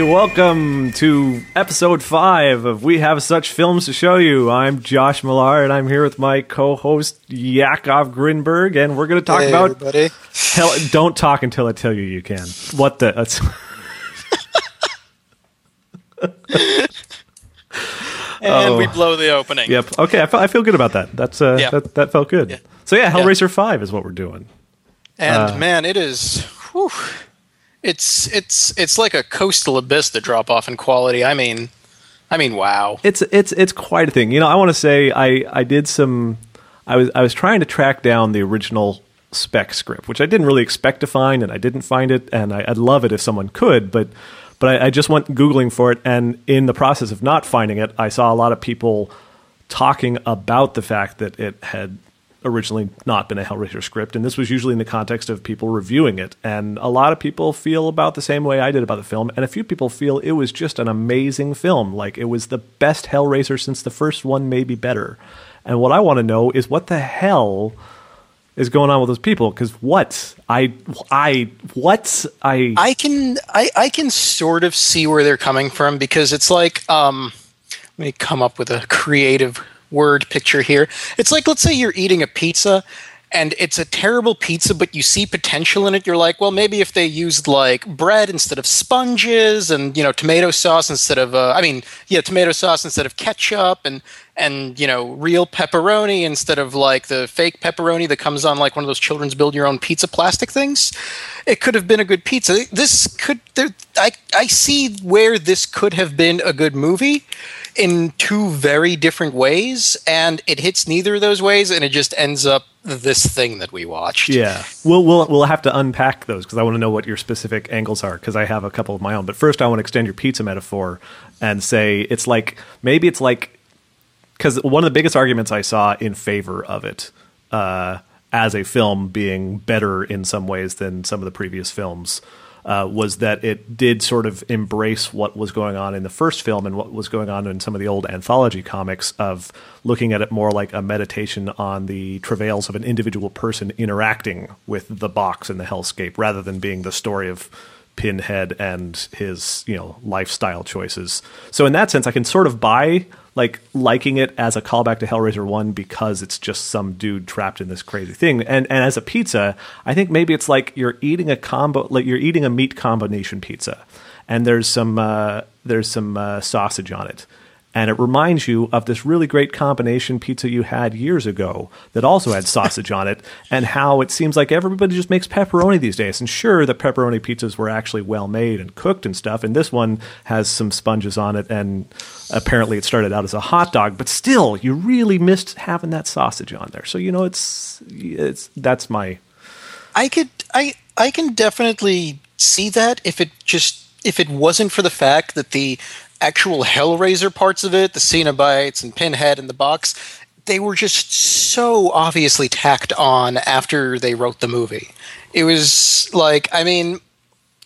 everybody. Welcome to episode five of We Have Such Films to Show You. I'm Josh Millar, and I'm here with my co-host Yakov Grinberg, and we're going to talk Hey, about. everybody. Hell, don't talk until I tell you you can. What the? That's, And we blow the opening. yep. Okay, I, fe- I feel good about that. That's uh, Yeah. that, that felt good. Yeah. So yeah, Hellraiser Five is what we're doing. And Uh. man, it is. Whew, it's it's it's like a coastal abyss. The drop off in quality. I mean, I mean, wow. it's it's it's quite a thing. You know, I want to say I I did some. I was I was trying to track down the original spec script, which I didn't really expect to find, and I didn't find it, and I, I'd love it if someone could, but but I, I just went googling for it, and in the process of not finding it, I saw a lot of people talking about the fact that it had originally not been a Hellraiser script, and this was usually in the context of people reviewing it. And a lot of people feel about the same way I did about the film, and a few people feel it was just an amazing film. Like it was the best Hellraiser since the first one, maybe better. And what I want to know is what the hell is going on with those people? Because what I I what I I can I I can sort of see where they're coming from because it's like um, let me come up with a creative word picture here. It's like let's say you're eating a pizza and it's a terrible pizza, but you see potential in it. You're like, well, maybe if they used like bread instead of sponges, and you know, tomato sauce instead of, uh, I mean, yeah, tomato sauce instead of ketchup, and and you know, real pepperoni instead of like the fake pepperoni that comes on like one of those children's build your own pizza plastic things. It could have been a good pizza. This could, there, I I see where this could have been a good movie in two very different ways, and it hits neither of those ways, and it just ends up this thing that we watched. Yeah, we'll we'll we'll have to unpack those because I want to know what your specific angles are because I have a couple of my own. But first, I want to extend your pizza metaphor and say it's like maybe it's like because one of the biggest arguments I saw in favor of it uh, as a film being better in some ways than some of the previous films. Uh, was that it did sort of embrace what was going on in the first film and what was going on in some of the old anthology comics of looking at it more like a meditation on the travails of an individual person interacting with the box and the hellscape rather than being the story of Pinhead and his, you know, lifestyle choices. So in that sense, I can sort of buy like liking it as a callback to Hellraiser 1 because it's just some dude trapped in this crazy thing. And and as a pizza, I think maybe it's like you're eating a combo like you're eating a meat combination pizza and there's some uh, there's some uh, sausage on it. And it reminds you of this really great combination pizza you had years ago that also had sausage on it, and how it seems like everybody just makes pepperoni these days. And sure, the pepperoni pizzas were actually well made and cooked and stuff, and this one has some sponges on it, and apparently it started out as a hot dog, but still, you really missed having that sausage on there. So you know, it's it's that's my I could I I can definitely see that if it just if it wasn't for the fact that the actual Hellraiser parts of it, the Cenobites and Pinhead and the box, they were just so obviously tacked on after they wrote the movie. It was like I mean,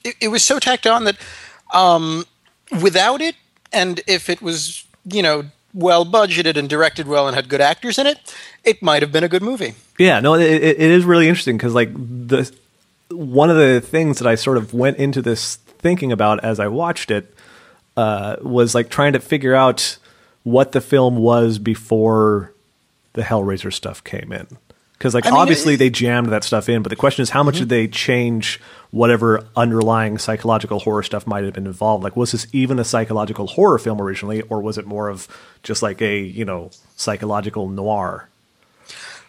it, it was so tacked on that um, without it, and if it was you know well budgeted and directed well and had good actors in it, it might have been a good movie. Yeah, no, it, it it is really interesting because like the one of the things that I sort of went into this thinking about as I watched it uh, was like trying to figure out what the film was before the Hellraiser stuff came in. Because like I mean, obviously they jammed that stuff in, but the question is how much did they change whatever underlying psychological horror stuff might have been involved? Like was this even a psychological horror film originally, or was it more of just like a you know psychological noir?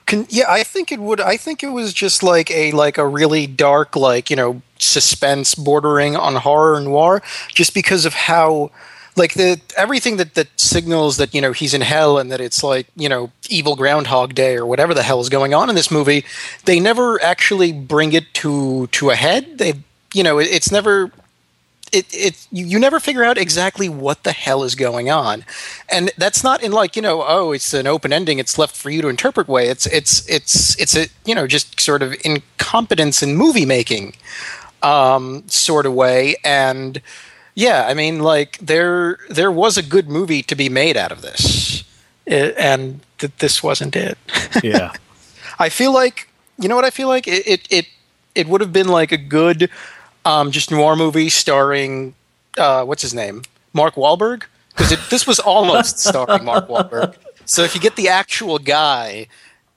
Can, yeah, I think it would. I think it was just like a like a really dark, like you know, suspense bordering on horror noir, just because of how, like the everything that that signals that you know he's in hell and that it's like you know evil Groundhog Day or whatever the hell is going on in this movie. They never actually bring it to to a head. They, you know, it, it's never it, it you, never figure out exactly what the hell is going on. And that's not in like you know oh it's an open ending it's left for you to interpret way. It's it's it's it's a you know just sort of incompetence in movie making um, sort of way. And yeah i mean like there there was a good movie to be made out of this. I- and th- this wasn't it. Yeah. I feel like you know what I feel like? It it it, it would have been like a good um, just noir movie starring uh, what's his name, Mark Wahlberg, because this was almost starring Mark Wahlberg. So if you get the actual guy,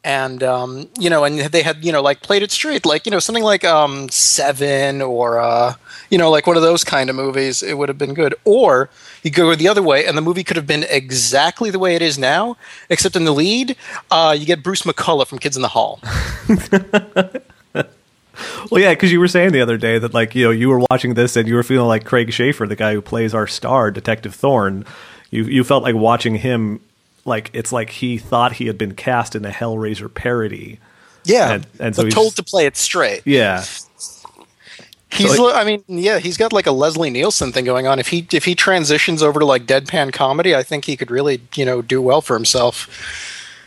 and um, you know, and they had you know like played it straight, like you know something like um, Seven or uh, you know like one of those kind of movies, it would have been good. Or you go the other way, and the movie could have been exactly the way it is now, except in the lead, uh, you get Bruce McCulloch from Kids in the Hall. Well, yeah, because you were saying the other day that like you know you were watching this and you were feeling like Craig Sheffer, the guy who plays our star, Detective Thorne. You you felt like watching him like it's like he thought he had been cast in a Hellraiser parody. Yeah, And- and so he's- told to play it straight. Yeah, He's, So- I mean, yeah, he's got like a Leslie Nielsen thing going on. If he if he transitions over to like deadpan comedy, I think he could really you know do well for himself.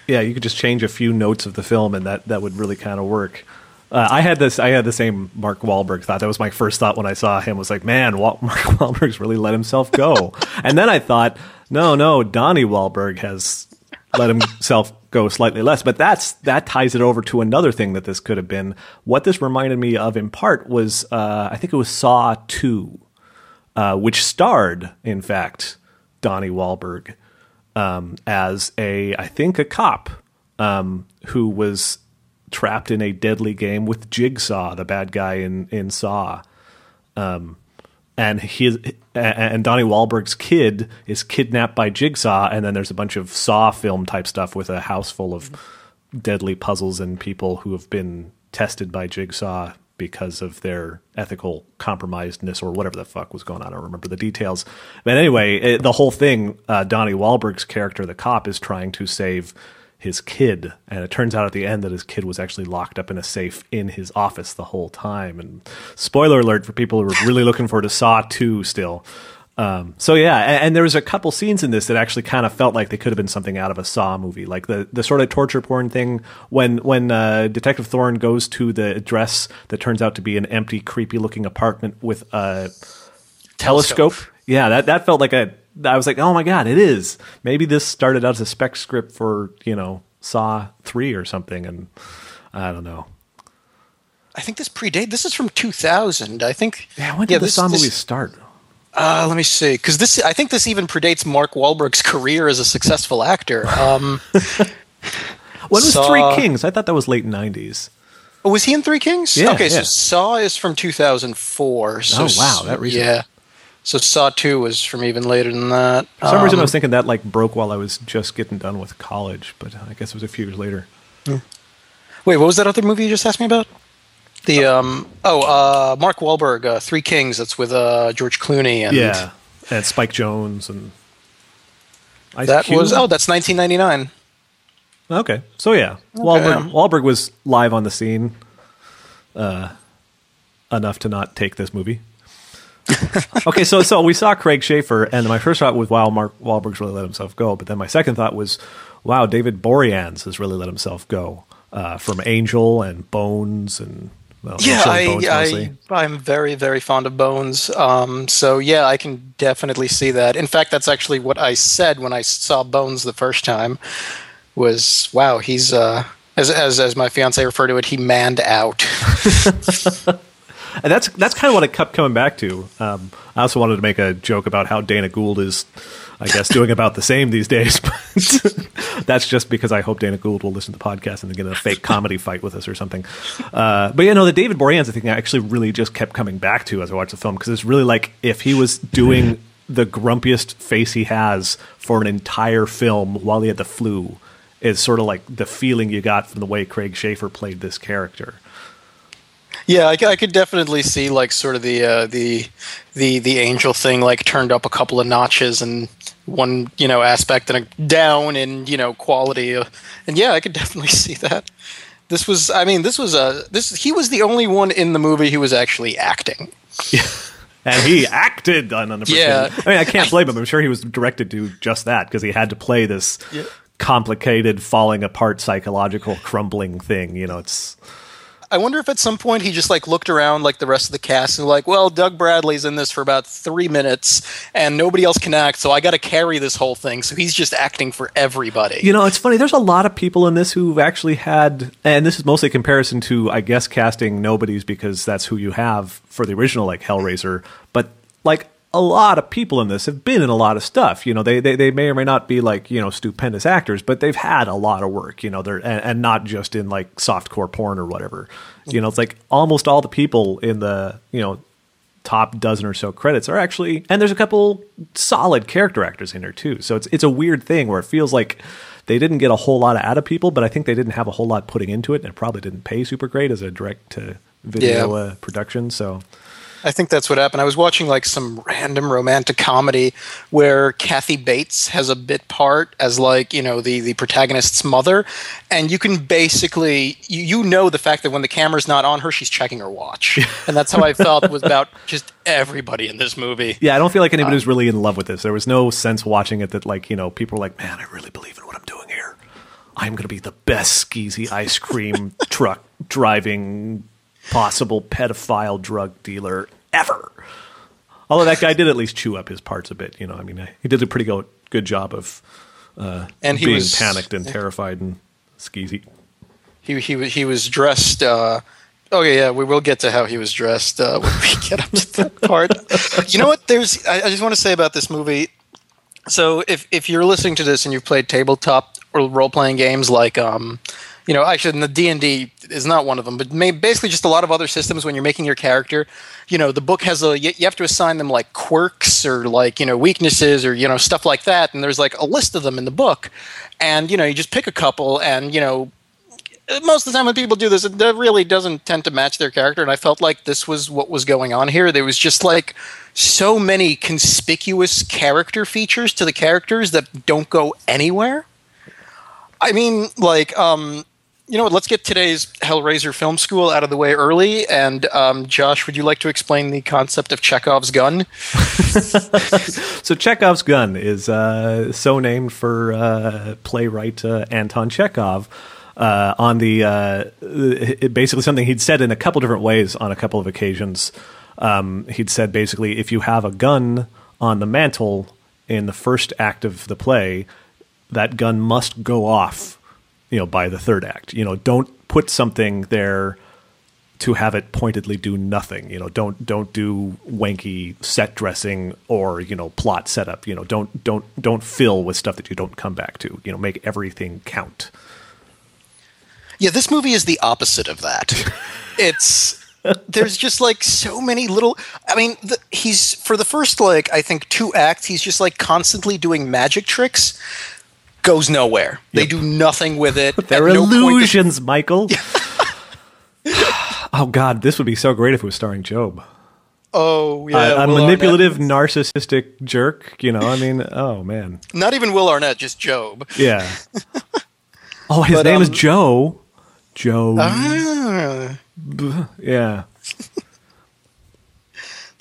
yeah. You could just change a few notes of the film, and that that would really kind of work. Uh, I had this. I had the same Mark Wahlberg thought. That was my first thought when I saw him. Was like, man, Wa- Mark Wahlberg's really let himself go. and then I thought, no, no, Donnie Wahlberg has let himself go slightly less. But that's that ties it over to another thing that this could have been. What this reminded me of in part was, uh, I think it was Saw Two, uh, which starred, in fact, Donnie Wahlberg um, as a, I think, a cop um, who was trapped in a deadly game with Jigsaw, the bad guy in in Saw. Um, and he and Donnie Wahlberg's kid is kidnapped by Jigsaw, and then there's a bunch of Saw film type stuff with a house full of deadly puzzles and people who have been tested by Jigsaw because of their ethical compromisedness or whatever the fuck was going on. I don't remember the details. But anyway, it, the whole thing, uh, Donnie Wahlberg's character, the cop, is trying to save his kid. And it turns out at the end that his kid was actually locked up in a safe in his office the whole time. And spoiler alert for people who are really looking forward to Saw 2 still. Um, so yeah, and, and there was a couple scenes in this that actually kind of felt like they could have been something out of a Saw movie, like the the sort of torture porn thing when when uh, Detective Thorne goes to the address that turns out to be an empty, creepy looking apartment with a telescope. Yeah, that that felt like a. I was like, oh my god, it is. Maybe this started out as a spec script for you know Saw three or something, and I don't know. I think this predate. This is from 2000. I think. Yeah, when did the this- Saw movies start? Uh, let me see, because this I think this even predates Mark Wahlberg's career as a successful actor. Um, When was Saw- Three Kings? I thought that was late nineties. oh, was he in Three Kings? Yeah, Okay, yeah. so Saw is from 2004. So Oh, wow, that recent. Yeah. So Saw Two was from even later than that. For some reason, I Um, was thinking that like broke while I was just getting done with college, but I guess it was a few years later. Wait, what was that other movie you just asked me about? The um oh uh Mark Wahlberg, uh, Three Kings. That's with uh George Clooney and yeah, and Spike Jonze and Ice that Cube? was oh that's 1999. okay. So yeah, Wahlberg, Wahlberg was live on the scene, uh, enough to not take this movie. okay, so so we saw Craig Sheffer, and my first thought was, "Wow, Mark Wahlberg's really let himself go." But then my second thought was, "Wow, David Boreanaz has really let himself go uh, from Angel and Bones and well, Yeah, I, I, I'm very very fond of Bones. Um, so yeah, I can definitely see that. In fact, that's actually what I said when I saw Bones the first time. Was wow, he's uh, as as as my fiance referred to it, he manned out. And that's that's kind of what it kept coming back to. Um, I also wanted to make a joke about how Dana Gould is, I guess, doing about the same these days. But that's just because I hope Dana Gould will listen to the podcast and get in a fake comedy fight with us or something. Uh, but you know, the David Boreanaz thing I actually really just kept coming back to as I watched the film because it's really like if he was doing the grumpiest face he has for an entire film while he had the flu, is sort of like the feeling you got from the way Craig Sheffer played this character. Yeah, I could definitely see like sort of the uh, the the the angel thing like turned up a couple of notches and one you know aspect and a down in you know quality, uh, and yeah, I could definitely see that. This was, I mean, this was a this he was the only one in the movie who was actually acting. and he acted on the Yeah. I mean, I can't blame him. I'm sure he was directed to just that because he had to play this Yeah. complicated, falling apart, psychological, crumbling thing. You know, it's I wonder if at some point he just like looked around like the rest of the cast and like, well, Doug Bradley's in this for about three minutes and nobody else can act, so I got to carry this whole thing. So he's just acting for everybody. you know, it's funny. There's a lot of people in this who've actually had, and this is mostly a comparison to, I guess, casting nobodies because that's who you have for the original like Hellraiser. But like a lot of people in this have been in a lot of stuff. You know, they, they, they may or may not be like, you know, stupendous actors, but they've had a lot of work, you know, they're, and, and not just in like softcore porn or whatever. You know, it's like almost all the people in the, you know, top dozen or so credits are actually, and there's a couple solid character actors in there too. So it's, it's a weird thing where it feels like they didn't get a whole lot out of people, but I think they didn't have a whole lot putting into it and it probably didn't pay super great as a direct to video Yeah. uh, production. So, I think that's what happened. I was watching like some random romantic comedy where Kathy Bates has a bit part as like you know the the protagonist's mother, and you can basically you, you know the fact that when the camera's not on her, she's checking her watch, and that's how I felt was about just everybody in this movie. Yeah, I don't feel like anybody was uh, really in love with this. There was no sense watching it that like, you know, people were like, "Man, I really believe in what I'm doing here. I'm going to be the best skeezy ice cream truck driving possible pedophile drug dealer ever." Although that guy did at least chew up his parts a bit, you know. I mean, he did a pretty go- good job of And he being was panicked and terrified and skeezy. he he was he was dressed. Uh, okay, yeah, we will get to how he was dressed uh, when we get up to that part. you know what? There's I, I just want to say about this movie. So if if you're listening to this and you've played tabletop or role playing games like um, you know, actually the D and D is not one of them, but may, basically just a lot of other systems when you're making your character. You know, the book has a you, you have to assign them like quirks or like you know weaknesses or you know stuff like that, and there's like a list of them in the book, and you know you just pick a couple and you know most of the time when people do this, it really doesn't tend to match their character. And I felt like this was what was going on here. There was just like so many conspicuous character features to the characters that don't go anywhere. I mean, like, um, you know what? Let's get today's Hellraiser film school out of the way early. And um, Josh, would you like to explain the concept of Chekhov's gun? So Chekhov's gun is uh, so named for uh, playwright uh, Anton Chekhov. Uh, on the uh, basically something he'd said in a couple different ways on a couple of occasions. Um, he'd said basically if you have a gun on the mantle in the first act of the play, that gun must go off. You know, by the third act. You know, don't put something there to have it pointedly do nothing. You know, don't don't do wanky set dressing or you know plot setup. You know, don't don't don't fill with stuff that you don't come back to. You know, make everything count. Yeah, this movie is the opposite of that. it's there's just like so many little. I mean, the, he's for the first like I think two acts, he's just like constantly doing magic tricks. Goes nowhere. They do nothing with it. They're no point does- illusions, Michael. oh God, this would be so great if it was starring Gob. oh yeah, a, a Will manipulative, Arnett. narcissistic jerk. You know, I mean, oh man, Not even Will Arnett, just Gob. yeah. Oh, his But, name is um, Joe. Joe. Ah, yeah.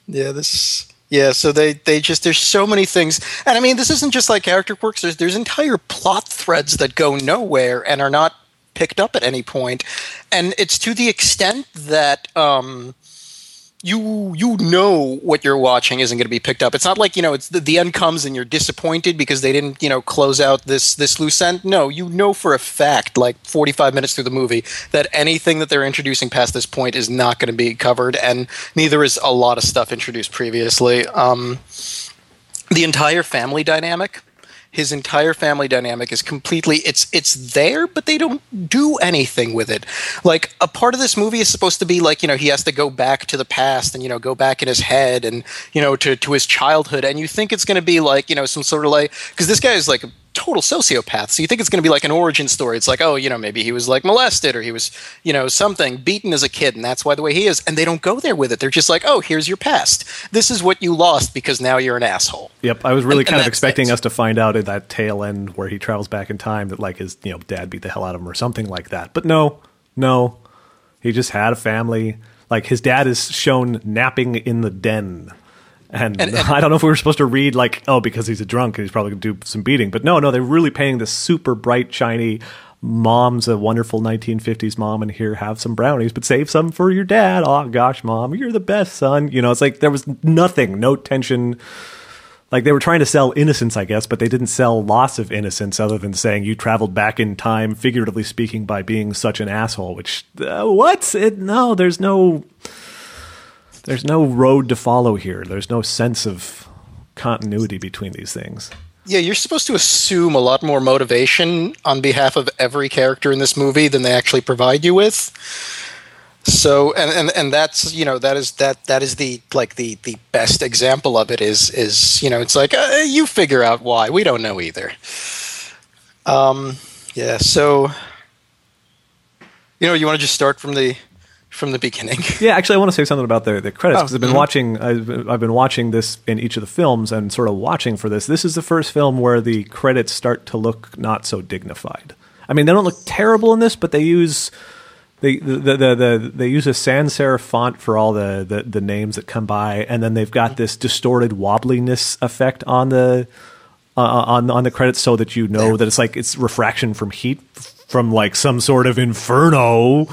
yeah, this. Yeah, so they they just there's so many things, and I mean this isn't just like character quirks. There's there's entire plot threads that go nowhere and are not picked up at any point, and it's to the extent that um, you you know what you're watching isn't going to be picked up. It's not like you know it's the, the end comes and you're disappointed because they didn't you know close out this this loose end. No, you know for a fact, like 45 minutes through the movie, that anything that they're introducing past this point is not going to be covered, and neither is a lot of stuff introduced previously. Um, the entire family dynamic his entire family dynamic is completely it's it's there but they don't do anything with it. Like a part of this movie is supposed to be like you know he has to go back to the past and you know go back in his head and you know to to his childhood. And you think it's going to be like you know some sort of like because this guy is like total sociopath. So you think it's going to be like an origin story. It's like oh you know maybe he was like molested or he was you know something beaten as a kid and that's why the way he is. And they don't go there with it. They're just like oh here's your past. This is what you lost because now you're an asshole. Yep, I was really And- kind and of expecting it. us to find out at that tail end where he travels back in time that like his you know dad beat the hell out of him or something like that. But no, no, he just had a family. Like his dad is shown napping in the den, and, And- and- I don't know if we were supposed to read like oh because he's a drunk and he's probably gonna do some beating. But no, no, they're really painting this super bright shiny. Mom's a wonderful 1950s mom, and here have some brownies, but save some for your dad. Oh gosh, mom, you're the best son. You know, it's like there was nothing, no tension like they were trying to sell innocence, I guess, but they didn't sell loss of innocence other than saying you traveled back in time, figuratively speaking, by being such an asshole. Which uh, what? It, no, there's no. There's no road to follow here. There's no sense of continuity between these things. Yeah, you're supposed to assume a lot more motivation on behalf of every character in this movie than they actually provide you with. So and, and and that's you know that is that that is the like the the best example of it is is you know it's like uh, you figure out why we don't know either. Um yeah, so you know you want to just start from the from the beginning. Yeah, actually, I want to say something about the the credits because Oh, I've been mhm. watching. I've been, I've been watching this in each of the films and sort of watching for this. This is the first film where the credits start to look not so dignified. I mean, they don't look terrible in this, but they use they the the, the, the they use a sans serif font for all the, the the names that come by, and then they've got this distorted wobbliness effect on the uh, on on the credits so that you know that it's like it's refraction from heat from like some sort of inferno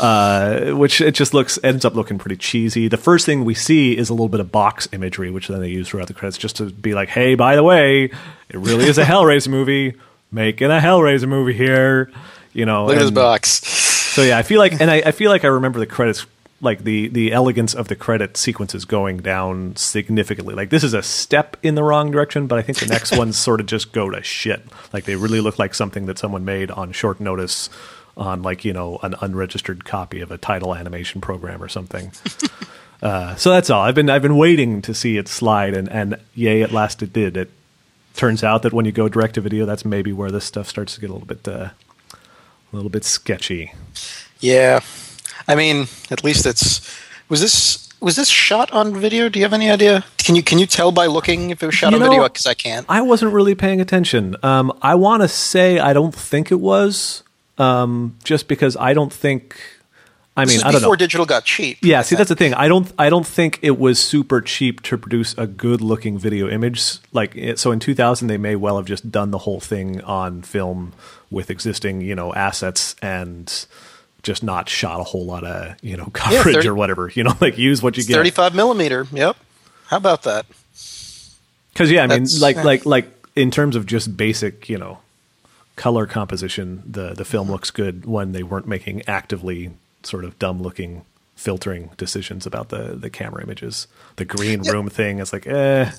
uh, which it just looks ends up looking pretty cheesy the first thing we see is a little bit of box imagery which then they use throughout the credits just to be like hey by the way it really is a hellraiser movie making a hellraiser movie here you know Look at this box. so yeah, I feel like, and I, I feel like I remember the credits, like the the elegance of the credit sequences going down significantly. Like this is a step in the wrong direction, but I think the next ones sort of just go to shit. Like they really look like something that someone made on short notice on like you know an unregistered copy of a title animation program or something. uh, so that's all. I've been I've been waiting to see it slide, and and yay, at last it did. It turns out that when you go direct to video, that's maybe where this stuff starts to get a little bit. Uh, a little bit sketchy. Yeah, I mean, at least it's was this was this shot on video? Do you have any idea? Can you can you tell by looking if it was shot You on know- video? Because I can't. I wasn't really paying attention. Um, I want to say I don't think it was, um, just because I don't think. I This mean, I don't know. before digital got cheap. Yeah, see, that's the thing. I don't. I don't think it was super cheap to produce a good-looking video image. Like, so in 2000, they may well have just done the whole thing on film with existing, you know, assets and just not shot a whole lot of, you know, coverage 30 or whatever. You know, like use what you get. Thirty-five millimeter. Yep. How about that? Because yeah, I mean, like yeah. like like in terms of just basic, you know, color composition, the the film looks good when they weren't making actively sort of dumb looking filtering decisions about the the camera images. The green room thing is like, eh.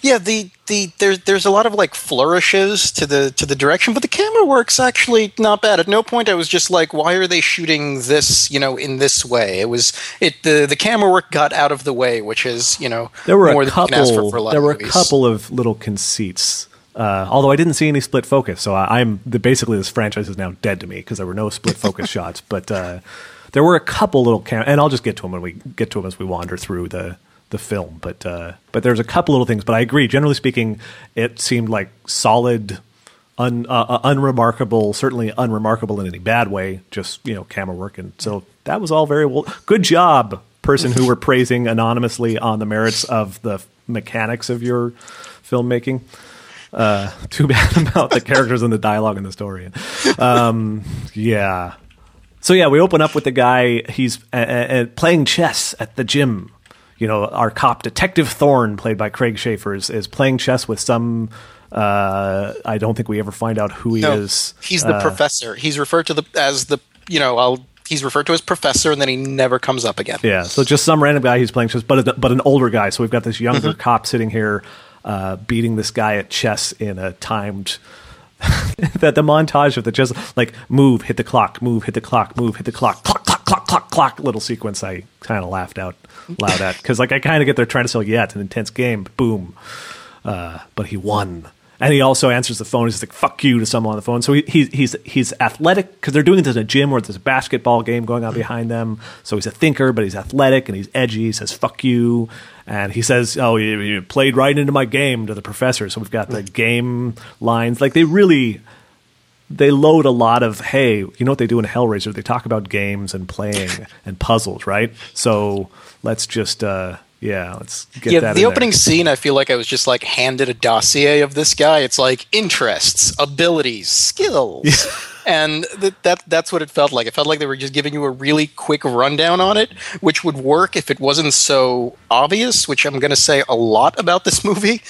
Yeah, the the there's there's a lot of like flourishes to the to the direction, but the camera work's actually not bad. At no point I was just like, why are they shooting this, you know, in this way? It was it the the camera work got out of the way, which is you know There were more a than you can ask for couple. for a lot There were a couple of little conceits. Uh, although I didn't see any split focus, so I, I'm the, basically this franchise is now dead to me because there were no split focus shots. But uh, there were a couple little cam- and I'll just get to them when we get to them as we wander through the the film. But uh, but there's a couple little things. But I agree. Generally speaking, it seemed like solid, un, uh, uh, unremarkable. Certainly unremarkable in any bad way. Just you know, camera work, and so that was all very well. Good job, person who were praising anonymously on the merits of the mechanics of your filmmaking. Uh, too bad about the characters and the dialogue and the story. Um, yeah. So yeah, we open up with the guy. He's uh, uh, playing chess at the gym. You know, our cop detective Thorne, played by Craig Sheffer, is, is playing chess with some. Uh, I don't think we ever find out who he No, is. he's the Uh, professor. He's referred to the as the you know I'll he's referred to as professor, and then he never comes up again. Yeah, so just some random guy who's playing chess, but but an older guy. So we've got this younger Mm-hmm. cop sitting here uh, beating this guy at chess in a timed. that the montage of the chess like move, hit the clock, move, hit the clock, move, hit the clock, clock, clock, clock. Little sequence I kind of laughed out loud at because like I kind of get there trying to say, yeah, it's an intense game, boom, uh, but he won. And he also answers the phone. He's like "fuck you" to someone on the phone. So he, he, he's he's athletic because they're doing this in a gym where there's a basketball game going on behind them. So he's a thinker, but he's athletic and he's edgy. He says "fuck you," and he says, "Oh, you, you played right into my game" to the professor. So we've got the game lines. Like they really they load a lot of hey, you know what they do in Hellraiser? They talk about games and playing and puzzles, right? So let's just uh, yeah, let's get yeah, that. the in opening there. scene, I feel like I was just like handed a dossier of this guy. It's like interests, abilities, skills, and th- that that's what it felt like. It felt like they were just giving you a really quick rundown on it, which would work if it wasn't so obvious. Which I'm going to say a lot about this movie.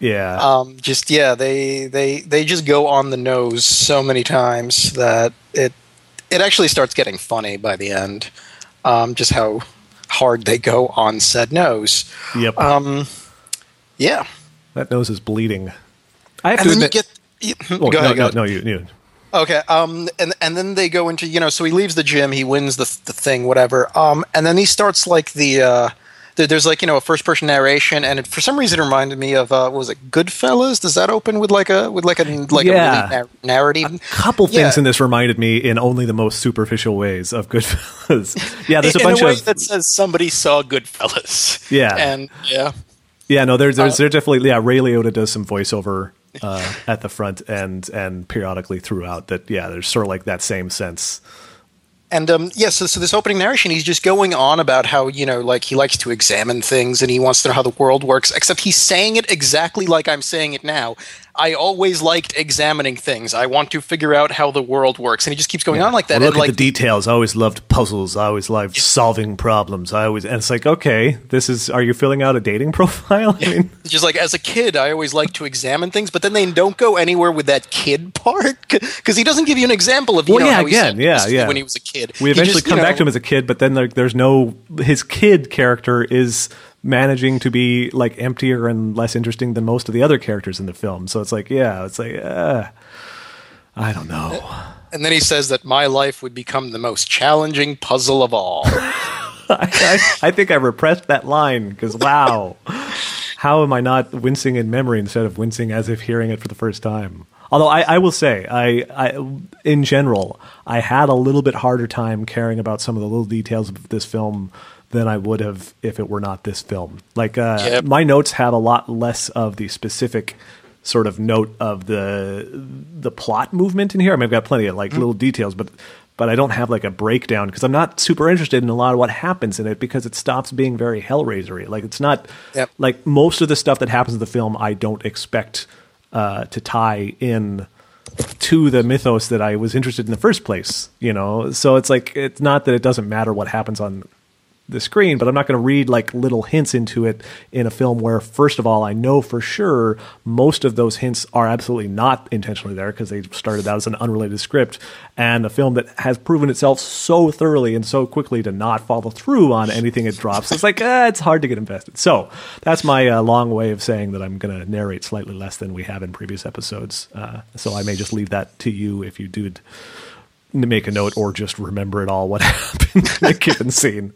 Yeah. Um, just yeah, they they they just go on the nose so many times that it it actually starts getting funny by the end. Um, just how hard they go on said nose. Yep. Um, yeah, that nose is bleeding. I have and to then you get. You, Oh, go no, ahead, go no, ahead. no, you, you. Okay. Um. And and then they go into you know so he leaves the gym he wins the the thing whatever um and then he starts like the uh there- there's like you know a first person narration and it, for some reason it reminded me of uh what was it Goodfellas does that open with like a with like a like Yeah. a really nar- narrative A couple things Yeah. in this reminded me in only the most superficial ways of Goodfellas. yeah, there's a in bunch a of that says somebody saw Goodfellas Yeah. and yeah yeah. No, there's Uh, there's, there's definitely yeah. Ray Liotta does some voiceover uh, at the front and and periodically throughout. That yeah, there's sort of like that same sense. And um, yeah, so, so this opening narration, he's just going on about how you know, like he likes to examine things and he wants to know how the world works. Except he's saying it exactly like I'm saying it now. I always liked examining things. I want to figure out how the world works, and he just keeps going on like that. I look and at like the details. I always loved puzzles. I always loved solving problems. I always and it's like okay, this is. Are you filling out a dating profile? I mean, just like as a kid, I always liked to examine things, but then they don't go anywhere with that kid part because he doesn't give you an example of you Well, know yeah, how again, yeah, yeah. when he was a kid. we eventually just, come back to him as a kid, but then like, there's no his kid character is managing to be like emptier and less interesting than most of the other characters in the film. So it's like, yeah, it's like, uh, I don't know. And then he says that my life would become the most challenging puzzle of all. I, I, I think I repressed that line because wow, how am I not wincing in memory instead of wincing as if hearing it for the first time? Although I, I will say, I, I in general, I had a little bit harder time caring about some of the little details of this film than I would have if it were not this film. Like uh, Yep. my notes have a lot less of the specific sort of note of the the plot movement in here. I mean, I've got plenty of like little details, but but I don't have like a breakdown because I'm not super interested in a lot of what happens in it because it stops being very Hellraisery. Like it's not Yep. like most of the stuff that happens in the film. I don't expect uh, to tie in to the mythos that I was interested in the first place. You know, so it's like it's not that it doesn't matter what happens on the screen, but I'm not going to read like little hints into it in a film where, first of all, I know for sure most of those hints are absolutely not intentionally there because they started out as an unrelated script, and a film that has proven itself so thoroughly and so quickly to not follow through on anything it drops. It's like eh, it's hard to get invested. So that's my uh, long way of saying that I'm going to narrate slightly less than we have in previous episodes. Uh, so I may just leave that to you if you did make a note or just remember it all what happened in a given scene.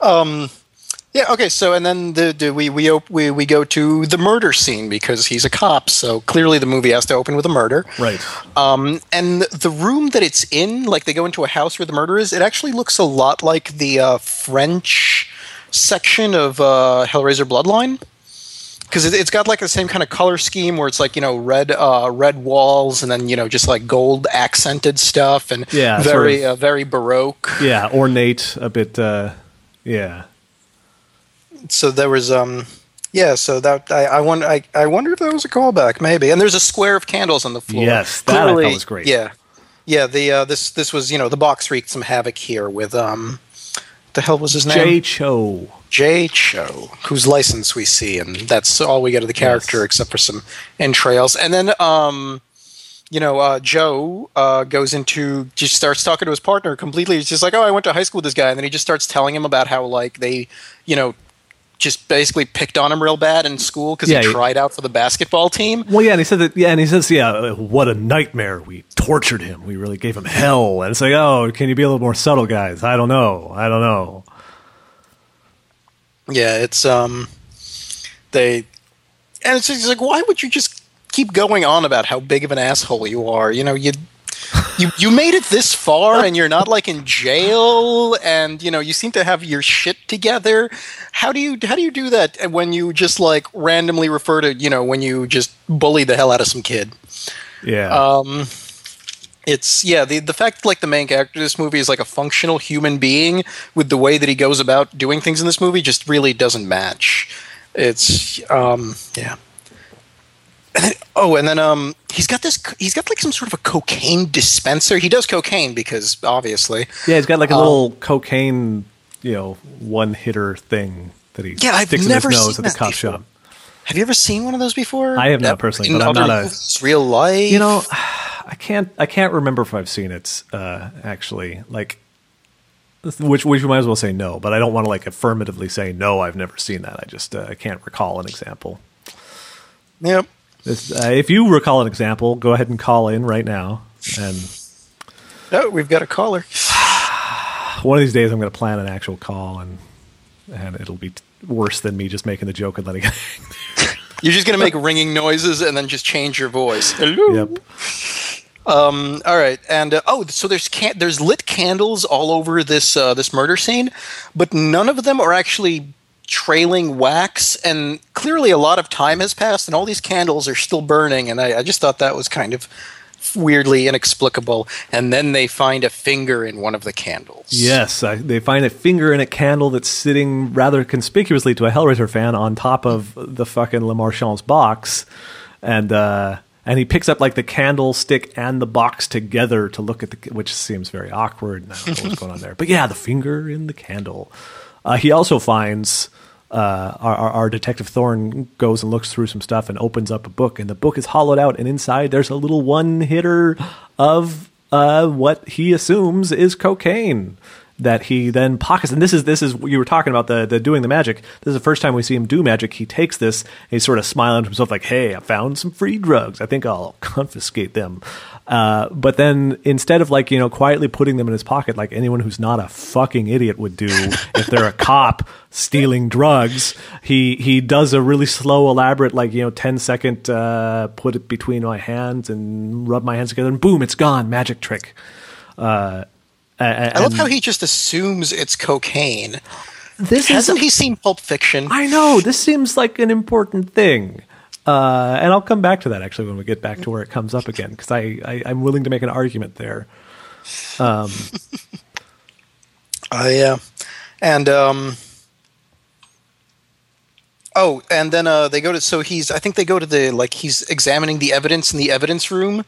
Yeah. Okay. So, and then the, the we we, op- we we go to the murder scene because he's a cop. So clearly, the movie has to open with a murder. Right. Um, and the room that it's in, like they go into a house where the murder is, it actually looks a lot like the uh, French section of uh, Hellraiser Bloodline. Because it, it's got like the same kind of color scheme where it's like you know red uh, red walls and then you know just like gold accented stuff and Yeah, sort very of- uh, very baroque. Yeah, ornate, a bit. Uh, yeah. so there was um yeah so that i i wonder I, I wonder if that was a callback maybe and there's a square of candles on the floor Yes, that I thought was great. yeah yeah the uh this this was you know the box wreaked some havoc here with um the hell was his name Jay Cho. Jay Cho, whose license we see, and that's all we get of the character Yes. except for some entrails. And then, um, you know, uh, Joe uh, goes into just starts talking to his partner completely. He's just like, "Oh, I went to high school with this guy," and then he just starts telling him about how like they, you know, just basically picked on him real bad in school because Yeah, he tried out for the basketball team. Well, yeah, and he said that. Yeah, and he says, "Yeah, what a nightmare. We tortured him. We really gave him hell." And it's like, "Oh, can you be a little more subtle, guys? I don't know. I don't know." Yeah, it's um, they, and it's like, why would you just keep going on about how big of an asshole you are? You know, you. You, you made it this far and you're not like in jail and you know you seem to have your shit together how do you how do you do that when you just like randomly refer to you know when you just bully the hell out of some kid Yeah. um, it's yeah the the fact like the main character of this movie is like a functional human being with the way that he goes about doing things in this movie just really doesn't match. It's um yeah. And then, oh, and then um he's got this he's got like some sort of a cocaine dispenser. He does cocaine because obviously. yeah, he's got like a um, little cocaine, you know, one hitter thing that he Yeah, I've sticks in never his nose at the cop before. shop. Have you ever seen one of those before? I have not personally, in but I'm not a- real life. You know, I can't. I can't remember if I've seen it. Uh, actually, like which which we might as well say no, but I don't want to like affirmatively say no. I've never seen that. I just uh, I can't recall an example. Yep. This, uh, if you recall an example, go ahead and call in right now. And Oh, we've got a caller. one of these days, I'm going to plan an actual call, and and it'll be t- worse than me just making the joke and letting it. You're just gonna make ringing noises and then just change your voice. Hello. yep. Um, all right, and uh, oh, so there's can- there's lit candles all over this uh, this murder scene, but none of them are actually trailing wax, and clearly a lot of time has passed, and all these candles are still burning, and I, I just thought that was kind of weirdly inexplicable. And then they find a finger in one of the candles. Yes, I, they find a finger in a candle that's sitting rather conspicuously to a Hellraiser fan on top of the fucking Lemarchand's box, and uh, and he picks up like the candlestick and the box together to look at the, which seems very awkward. And I don't know what's going on there, but yeah, the finger in the candle. Uh, he also finds. Uh, our, our, detective Thorne goes and looks through some stuff and opens up a book, and the book is hollowed out, and inside there's a little one hitter of uh, what he assumes is cocaine that he then pockets. And this is this is you were talking about the the doing the magic. This is the first time we see him do magic. He takes this and he's sort of smiling to himself like, "Hey, I found some free drugs. I think I'll confiscate them." Uh, but then instead of like you know quietly putting them in his pocket like anyone who's not a fucking idiot would do if they're a cop stealing drugs, he he does a really slow, elaborate like you know 10 second uh, put it between my hands and rub my hands together and boom, it's gone. Magic trick. Uh, I love how he just assumes it's cocaine. this Hasn't is he seen Pulp Fiction? I know this seems like an important thing, uh, and I'll come back to that actually when we get back to where it comes up again because I, I I'm willing to make an argument there. Um, Oh yeah, and um, oh, and then uh, they go to so he's I think they go to the like he's examining the evidence in the evidence room,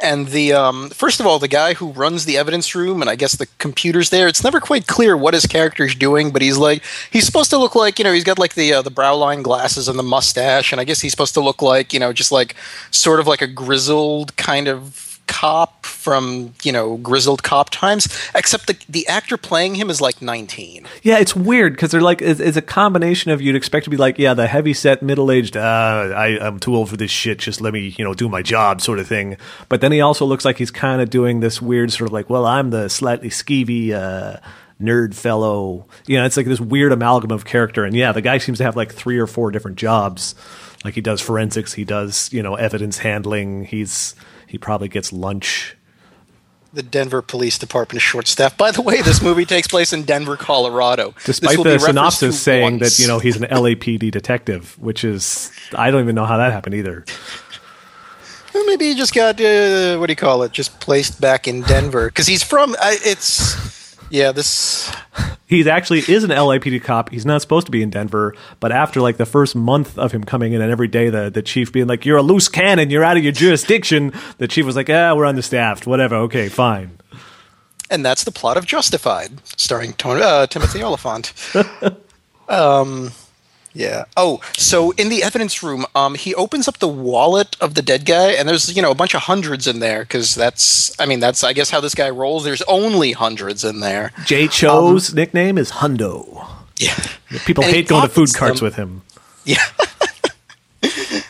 and the um, first of all the guy who runs the evidence room and I guess the computers there. It's never quite clear what his character's doing, but he's like he's supposed to look like you know he's got like the uh, the brow line glasses and the mustache, and I guess he's supposed to look like you know just like sort of like a grizzled kind of cop from you know grizzled cop times except the the actor playing him is like 19 Yeah, it's weird because they're like it's, it's a combination of you'd expect to be like yeah the heavy set middle aged uh, I I'm too old for this shit just let me you know do my job sort of thing. But then he also looks like he's kind of doing this weird sort of like well I'm the slightly skeevy uh, nerd fellow. You know it's like this weird amalgam of character and yeah the guy seems to have like three or four different jobs like he does forensics he does you know evidence handling he's he probably gets lunch the denver police department is short staffed by the way this movie takes place in denver colorado despite the synopsis saying once. that you know he's an LAPD detective, which is I don't even know how that happened either. Well, maybe he just got uh, what do you call it just placed back in denver because he's from I it's yeah this He actually is an LAPD cop. He's not supposed to be in Denver, but after like the first month of him coming in, and every day the the chief being like, "You're a loose cannon. You're out of your jurisdiction," the chief was like, "Ah, we're understaffed. Whatever. Okay, fine." and that's the plot of Justified, starring Tony, uh, Timothy Olyphant. um, yeah. Oh, so in the evidence room, um, he opens up the wallet of the dead guy, and there's you know a bunch of hundreds in there because that's I mean that's I guess how this guy rolls. There's only hundreds in there. Jay Cho's nickname is Hundo. Yeah. People And hate going to food carts them. with him. Yeah.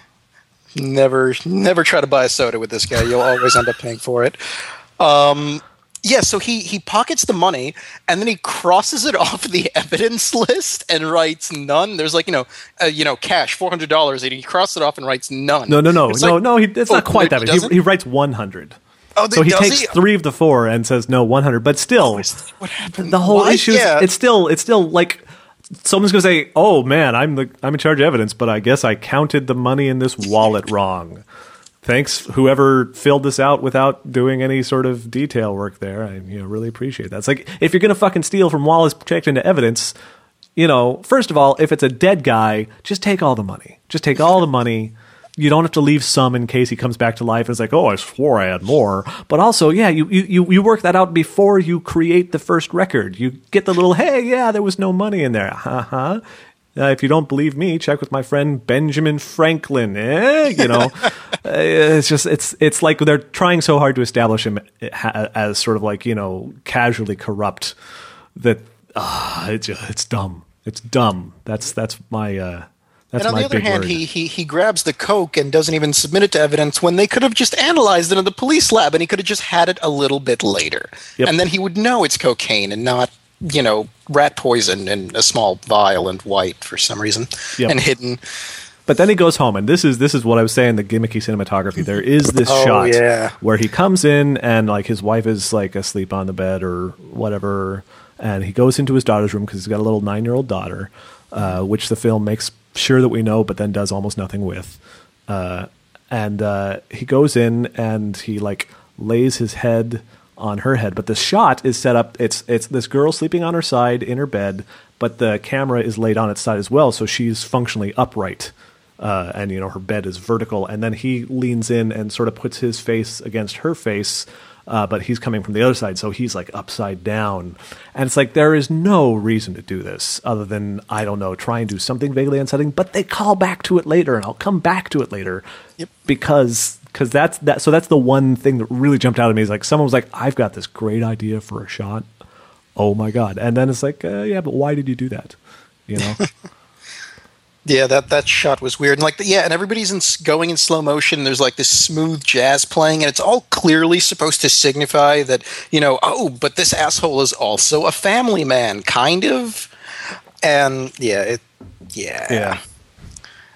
never, never try to buy a soda with this guy. You'll always end up paying for it. Um, yeah, so he he pockets the money and then he crosses it off the evidence list and writes none. There's like you know, uh, you know, cash four hundred dollars, and he crosses it off and writes none. No, no, no, It's no, like- no. He, it's Oh, not quite that. he He, he writes one hundred. Oh, So he takes three of the four and says no 100, but still, What happened? the whole Why? issue is Yeah. it's still it's still like someone's gonna say, "Oh man, I'm the I'm in charge of evidence, but I guess I counted the money in this wallet wrong." Thanks, whoever filled this out without doing any sort of detail work there. I you know really appreciate that. It's like if you're gonna fucking steal from Wallace checked into evidence, you know, first of all, if it's a dead guy, just take all the money. Just take all the money. You don't have to leave some in case he comes back to life and is like, oh, I swore I had more. But also, yeah, you, you, you- work that out before you create the first record. You get the little, hey, yeah, there was no money in there. Uh-huh. Uh, if you don't believe me, check with my friend Benjamin Franklin. Eh? You know, uh, it's just it's it's like they're trying so hard to establish him as sort of like you know casually corrupt that uh, it's it's dumb. It's dumb. That's that's my uh, that's and on the other hand, word. he, he he grabs the coke and doesn't even submit it to evidence when they could have just analyzed it in the police lab and he could have just had it a little bit later, Yep. and then he would know it's cocaine and not you know rat poison in a small vial and white for some reason Yep. and hidden. But then he goes home, and this is this is what I was saying. The gimmicky cinematography. There is this Oh, shot yeah. where he comes in, and like his wife is like asleep on the bed or whatever, and he goes into his daughter's room because he's got a little nine year old daughter, uh, which the film makes sure that we know, but then does almost nothing with. Uh, and uh, he goes in and he like lays his head on her head, but the shot is set up. It's it's this girl sleeping on her side in her bed, but the camera is laid on its side as well, so she's functionally upright uh, and you know her bed is vertical, and then he leans in and sort of puts his face against her face, uh, but he's coming from the other side, so he's like upside down, and it's like there is no reason to do this other than I don't know, try and do something vaguely unsettling, but they call back to it later, and I'll come back to it later, Yep. because because that's that. So that's the one thing that really jumped out at me is like someone was like, I've got this great idea for a shot. Oh my god! And then it's like, uh, yeah, but why did you do that? You know. Yeah, that that shot was weird. And like, yeah, and everybody's in, going in slow motion. There's like this smooth jazz playing, and it's all clearly supposed to signify that you know, oh, but this asshole is also a family man, kind of. And yeah, it, yeah, yeah.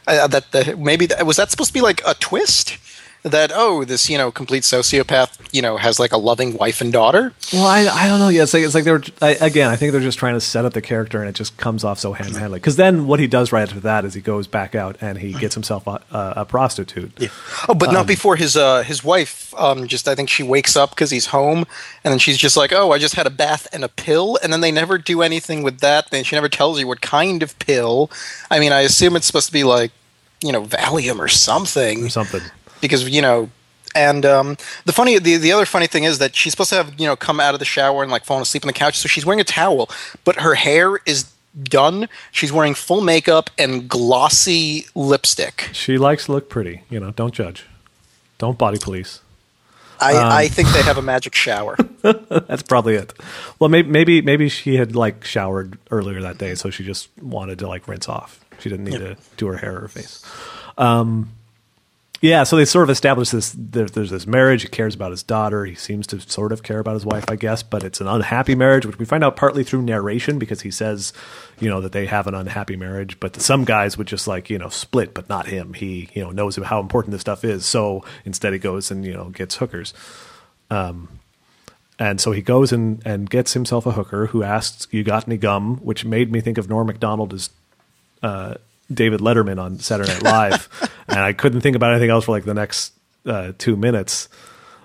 Uh, that the, maybe that, was that supposed to be like a twist that oh, this you know complete sociopath you know has like a loving wife and daughter. Well, I, I don't know. Yeah, it's like it's like they're I, again. I think they're just trying to set up the character, and it just comes off so hand handedly. Because then what he does right after that is he goes back out and he gets himself a, a, prostitute. Oh, but not before his uh, his wife. Um, just I think she wakes up because he's home, and then she's just like, "Oh, I just had a bath and a pill," and then they never do anything with that. Then she never tells you what kind of pill. I mean, I assume it's supposed to be like, you know, Valium or something, or something. Because you know. And um, the funny, the, the other funny thing is that she's supposed to have you know come out of the shower and like fallen asleep on the couch. So she's wearing a towel, but her hair is done. She's wearing full makeup and glossy lipstick. She likes to look pretty. You know, don't judge. Don't body police. I, Um, I think they have a magic shower. That's probably it. Well, maybe maybe maybe she had like showered earlier that day, so she just wanted to like rinse off. She didn't need to do her hair or her face. Um, yeah, so they sort of establish this. There, there's this marriage. He cares about his daughter. He seems to sort of care about his wife, I guess, but it's an unhappy marriage, which we find out partly through narration because he says, you know, that they have an unhappy marriage. But some guys would just like, you know, split, but not him. He, you know, knows how important this stuff is. So instead, he goes and you know gets hookers. Um, And so he goes and, and gets himself a hooker who asks, You got any gum? Which made me think of Norm Macdonald as uh, David Letterman on Saturday Night Live. and I couldn't think about anything else for like the next uh, two minutes.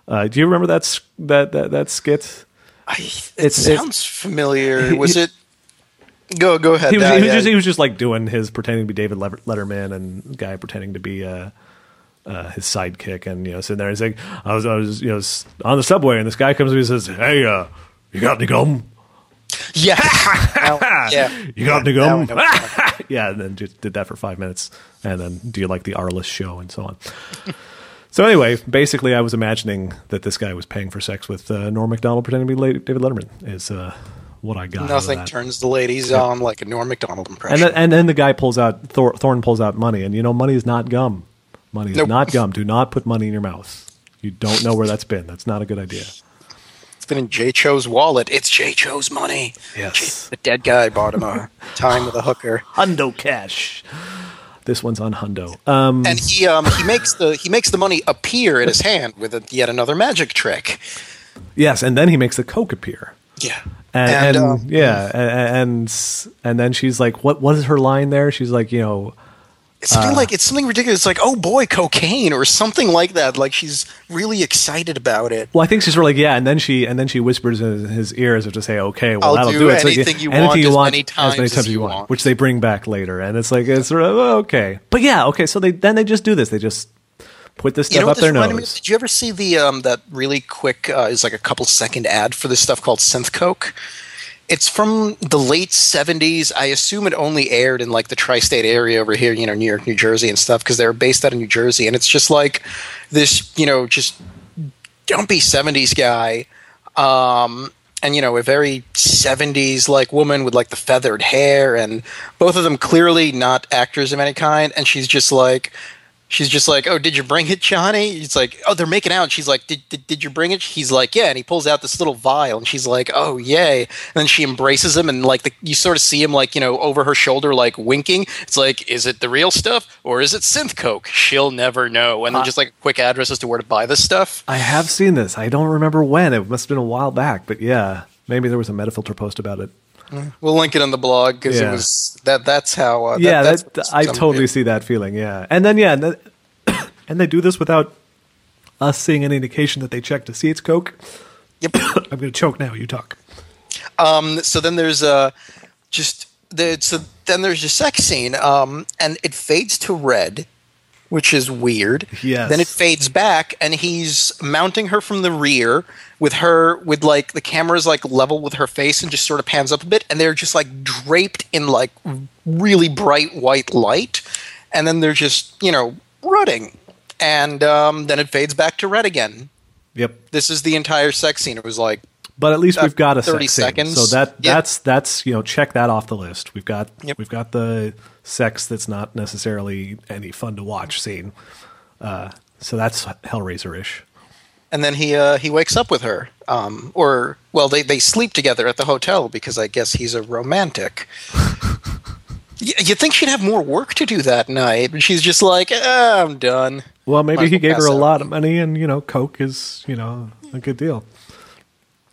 Uh, do you remember that, that, that, that skit? I, it It's- it's- sounds familiar. Was it? Go go ahead. He was, Uh, he, was yeah. just, he was just like doing his pretending to be David Letterman and guy pretending to be uh, uh, his sidekick. And, you know, sitting there and saying, I was, I was, you know, on the subway and this guy comes to me and says, Hey, uh, you got any gum? Yeah, Well, yeah. You got any Now I gum? know what you're talking yeah, and then just did that for five minutes, and then do you like the Arliss show and so on. so anyway, basically, I was imagining that this guy was paying for sex with uh, Norm Macdonald pretending to be La- David Letterman. Is uh, what I got. out of Nothing that. turns the ladies on like a Norm Macdonald impression. And then, and then the guy pulls out Thor, Thorne pulls out money, and you know, money is not gum. Money is Nope. not gum. Do not put money in your mouth. You don't know where that's been. That's not a good idea. It's been in J Cho's wallet. It's J Cho's money. Yes. The dead guy bought him a time with a hooker, Hundo cash. This one's on Hundo. Um, and he um he makes the he makes the money appear in his hand with a, yet another magic trick. yes, and then he makes the coke appear. Yeah, and, and, um, yeah, and, and and then she's like, "What? What is her line there?" She's like, "You know, It's something Uh. like it's something ridiculous. It's like, oh boy, cocaine or something like that. Like she's really excited about it. well, I think she's really like, yeah." And then she and then she whispers in his ears as to say, "Okay, well, I'll that'll do do, it." So anything you anything want you as want many as many times as you you want, want. which they bring back later, and it's like it's sort of okay, but yeah, okay. So they then they just do this. They just put this You stuff know up their reminded me nose. Did you ever see the um, that really quick uh, is like a couple second ad for this stuff called Synth Coke? It's from the late '70s. I assume it only aired in like the tri-state area over here, you know, New York, New Jersey, and stuff, because they're based out of New Jersey. And it's just like this, you know, just dumpy '70s guy, um, and you know a very 70s like woman with like the feathered hair and both of them clearly not actors of any kind and she's just like she's just like oh did you bring it johnny? It's like oh they're making out. And she's like did, did, did you bring it? He's like yeah. And he pulls out this little vial and she's like oh yay. And then she embraces him and like the, you sort of see him like you know over her shoulder like winking. It's like is it the real stuff or is it synth coke? She'll never know. And then just like a quick address as to where to buy this stuff. I have seen this. I don't remember when. It must have been a while back, but yeah, maybe there was a Metafilter post about it. We'll link it in the blog because Yeah. it was that. That's how. Uh, yeah, that, that, that's I some- totally see that feeling. Yeah, and then yeah, and, and they do this without us seeing any indication that they check to see it's Coke. Yep. I'm going to choke now. You talk. Um, so then there's uh, just the, so then there's a sex scene, um, and it fades to red, which is weird. Yes. Then it fades back, and he's mounting her from the rear with her with like the camera's like level with her face, and just sort of pans up a bit, and they're just like draped in like really bright white light, and then they're just you know rutting, and um, then it fades back to red again. Yep. This is the entire sex scene. It was like But at least Uh, we've got a 30 sex scene. So that Yeah. that's that's you know check that off the list. We've got Yep. we've got the sex that's not necessarily any fun to watch scene. Uh, so that's Hellraiser ish. and then he uh, he wakes up with her, um, or well, they they sleep together at the hotel because I guess he's a romantic. You'd think she'd have more work to do that night, but she's just like, ah, I'm done. Well, maybe as he gave her a out. lot of money, and you know, Coke is you know a good deal.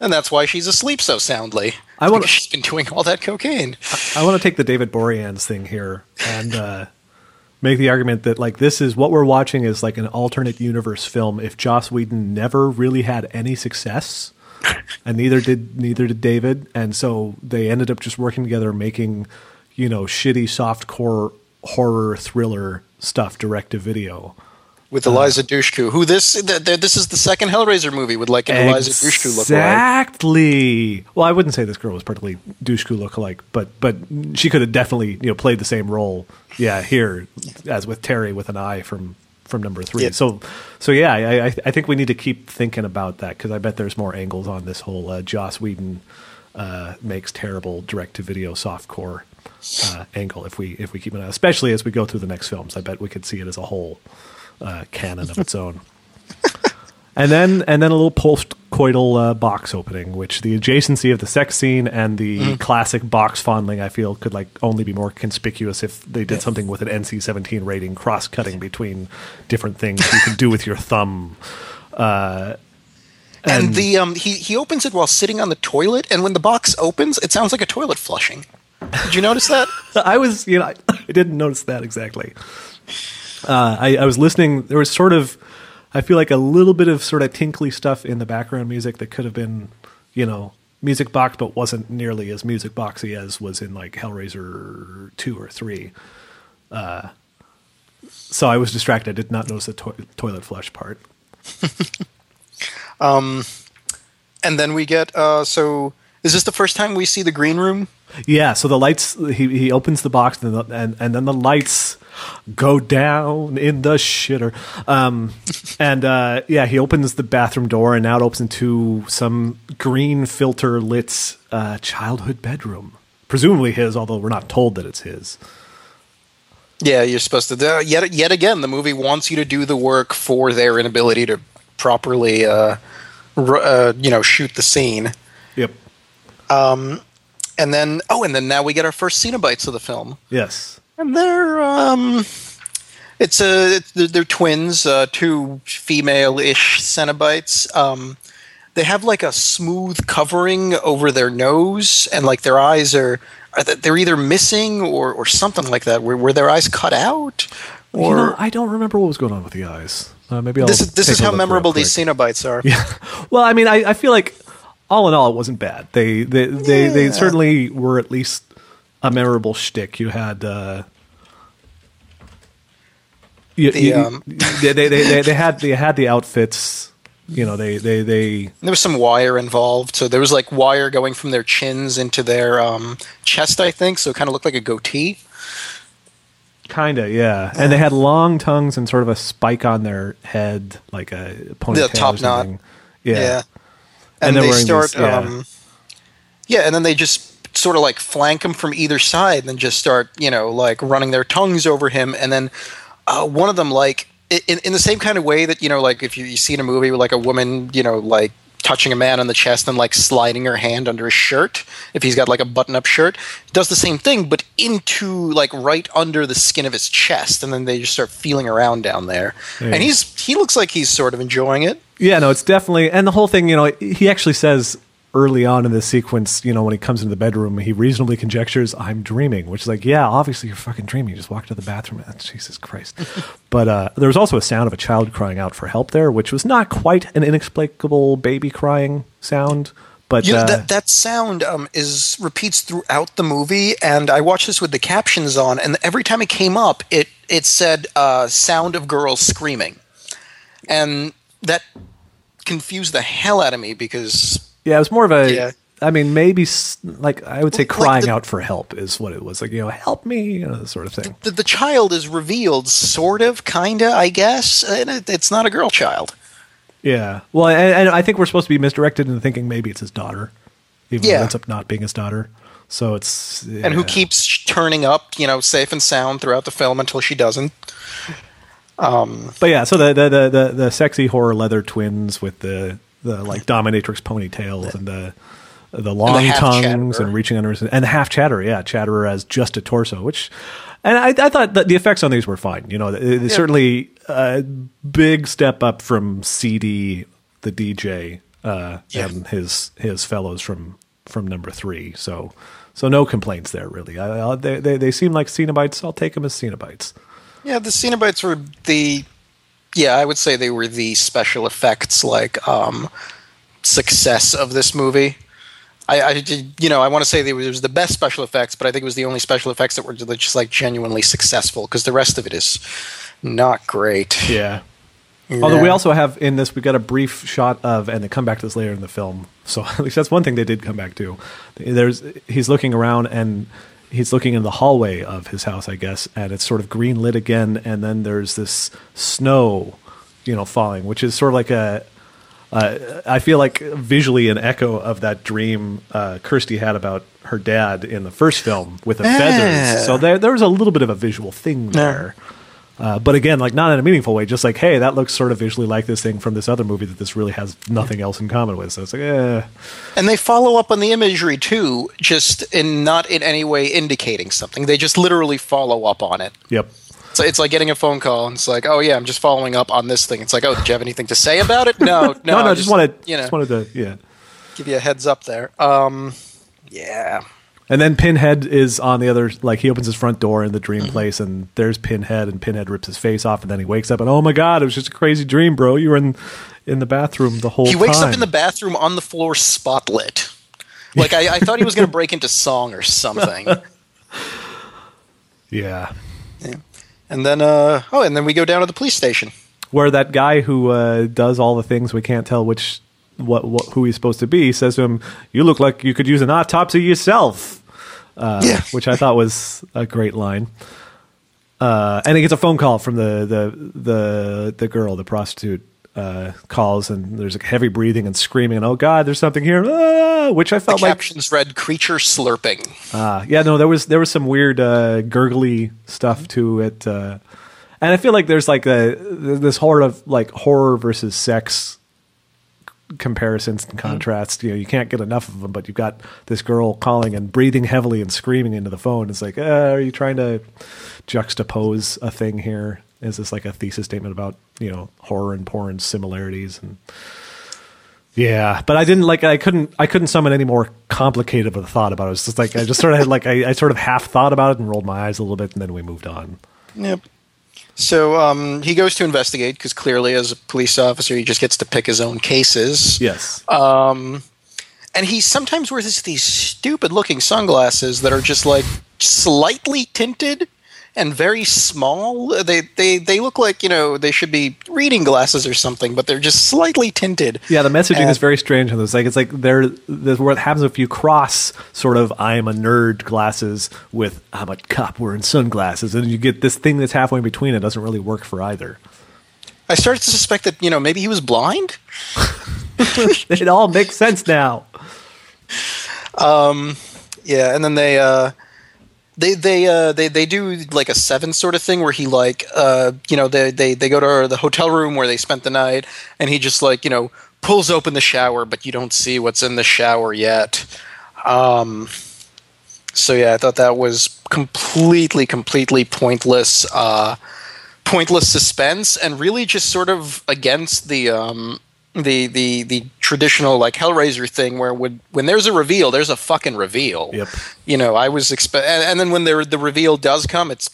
And that's why she's asleep so soundly. I wanna- she's been doing all that cocaine. I want to take the David Boreanaz thing here and uh, make the argument that like this is what we're watching is like an alternate universe film. If Joss Whedon never really had any success, and neither did neither did David, and so they ended up just working together making you know shitty softcore horror thriller stuff direct to video. With Eliza Dushku, who this th- th- this is the second Hellraiser movie with like an Eliza Dushku look like. Exactly. Well, I wouldn't say this girl was particularly Dushku lookalike, but but she could have definitely you know played the same role. Yeah, here as with Terry with an eye from from number three. Yeah. So so yeah, I I, I think we need to keep thinking about that because I bet there's more angles on this whole uh, Joss Whedon uh, makes terrible direct to video softcore uh, angle. If we if we keep it, on, especially as we go through the next films, I bet we could see it as a whole uh, canon of its own. And then and then a little post-coital uh, box opening, which the adjacency of the sex scene and the Mm-hmm. classic box fondling, I feel, could like only be more conspicuous if they did something with an NC-17 rating, cross-cutting between different things you can do with your thumb. and, And- the um, he he opens it while sitting on the toilet, and when the box opens, it sounds like a toilet flushing. Did you notice that? I was, you know, I, I didn't notice that exactly. Uh, I, I was listening. There was sort of, I feel like a little bit of sort of tinkly stuff in the background music that could have been, you know, music box, but wasn't nearly as music boxy as was in like Hellraiser two or three. Uh, so I was distracted. I did not notice the to- toilet flush part. um, And then we get uh, so. Is this the first time we see the green room? Yeah, so the lights. He he opens the box and the, and, and then the lights go down in the shitter. Um, and uh, yeah, he opens the bathroom door and now it opens into some green filter lit uh, childhood bedroom, presumably his, although we're not told that it's his. Yeah, you're supposed to. Uh, yet, yet again, the movie wants you to do the work for their inability to properly, uh, r- uh, you know, shoot the scene. Yep. And then, oh, and then now we get our first Cenobites of the film, Yes. And they're um, it's a it's, they're, twins, uh, two female-ish Cenobites. Um, they have like a smooth covering over their nose, and like their eyes are. Are they- they're either missing or, or something like that. Were, were their eyes cut out? Or you know, I don't remember what was going on with the eyes. Uh, maybe I'll this is this is how memorable these Cenobites are. Yeah. Well, I mean, I, I feel like all in all, it wasn't bad. They they they, they certainly were at least a memorable shtick. You had. Uh, you, The, you- um, they, they, they, they had they had the outfits. You know, they they they There was some wire involved, so there was like wire going from their chins into their um, chest, I think. So it kind of looked like a goatee. kind of yeah, and they had long tongues and sort of a spike on their head, like a ponytail. top or something. knot. Yeah. Yeah. And And, they start. these- yeah. um, Yeah, and then they just sort of like flank him from either side and then just start, you know, like running their tongues over him. And then uh, one of them, like, in, in the same kind of way that, you know, like if you, you see in a movie with like a woman, you know, like touching a man on the chest and like sliding her hand under his shirt if he's got like a button up shirt does the same thing but into like right under the skin of his chest and then they just start feeling around down there Yeah. and he's he looks like he's sort of enjoying it Yeah, no, it's definitely, and the whole thing, you know, he actually says early on in the sequence, you know, when he comes into the bedroom, he reasonably conjectures, I'm dreaming, which is like, yeah, obviously you're fucking dreaming. You just walked to the bathroom. Ah, Jesus Christ. but uh, there was also a sound of a child crying out for help there, which was not quite an inexplicable baby crying sound. But You know, uh, that that sound um, is repeats throughout the movie, and I watched this with the captions on, and every time it came up, it it said uh, "sound of girls screaming," and that confused the hell out of me because yeah, it was more of a. Yeah. I mean, maybe like I would say, Like crying the- out for help is what it was. Like, you know, help me, you know, sort of thing. the, the child is revealed, sort of, kinda, I guess, and it, it's not a girl child. Yeah. Well, and, and I think we're supposed to be misdirected into thinking maybe it's his daughter, even though it ends up not being his daughter. So it's and who keeps turning up, you know, safe and sound throughout the film until she doesn't. Um, but yeah, so the the, the the the sexy horror leather twins with the the like dominatrix ponytails and the the long half tongues chatterer. and reaching under his and the half chatterer, yeah, chatterer as just a torso, which. And I, I thought that the effects on these were fine. You know, it, it's certainly a big step up from CD, the DJ, uh, Yeah. and his his fellows from from number three. So so no complaints there really. I, I, they, they they seem like Cenobites. I'll take them as Cenobites. Yeah, the Cenobites were the yeah, I would say they were the special effects like um success of this movie. I, I did, you know, I want to say they were, it was the best special effects, but I think it was the only special effects that were just like genuinely successful because the rest of it is not great. Yeah. Although we also have in this, we got a brief shot of, and they come back to this later in the film. So at least that's one thing they did come back to. There's he's looking around and he's looking in the hallway of his house, I guess, and it's sort of green lit again, and then there's this snow, you know, falling, which is sort of like a. Uh, I feel like visually an echo of that dream uh, Kirsty had about her dad in the first film with the feathers. So there, there was a little bit of a visual thing there. Uh, but again, like not in a meaningful way, just like, hey, that looks sort of visually like this thing from this other movie that this really has nothing else in common with. So it's like, eh. And they follow up on the imagery too, just in not in any way indicating something. They just literally follow up on it. Yep. So it's like getting a phone call, and it's like, oh yeah, I'm just following up on this thing. It's like, oh, did you have anything to say about it? No, no, No, no, I just, wanted, you know, just wanted to, yeah. give you a heads up there. Um, yeah, And then Pinhead is on the other, like he opens his front door in the dream Mm-hmm. place, and there's Pinhead, and Pinhead rips his face off, and then he wakes up, and oh my god, it was just a crazy dream, bro. You were in in the bathroom the whole he time. wakes up in the bathroom on the floor, spotlit. Like I, I thought he was going to break into song or something. yeah. And then, uh, oh, and then we go down to the police station. where that guy who uh, does all the things we can't tell which what, what who he's supposed to be says to him, "You look like you could use an autopsy yourself," uh, Yeah. which I thought was a great line. Uh, and he gets a phone call from the the the the girl, the prostitute. Uh, calls and there's like heavy breathing and screaming and oh god there's something here ah! which I The felt like captions read "creature slurping." Ah, yeah, no, there was there was some weird uh, gurgly stuff to it, uh, and I feel like there's like a this horror of like horror versus sex comparisons and contrasts. You know, you can't get enough of them, but you've got this girl calling and breathing heavily and screaming into the phone. It's like, uh, are you trying to juxtapose a thing here? Is this like a thesis statement about you know horror and porn similarities and yeah, but I didn't like. I couldn't. I couldn't summon any more complicated of a thought about it. It's just like I just sort of had like I, I sort of half thought about it and rolled my eyes a little bit, and then we moved on. Yep. So um, he goes to investigate because clearly, as a police officer, he just gets to pick his own cases. Yes. Um, and he sometimes wears these stupid looking sunglasses that are just like slightly tinted and very small. They they they look like you know they should be reading glasses or something, but they're just slightly tinted. yeah, the messaging and- is very strange on this. Like it's like there. There's what happens if you cross sort of "I am a nerd" glasses with "I'm a cop wearing sunglasses," and you get this thing that's halfway in between. It doesn't really work for either. I started to suspect that you know maybe he was blind. it all makes sense now. Um, yeah, and then they uh, they they uh, they they do like a seven sort of thing where he like uh, you know they they they go to the hotel room where they spent the night, and he just like you know pulls open the shower, but you don't see what's in the shower yet. Um, so yeah, I thought that was completely completely pointless. Uh, pointless suspense and really just sort of against the um, the the the traditional like Hellraiser thing where when when there's a reveal, there's a fucking reveal. Yep. You know, I was expect and, and then when the the reveal does come, it's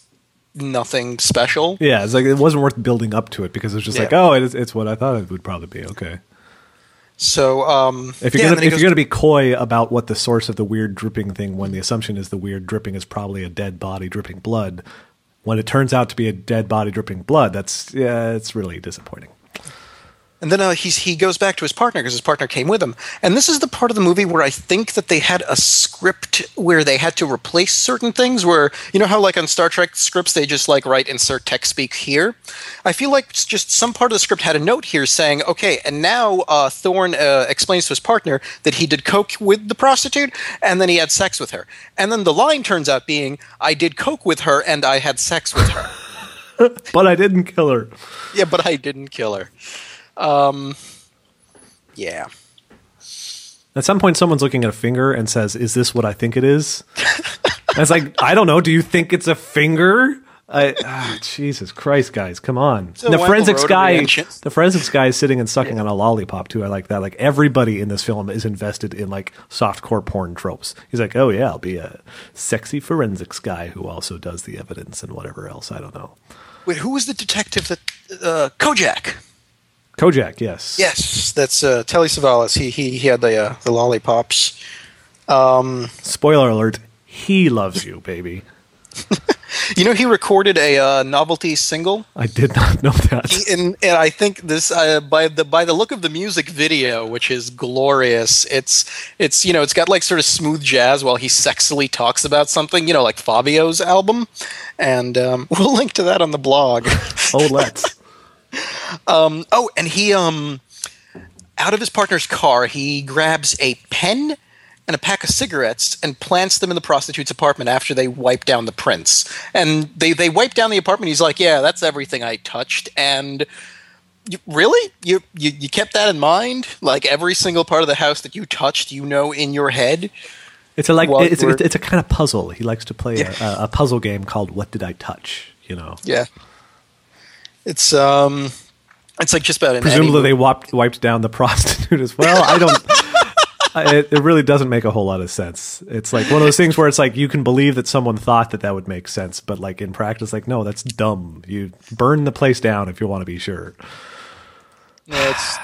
nothing special. Yeah, it's like it wasn't worth building up to it because it's just Yeah. like, oh, it's, it's what I thought it would probably be. Okay. So um, If you're yeah, gonna if you're gonna be coy about what the source of the weird dripping thing, when the assumption is the weird dripping is probably a dead body dripping blood, when it turns out to be a dead body dripping blood, that's yeah, it's really disappointing. And then uh, he's, he goes back to his partner because his partner came with him. And this is the part of the movie where I think that they had a script where they had to replace certain things. Where you know how like on Star Trek scripts they just like write insert text speak here. I feel like it's just some part of the script had a note here saying, okay, and now uh, Thorne uh, explains to his partner that he did coke with the prostitute and then he had sex with her. And then the line turns out being, I did coke with her and I had sex with her. But I didn't kill her. yeah, but I didn't kill her. Um, yeah. At some point, someone's looking at a finger and says, "Is this what I think it is?" And it's like, I don't know. Do you think it's a finger? I, ah, Jesus Christ, guys, come on! So the forensics guy, the forensics guy is sitting and sucking on a lollipop too. I like that. Like everybody in this film is invested in like softcore porn tropes. He's like, oh yeah, I'll be a sexy forensics guy who also does the evidence and whatever else. I don't know. Wait, who was the detective that uh, Kojak? Kojak, yes, Yes, that's uh, Telly Savalas. He he he had the uh, the lollipops. Um, Spoiler alert: he loves you, baby. you know, he recorded a uh, novelty single, I did not know that. he, and and I think this uh, by the by the look of the music video, which is glorious. It's it's you know it's got like sort of smooth jazz while he sexily talks about something. You know, like Fabio's album, and um, we'll link to that on the blog. oh, let's. Oh, and he um out of his partner's car, he grabs a pen and a pack of cigarettes and plants them in the prostitute's apartment after they wipe down the prints. And they they wipe down the apartment. He's like, "Yeah, that's everything I touched." And you, really, you, you you kept that in mind? Like every single part of the house that you touched, you know in your head. It's a like it's, it's, it's a kind of puzzle. He likes to play Yeah. a, a puzzle game called "What Did I Touch?" You know. Yeah, it's um, it's like just about in Presumably, they wiped wiped down the prostitute as well. I don't. It, it really doesn't make a whole lot of sense. It's like one of those things where it's like you can believe that someone thought that that would make sense, but like in practice, like no, that's dumb. You burn the place down if you want to be sure. Yeah, it's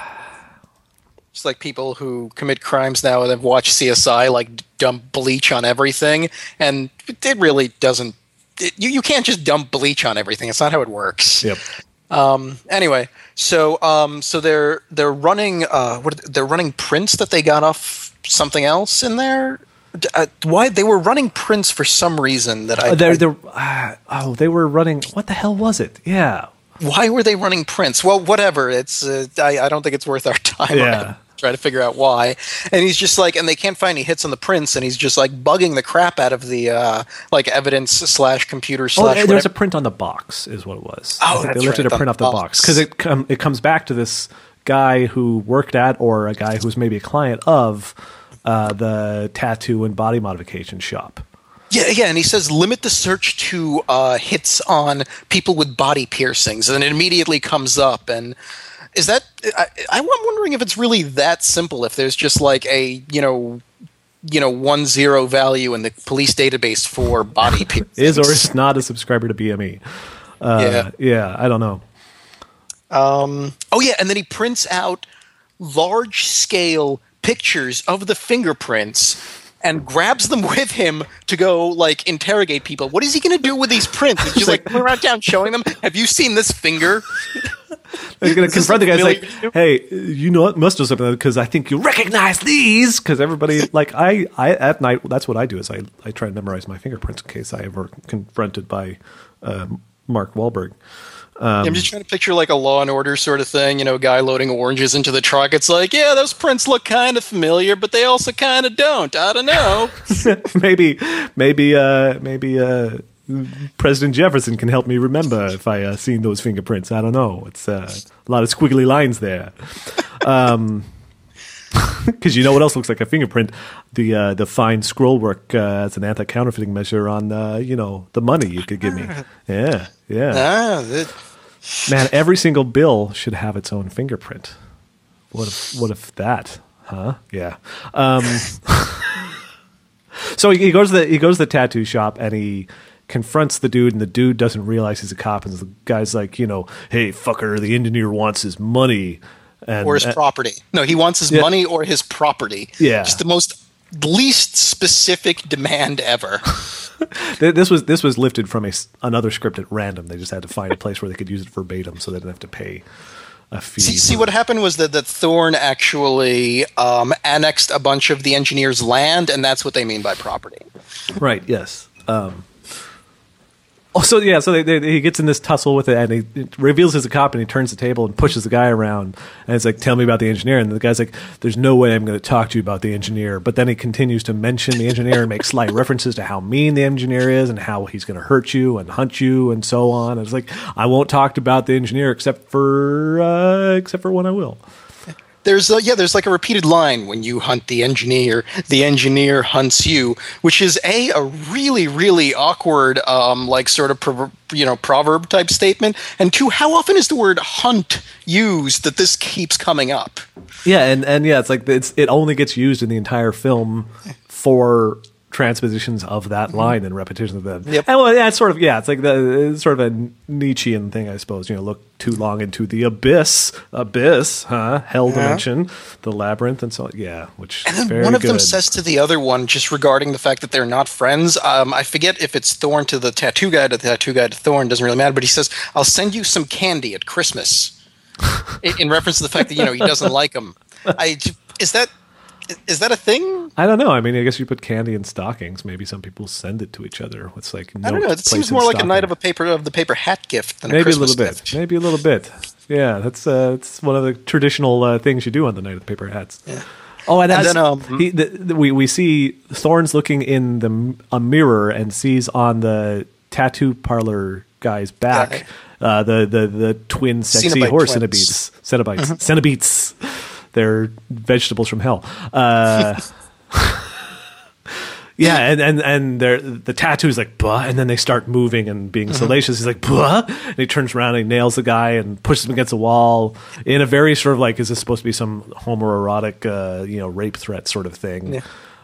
it's like people who commit crimes now and have watched CSI like dump bleach on everything, and it really doesn't. It, you you can't just dump bleach on everything. It's not how it works. Yep. Um, anyway, so um, so they're they're running uh, what they- they're running prints that they got off something else in there. Uh, why they were running prints for some reason that I, Uh, they're, they're, uh, oh, they were running. What the hell was it? Yeah. why were they running prints? Well, whatever. It's uh, I, I don't think it's worth our time. Yeah. Try to figure out why, and he's just like, and they can't find any hits on the prints, and he's just like bugging the crap out of the uh, like evidence slash computer Oh, slash. there- there's a print on the box, is what it was. Oh, that's they lifted right, a print off the box because it com- it comes back to this guy who worked at or a guy who's maybe a client of uh, the tattoo and body modification shop. Yeah, yeah, and he says limit the search to uh, hits on people with body piercings, and it immediately comes up. And is that? I, I'm wondering if it's really that simple. If there's just like a you know, you know, one zero value in the police database for body piercings. Is or is not a subscriber to BME. Uh, Yeah. yeah, I don't know. Oh yeah, and then he prints out large scale pictures of the fingerprints and grabs them with him to go like interrogate people. What is he going to do with these prints? He's just like going around town showing them. Have you seen this finger? He's going to confront the guy. Like, "Hey, you know what? Must do something because I think you recognize these." Because everybody, like, I, I at night, that's what I do is I, I try to memorize my fingerprints in case I ever confronted by uh, Mark Wahlberg. I'm just trying to picture like a Law and Order sort of thing. You know, guy loading oranges into the truck. It's like, yeah, those prints look kind of familiar, but they also kind of don't. I don't know. maybe, maybe, uh, maybe uh, President Jefferson can help me remember if I uh, seen those fingerprints. I don't know. It's uh, a lot of squiggly lines there. Um, because you know what else looks like a fingerprint? The uh, the fine scroll work uh, as an anti counterfeiting measure on uh, you know the money you could give me. Yeah, yeah. ah, that, Man, every single bill should have its own fingerprint. What if what if that? Huh? Yeah. Um, so he, he goes to the he goes to the tattoo shop and he confronts the dude and the dude doesn't realize he's a cop and the guy's like, you know, hey fucker, the engineer wants his money and or his uh, property. No, he wants his Yeah. money or his property. Yeah. Just the most least specific demand ever. This was this was lifted from a another script at random. They just had to find a place where they could use it verbatim, so they didn't have to pay a fee. See, see what happened was that, that Thorne actually um, annexed a bunch of the engineer's land, and that's what they mean by property. Right. Yes. Um, oh, so yeah. So they, they, he gets in this tussle with it, and he it reveals he's a cop, and he turns the table and pushes the guy around, and it's like, "Tell me about the engineer." And the guy's like, "There's no way I'm going to talk to you about the engineer." But then he continues to mention the engineer and make slight references to how mean the engineer is and how he's going to hurt you and hunt you and so on. And it's like, I won't talk about the engineer except for uh, except for when I will. There's a, yeah, there's like a repeated line when you hunt the engineer, the engineer hunts you, which is a a really really awkward um, like sort of prover- you know proverb type statement, and two, how often is the word hunt used that this keeps coming up? Yeah, and and yeah, it's like it's it only gets used in the entire film for transpositions of that line and repetitions of that. Yep. And well, yeah, it's sort of yeah, it's like the it's sort of a Nietzschean thing, I suppose. You know, look too long into the abyss, abyss, huh? Hell dimension, the labyrinth, and so yeah, which And then one of good. them says to the other one, just regarding the fact that they're not friends. Um, I forget if it's Thorne to the tattoo guy to the tattoo guy to Thorne. Doesn't really matter. But he says, "I'll send you some candy at Christmas," in, in reference to the fact that you know he doesn't like them. I is that is that a thing? I don't know. I mean, I guess you put candy in stockings. Maybe some people send it to each other. It's like I don't know. It seems more like a night of a paper of the paper hat gift than a maybe a Christmas little bit. gift. Maybe a little bit. Yeah, that's uh, that's one of the traditional uh, things you do on the night of the paper hats. Oh, and, And as then, um, he, the, the, we we see Thorne's looking in the a mirror and sees on the tattoo parlor guy's back uh, the, the the twin sexy Cenobite horse twins. cenobites, cenobites, cenobites. They're vegetables from hell. Uh, yeah, and and and they're, the tattoo is like buh, and then they start moving and being salacious. He's like buh, and he turns around and he nails the guy and pushes him against the wall in a very sort of like, is this supposed to be some homoerotic, uh, you know, rape threat sort of thing? Yeah.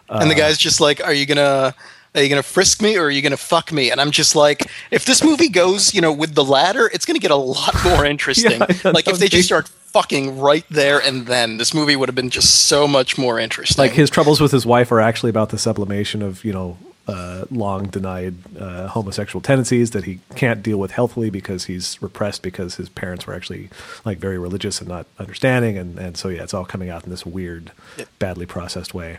and the guy's just like, "Are you gonna?" Are you gonna frisk me or are you gonna fuck me? And I'm just like, if this movie goes, you know, with the latter, it's gonna get a lot more interesting. Yeah, like if they just start fucking right there and then, this movie would have been just so much more interesting. Like his troubles with his wife are actually about the sublimation of you know uh, long denied uh, homosexual tendencies that he can't deal with healthily because he's repressed because his parents were actually like very religious and not understanding, and and so yeah, it's all coming out in this weird, badly processed way.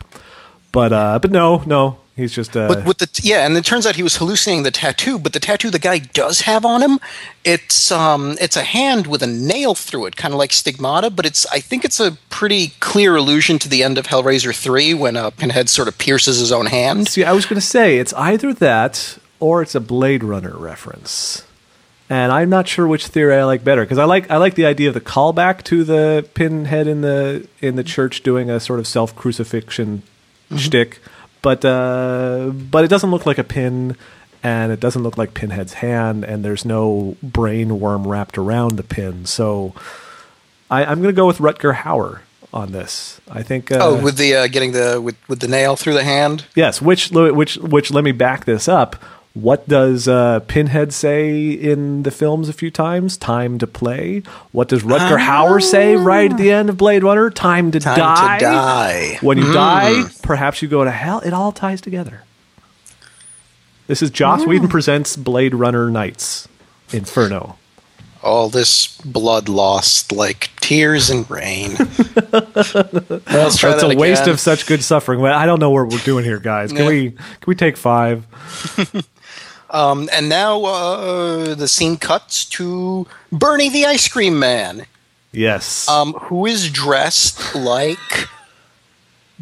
But uh, but no, no, he's just uh, But with the yeah, and it turns out he was hallucinating the tattoo. But the tattoo the guy does have on him, it's um, it's a hand with a nail through it, kind of like stigmata. But it's I think it's a pretty clear allusion to the end of Hellraiser three when uh, Pinhead sort of pierces his own hand. See, I was going to say it's either that or it's a Blade Runner reference, and I'm not sure which theory I like better because I like I like the idea of the callback to the pinhead in the in the church doing a sort of self crucifixion shtick, but uh, but it doesn't look like a pin. And it doesn't look like Pinhead's hand, and there's no brain worm wrapped around the pin. So I, I'm going to go with Rutger Hauer on this. I think. Uh, oh, with the uh, getting the with, with the nail through the hand. Yes, which which which let me back this up. What does uh, Pinhead say in the films a few times? Time to play. What does Rutger ah. Hauer say right at the end of Blade Runner? Time to Time die. to die. When you hmm. die, perhaps you go to hell. It all ties together. This is Joss hmm. Whedon presents Blade Runner Nights Inferno. All this blood lost like tears and rain. Let's try It's that a waste of such good suffering. I don't know what we're doing here, guys. Can Yeah. we can we take five? Um, and now uh, the scene cuts to Bernie the ice cream man, Yes. um, who is dressed like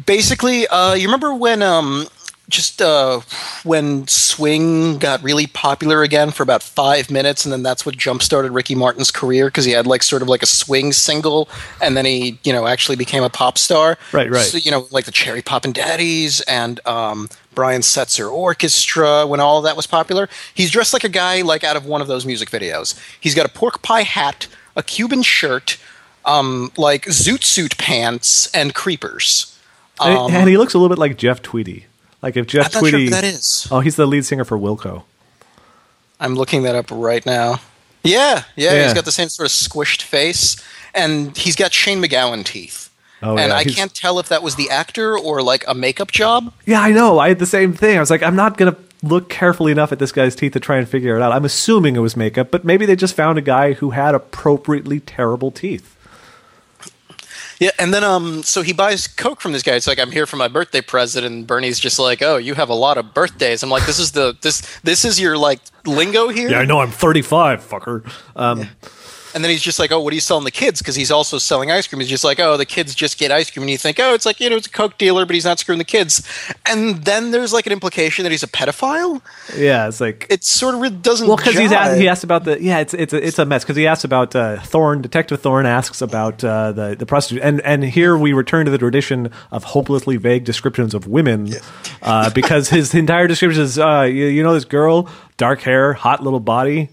basically. Uh, you remember when um, just uh, when swing got really popular again for about five minutes, and then that's what jump started Ricky Martin's career because he had like sort of like a swing single, and then he you know actually became a pop star. Right, right. So, you know, like the Cherry Poppin' Daddies and um, Brian Setzer Orchestra when all of that was popular. He's dressed like a guy like out of one of those music videos. He's got a pork pie hat, a Cuban shirt, um, like zoot suit pants, and creepers. um, and he looks a little bit like Jeff Tweedy. Like if Jeff I'm sure Tweedy. who that is. Oh, he's the lead singer for Wilco. I'm looking that up right now. Yeah, yeah, Yeah. he's got the same sort of squished face, and he's got Shane MacGowan teeth. Oh, and yeah, I can't tell if that was the actor or like a makeup job. Yeah, I know. I had the same thing. I was like, I'm not gonna look carefully enough at this guy's teeth to try and figure it out. I'm assuming it was makeup, but maybe they just found a guy who had appropriately terrible teeth. Yeah, and then um, so he buys Coke from this guy. It's like I'm here for my birthday present, and Bernie's just like, "Oh, you have a lot of birthdays." I'm like, "This is the this this is your like lingo here." Yeah, I know. I'm 35, fucker. Um, And then he's just like, "Oh, what are you selling the kids?" Because he's also selling ice cream. He's just like, "Oh, the kids just get ice cream," and you think, "Oh, it's like you know, it's a Coke dealer, but he's not screwing the kids." And then there's like an implication that he's a pedophile. yeah, it's like It sort of really doesn't. well, because asked, he asked about the yeah, it's it's a, it's a mess because he asks about uh, Thorne. Detective Thorne asks about uh, the the prostitute, and and here we return to the tradition of hopelessly vague descriptions of women, uh, because his entire description is uh, you, you know this girl, dark hair, hot little body.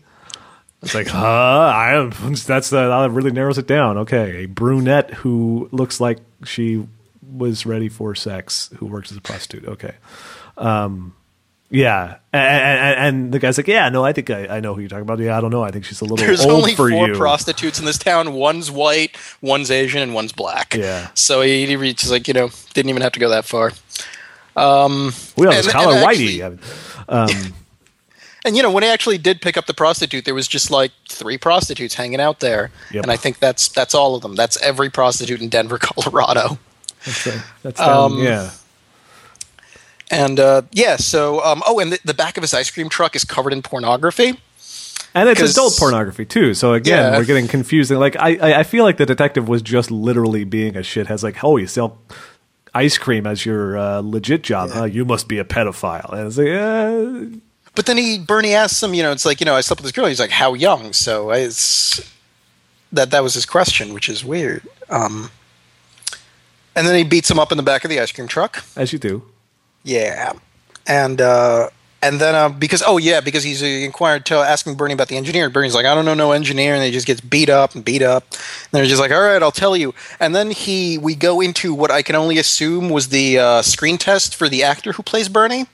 It's like, huh? I am. That's uh, that really narrows it down. Okay, a brunette who looks like she was ready for sex, who works as a prostitute. Okay. Um, yeah, and, and, and the guy's like, "Yeah, no, I think I, I know who you're talking about. Yeah, I don't know. I think she's a little There's old only for four you." prostitutes in this town. One's white, one's Asian, and one's black. Yeah. So he, he reaches like you know didn't even have to go that far. we all just call her Whitey. Um, And you know when he actually did pick up the prostitute, there was just like three prostitutes hanging out there, Yep. and I think that's that's all of them. That's every prostitute in Denver, Colorado. that's right. That's down, Um, yeah. And uh, yeah, so um, oh, and the, the back of his ice cream truck is covered in pornography. And it's adult pornography too. So again, Yeah. we're getting confusing. Like I, I, I feel like the detective was just literally being a shithead. Like, oh, you sell ice cream as your uh, legit job, huh? You must be a pedophile. And it's like, uh, But then he Bernie asks him, you know, it's like you know I slept with this girl. He's like, how young? So it's that that was his question, which is weird. Um, and then he beats him up in the back of the ice cream truck. as you do. Yeah, and uh, and then uh, because oh yeah, because he's uh, inquired to asking Bernie about the engineer. Bernie's like, I don't know no engineer, and he just gets beat up and beat up. And they're just like, all right, I'll tell you. And then he we go into what I can only assume was the uh, screen test for the actor who plays Bernie.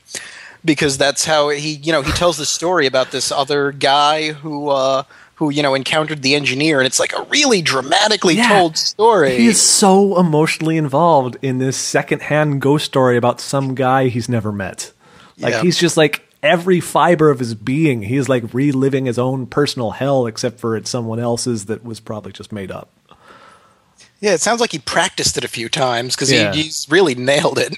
Because that's how he, you know, he tells the story about this other guy who, uh, who you know, encountered the engineer, and it's like a really dramatically Yeah. told story. He is so emotionally involved in this secondhand ghost story about some guy he's never met. Like Yeah. he's just like every fiber of his being, he's like reliving his own personal hell, except for it's someone else's that was probably just made up. Yeah, it sounds like he practiced it a few times because Yeah. he, he's really nailed it.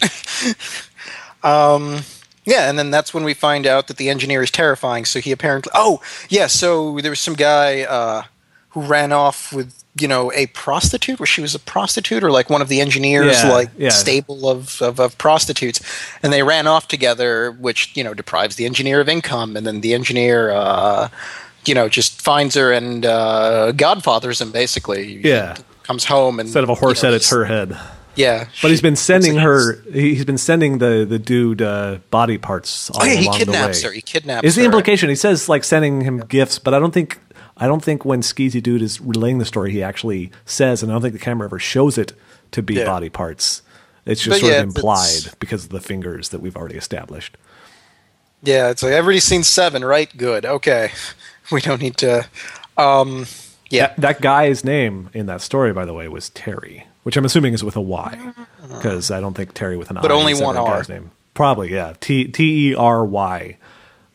um, yeah, and then that's when we find out that the engineer is terrifying. So he apparently, oh yeah, so there was some guy uh, who ran off with you know a prostitute, where she was a prostitute, or like one of the engineers, Yeah, like yeah. stable of, of of prostitutes, and they ran off together, which you know deprives the engineer of income, and then the engineer. Uh, you know, just finds her and uh, godfathers him basically. Yeah. comes home and Instead of a horse you know, head, it's her head. Yeah, But he's been sending her. He's been sending the the dude uh, body parts. All Oh yeah, he kidnaps her. He kidnaps Is the implication? He says like sending him gifts, but I don't think I don't think when Skeezy Dude is relaying the story, he actually says, and I don't think the camera ever shows it to be Yeah. body parts. It's just But sort yeah, of implied because of the fingers that we've already established. Yeah, it's like everybody's seen Seven, right? Good. Okay, we don't need to. Um, yeah, That, that guy's name in that story, by the way, was Terry, which I'm assuming is with a Y, because I don't think Terry with an But I only one R. guy's name. Probably, yeah. T T E R Y.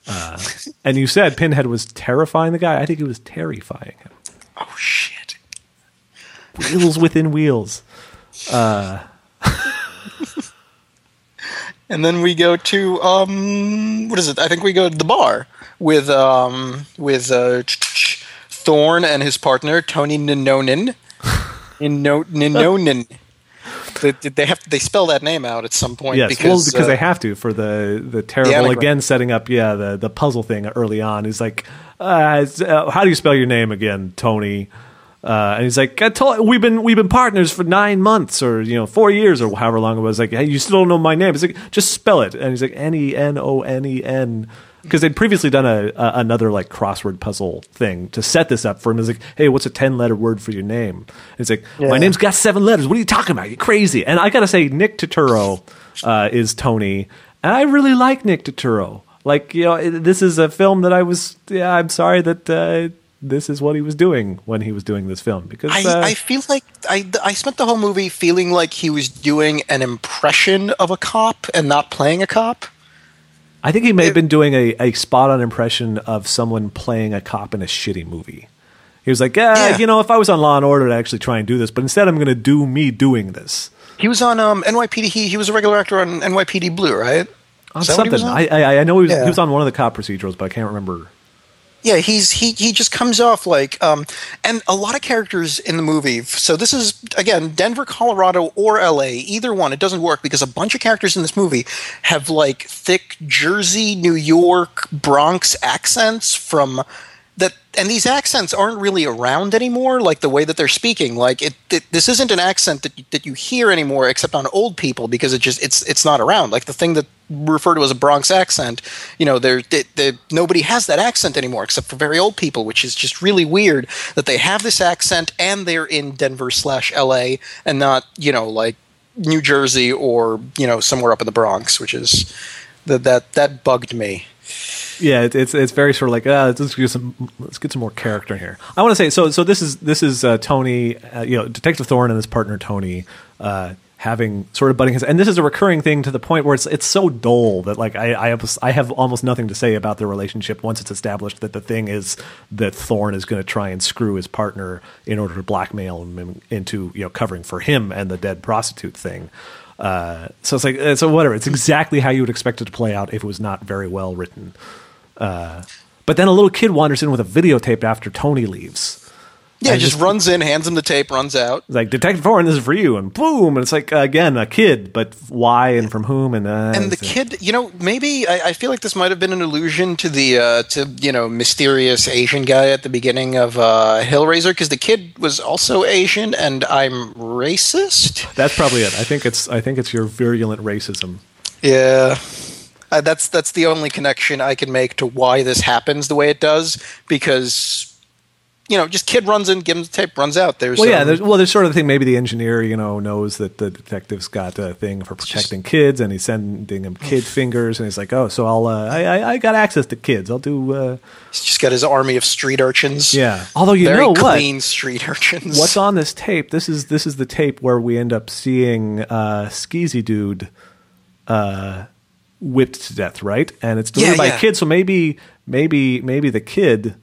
Uh, and you said Pinhead was terrifying the guy. I think he was terrifying him. Oh shit. Wheels within wheels. And then we go to um, what is it? I think we go to the bar. with um with uh, Thorne and his partner Tony Ninonin. Nino- Ninonin. they, they have they spell that name out at some point Yes, because, well, because uh, they have to for the the terrible anagram. again setting up. Yeah, the the puzzle thing early on. He's like, uh, uh, "How do you spell your name again, Tony?" Uh, and he's like, I told, "We've been we've been partners for nine months, or you know, four years, or however long it was." Like, hey, you still don't know my name? It's like, just spell it. And he's like, N E N O N E N. Because they'd previously done a, a another like crossword puzzle thing to set this up for him. It's like, "Hey, what's a ten letter word for your name?" And he's like, "My name's got seven letters. What are you talking about? You're crazy." And I gotta say, Nick Turturro uh, is Tony, and I really like Nick Turturro. Like, you know, this is a film that I was. Yeah, I'm sorry that uh, this is what he was doing when he was doing this film because I, uh, I feel like I, I spent the whole movie feeling like he was doing an impression of a cop and not playing a cop. I think he may have been doing a, a spot on impression of someone playing a cop in a shitty movie. He was like, yeah, Yeah. you know, if I was on Law and Order, I'd actually try and do this, but instead I'm going to do me doing this. He was on um, NYPD. He, he was a regular actor on NYPD Blue, right? On Is that what he something. on? I, I I know he was, Yeah. he was on one of the cop procedurals, but I can't remember. Yeah, he's he he just comes off like um and a lot of characters in the movie. So this is again Denver, Colorado or LA, either one. It doesn't work because a bunch of characters in this movie have like thick Jersey, New York, Bronx accents from and these accents aren't really around anymore like the way that they're speaking. Like it, it this isn't an accent that you, that you hear anymore except on old people because it just it's it's not around. Like the thing that referred to as a Bronx accent you know there nobody has that accent anymore except for very old people which is just really weird that they have this accent and they're in Denver slash LA and not you know like New Jersey or you know somewhere up in the Bronx which is that that that bugged me Yeah, it, it's it's very sort of like uh, let's get some let's get some more character in here. I want to say so. So this is this is uh, Tony, uh, you know, Detective Thorne and his partner Tony uh, having sort of butting his, and this is a recurring thing to the point where it's it's so dull that like I I have, I have almost nothing to say about their relationship once it's established that the thing is that Thorne is going to try and screw his partner in order to blackmail him into you know covering for him and the dead prostitute thing. Uh, so it's like uh, so whatever. It's exactly how you would expect it to play out if it was not very well written. Uh, but then a little kid wanders in with a videotape after Tony leaves. Yeah just, just- runs in hands him the tape runs out like Detective Thorne, this is for you, and boom, and it's like again a kid, but why and from whom and uh, and the it's- kid you know maybe I, I feel like this might have been an allusion to the uh, to you know mysterious asian guy at the beginning of uh, hellraiser because the kid was also asian and i'm racist That's probably it. I think it's I think it's your virulent racism. yeah uh, that's that's the only connection i can make to why this happens the way it does because you know just kid runs in gives him the tape runs out there's Well, yeah, um, there's, well, there's sort of the thing. Maybe the engineer, you know, knows that the detective's got a thing for protecting kids, and he's sending him kid fingers, and he's like, "Oh, so I'll, uh, I, I, I got access to kids. I'll do, uh, he's just got his army of street urchins yeah." Although you very know what, clean street urchins what's on this tape? This is this is the tape where we end up seeing uh, Skeezy Dude uh, whipped to death, right? And it's delivered Yeah, by yeah. a kid, so maybe maybe maybe the kid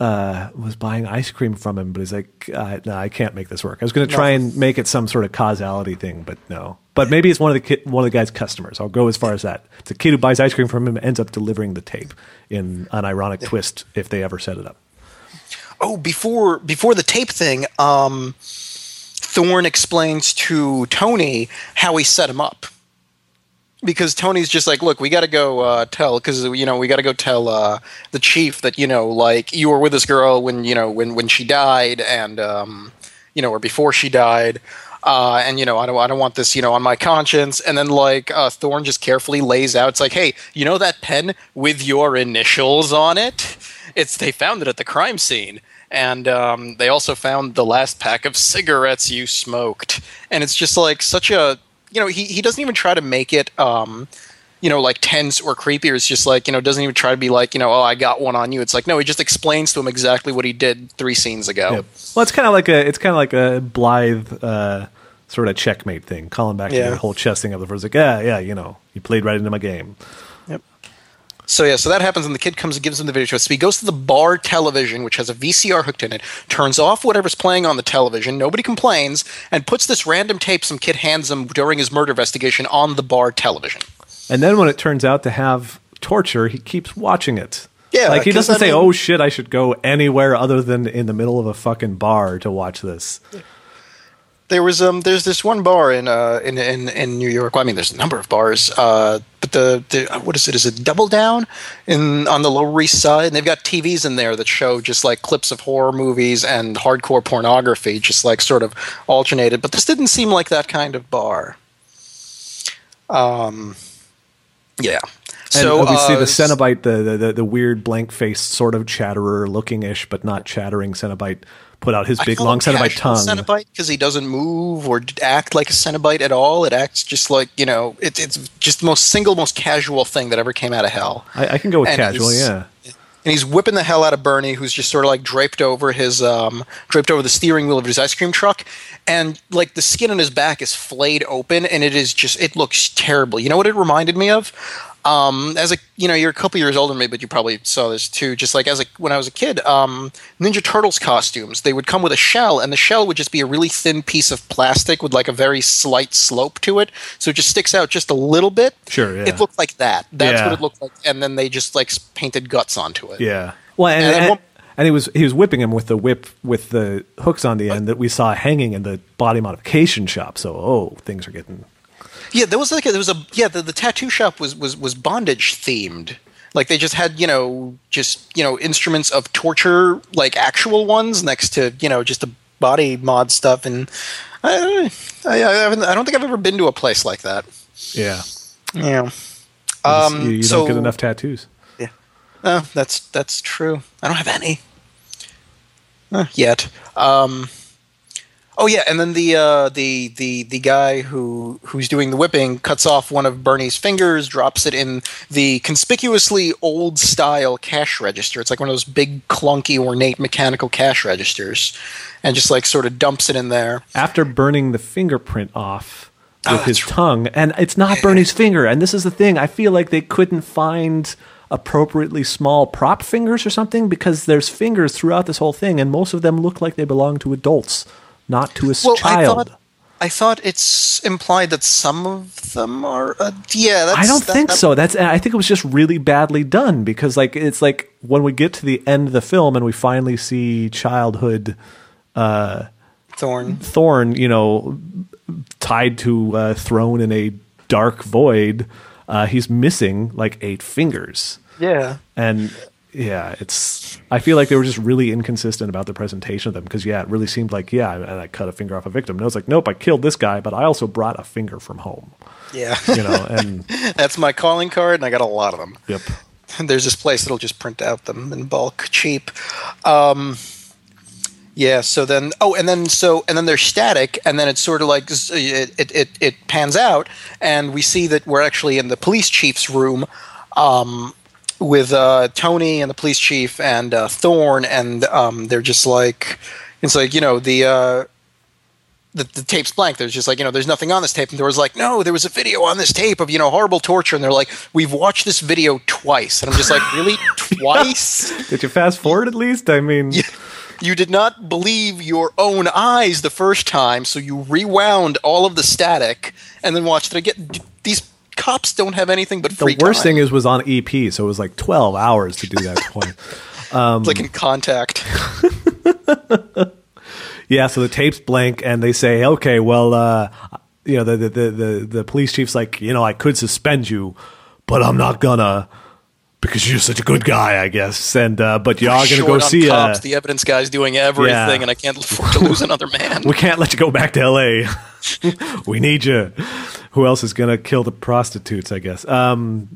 uh, was buying ice cream from him, but he's like, uh, "No, I can't make this work." I was going to try and make it some sort of causality thing, but no. But maybe it's one of the kid, one of the guy's customers. I'll go as far as that. It's a kid who buys ice cream from him and ends up delivering the tape in an ironic twist if they ever set it up. oh before before the tape thing um thorne explains to tony how he set him up because tony's just like look we got to go uh, tell because you know we got to go tell uh, the chief that you know like you were with this girl when you know when when she died and um you know or before she died uh, and you know I don't, I don't want this you know on my conscience. And then like uh, thorne just carefully lays out it's like hey you know that pen with your initials on it? It's they found it at the crime scene and um, they also found the last pack of cigarettes you smoked. And it's just like such a you know he, he doesn't even try to make it um, you know like tense or creepy Or it's just like you know doesn't even try to be like you know oh i got one on you it's like no he just explains to him exactly what he did three scenes ago Yep. Well, it's kind of like a it's kind of like a blithe uh, sort of checkmate thing. Calling back to the whole chess thing of the first, like, yeah, yeah, you know, you played right into my game. Yep. So yeah, so that happens, and the kid comes and gives him the video. So he goes to the bar television, which has a VCR hooked in it, turns off whatever's playing on the television. Nobody complains, and puts this random tape some kid hands him during his murder investigation on the bar television. And then when it turns out to have torture, he keeps watching it. Yeah, like he doesn't I say, "Oh shit, I should go anywhere other than in the middle of a fucking bar to watch this." There was um, there's this one bar in uh in in, in New York. Well, I mean, there's a number of bars. Uh, but the, the what is it? Is it Double Down in on the Lower East Side? And they've got TVs in there that show just like clips of horror movies and hardcore pornography, just like sort of alternated. But this didn't seem like that kind of bar. Um, yeah. And So we see uh, the Cenobite, the, the the the weird blank faced sort of chatterer looking ish, but not chattering Cenobite, put out his big long Cenobite tongue. Cenobite because he doesn't move or act like a Cenobite at all. It acts just like you know, it, it's just the most single, most casual thing that ever came out of hell. I, I can go with And casual, yeah. And he's whipping the hell out of Bernie, who's just sort of like draped over his um, draped over the steering wheel of his ice cream truck, and like the skin on his back is flayed open, and it is just it looks terrible. You know what it reminded me of? Um, as a you know, you're a couple years older than me, but you probably saw this too. Just like as a when I was a kid, um, Ninja Turtles costumes they would come with a shell, and the shell would just be a really thin piece of plastic with like a very slight slope to it, so it just sticks out just a little bit. Sure, yeah. It looked like that. That's Yeah. what it looked like, and then they just like painted guts onto it. Yeah. Well, and, And and, one- and he was he was whipping him with the whip with the hooks on the end that we saw hanging in the body modification shop. So, oh, things are getting Yeah, there was like a, there was a yeah the, the tattoo shop was was was bondage themed. Like they just had you know just you know instruments of torture like actual ones next to you know just the body mod stuff and I I, I, I don't think I've ever been to a place like that. yeah. Yeah. Um, you you so, don't get enough tattoos. Yeah. Uh, that's that's true. I don't have any uh, yet. Um, oh yeah, and then the uh, the the the guy who who's doing the whipping cuts off one of Bernie's fingers, drops it in the conspicuously old style cash register. It's like one of those big clunky ornate mechanical cash registers, and just like sort of dumps it in there. After burning the fingerprint off with Oh, his right. tongue, and it's not Bernie's finger. And this is the thing. I feel like they couldn't find appropriately small prop fingers or something because there's fingers throughout this whole thing, and most of them look like they belong to adults, not to a s- Well, I child. thought I thought it's implied that some of them are. Uh, yeah, that's, I don't that- think that- so. That's I think it was just really badly done because like it's like when we get to the end of the film and we finally see childhood Thorne. Thorne, you know, tied to a throne in a dark void, uh, he's missing like eight fingers, Yeah. and yeah, it's. I feel like they were just really inconsistent about the presentation of them because yeah, it really seemed like yeah, and I cut a finger off a victim. And I was like, nope, I killed this guy, but I also brought a finger from home, Yeah. you know, and That's my calling card, and I got a lot of them. yep. There's this place that'll just print out them in bulk, cheap. Um, yeah. So then, oh, and then so and then they're static, and then it's sort of like it it it, it pans out, and we see that we're actually in the police chief's room. Um, with uh, Tony and the police chief and uh, Thorne, and um, they're just like, it's like you know the uh, the, the tape's blank. There's just like, you know, there's nothing on this tape. And there was like, no, there was a video on this tape of, you know, horrible torture. And they're like, we've watched this video twice. And I'm just like, really? Twice? Did you fast forward at least? I mean, You did not believe your own eyes the first time. So you rewound all of the static and then watched it again. These cops don't have anything but free the worst time. thing is was on EP, so it was like twelve hours to do that twice. It's like in contact. Yeah, so the tape's blank, and they say, "Okay, well, uh, you know, the, the the the the police chief's like, you know, I could suspend you, but I'm not gonna because you're such a good guy, I guess. And uh, but are gonna go see uh, cops. a. The evidence guy's doing everything, Yeah. and I can't afford to lose another man. We can't let you go back to L.A. we need you. Who else is gonna kill the prostitutes? I guess. Um,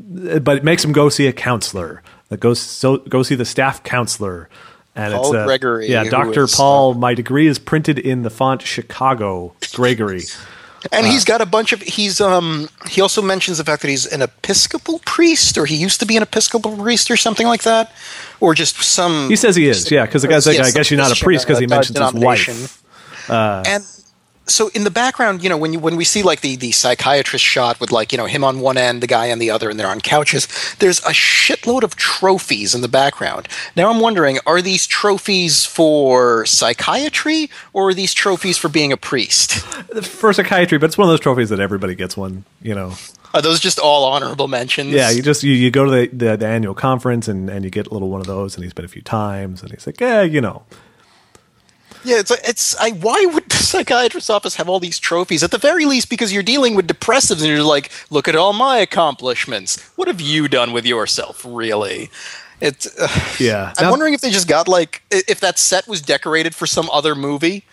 but it makes him go see a counselor. That goes so go see the staff counselor. And Paul it's uh, Gregory, Yeah, Doctor is, uh, Paul. my degree is printed in the font Chicago Gregory. And he's got a bunch of he's um he also mentions the fact that he's an Episcopal priest or he used to be an Episcopal priest or something like that, or just some. He says he is, yeah, because the guy's like, Yes, I guess you're not a priest because he uh, mentions his wife. and so in the background, you know, when you when we see like the the psychiatrist shot with like you know him on one end, the guy on the other, and they're on couches. There's a shitload of trophies in the background. Now I'm wondering, are these trophies for psychiatry or are these trophies for being a priest? For psychiatry, but it's one of those trophies that everybody gets one, you know. Are those just all honorable mentions? Yeah, you just you, you go to the, the, the annual conference and, and you get a little one of those, and he's been a few times, and he's like, yeah, you know, Yeah, it's it's. I why would the psychiatrist's office have all these trophies? At the very least, because you're dealing with depressives, and you're like, look at all my accomplishments. What have you done with yourself, really? It's. Uh, yeah. I'm Now- wondering if they just got like if that set was decorated for some other movie,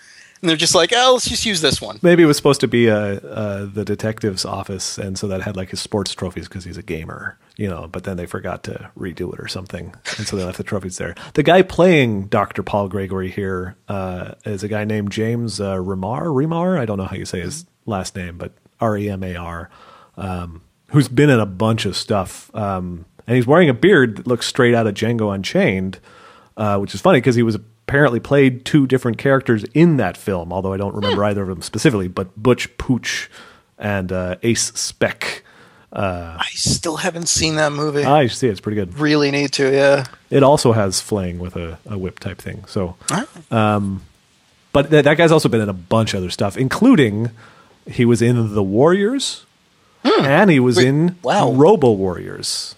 and they're just like, oh, let's just use this one. Maybe it was supposed to be uh, uh, the detective's office, and so that had like his sports trophies because he's a gamer, you know. But then they forgot to redo it or something, and so they left the trophies there. The guy playing Doctor Paul Gregory here uh, is a guy named James uh, Remar. Remar, I don't know how you say his last name, but R E M A R, um, who's been in a bunch of stuff, um, and he's wearing a beard that looks straight out of Django Unchained, uh, which is funny because he was apparently played two different characters in that film, although I don't hmm. remember either of them specifically. But Butch Pooch and uh, Ace Speck. Uh, I still haven't seen that movie. I see it's pretty good. really need to, yeah. It also has flaying with a, a whip type thing. So, Huh? but th- that guy's also been in a bunch of other stuff, including he was in The Warriors, hmm. and he was Wait, in wow. Robo Warriors.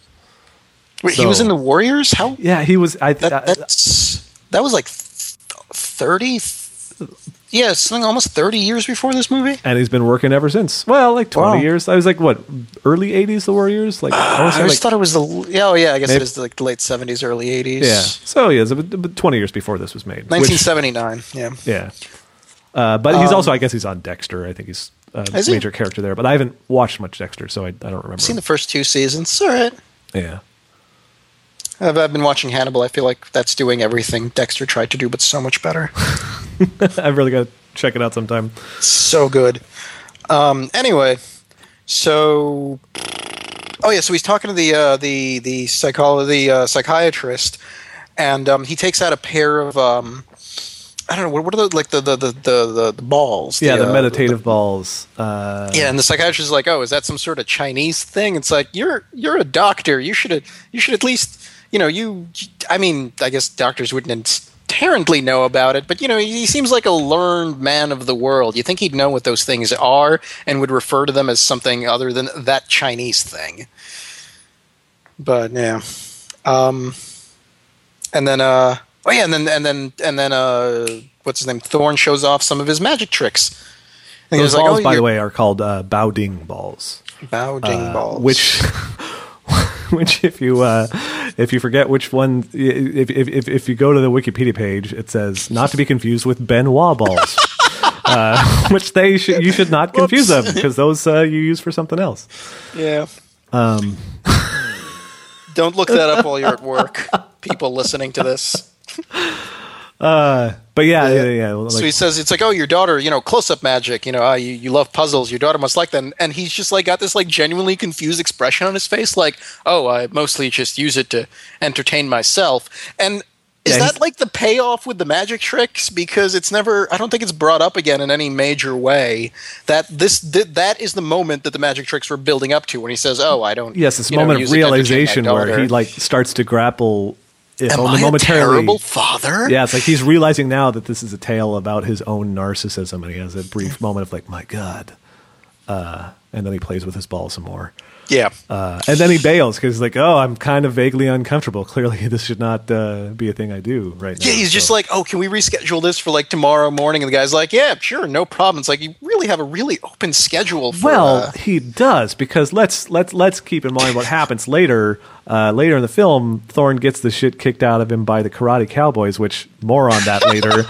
Wait, he was in the Warriors. How Yeah, he was. I, that? That's that was like thirty. Yeah, something almost thirty years before this movie. and he's been working ever since. Well, like twenty Wow. years. I was like, what, early '80s? The Warriors. Like, I, I always like, thought it was the. Yeah, oh yeah, I guess Maybe- it is like the late seventies, early eighties. Yeah. So yeah, it's about 20 years before this was made. 1979, which- Yeah. yeah. Uh, but he's also, I guess, he's on Dexter. I think he's a Is he? major character there. But I haven't watched much Dexter, so I, I don't remember. I've seen the first two seasons. It's all right. yeah. I've, I've been watching Hannibal. I feel like that's doing everything Dexter tried to do, but so much better. I've really got to check it out sometime. so good. Um, anyway, so oh yeah, so he's talking to the uh, the the psycholo- the uh, psychiatrist, and um, he takes out a pair of um, I don't know what, what are the like the the the the, the balls? Yeah, the uh, meditative balls. Uh, yeah, and the psychiatrist is like, "Oh, is that some sort of Chinese thing?" It's like you're you're a doctor. You should you should at least you know you. I mean, I guess doctors wouldn't inherently know about it, but you know, he seems like a learned man of the world. You think he'd know what those things are and would refer to them as something other than that Chinese thing. But yeah, um, and then uh, oh yeah, and then and then and then uh, what's his name? Thorne shows off some of his magic tricks. And Those was like, balls, "Oh, by the way, are called uh, Baoding balls. Bao Ding uh, balls. which which if you uh, if you forget which one if, if if if you go to the Wikipedia page it says not to be confused with Ben Wa balls. Uh, which they should you should not confuse them because those uh, you use for something else. Yeah. Um. Don't look that up while you're at work. People listening to this. But yeah, yeah, yeah. like- so he says it's like, oh, your daughter, you know, close-up magic. You know, uh, you, you love puzzles. Your daughter must like them. And he's just like got this like genuinely confused expression on his face, like, oh, I mostly just use it to entertain myself. And is Yeah, that like the payoff with the magic tricks? Because it's never, I don't think it's brought up again in any major way. That this th- that is the moment that the magic tricks were building up to when he says, oh, I don't. yes, this you know, moment of use it to entertain my realization where he like starts to grapple if Am only I a momentarily. terrible father? Yeah, it's like he's realizing now that this is a tale about his own narcissism, and he has a brief moment of like, "My God," uh, and then he plays with his ball some more, Yeah. uh, and then he bails because he's like, "Oh, I'm kind of vaguely uncomfortable. Clearly, this should not uh, be a thing I do right now." Yeah, he's just like, oh, can we reschedule this for like tomorrow morning? And the guy's like, yeah, sure, no problem. It's like you really have a really open schedule. For, Well, uh, he does because let's let's let's keep in mind what happens later. Uh, later in the film, Thorne gets the shit kicked out of him by the Karate Cowboys, which more on that later.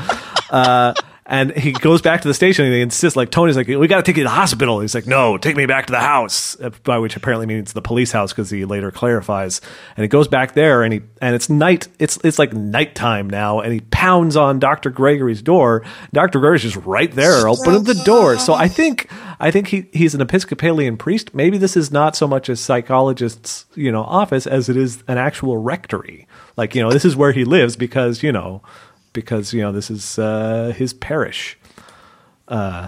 And he goes back to the station and he insists, like Tony's like, "We got to take you to the hospital." He's like, "No, take me back to the house," uh, by which apparently means the police house because he later clarifies. And he goes back there and he and it's night. It's it's like nighttime now, and he pounds on Doctor Gregory's door. Doctor Gregory's just right there, opening the door. So I think I think he he's an Episcopalian priest. Maybe this is not so much a psychologist's you know office as it is an actual rectory. Like you know, this is where he lives because you know because you know this is uh, his parish. Uh,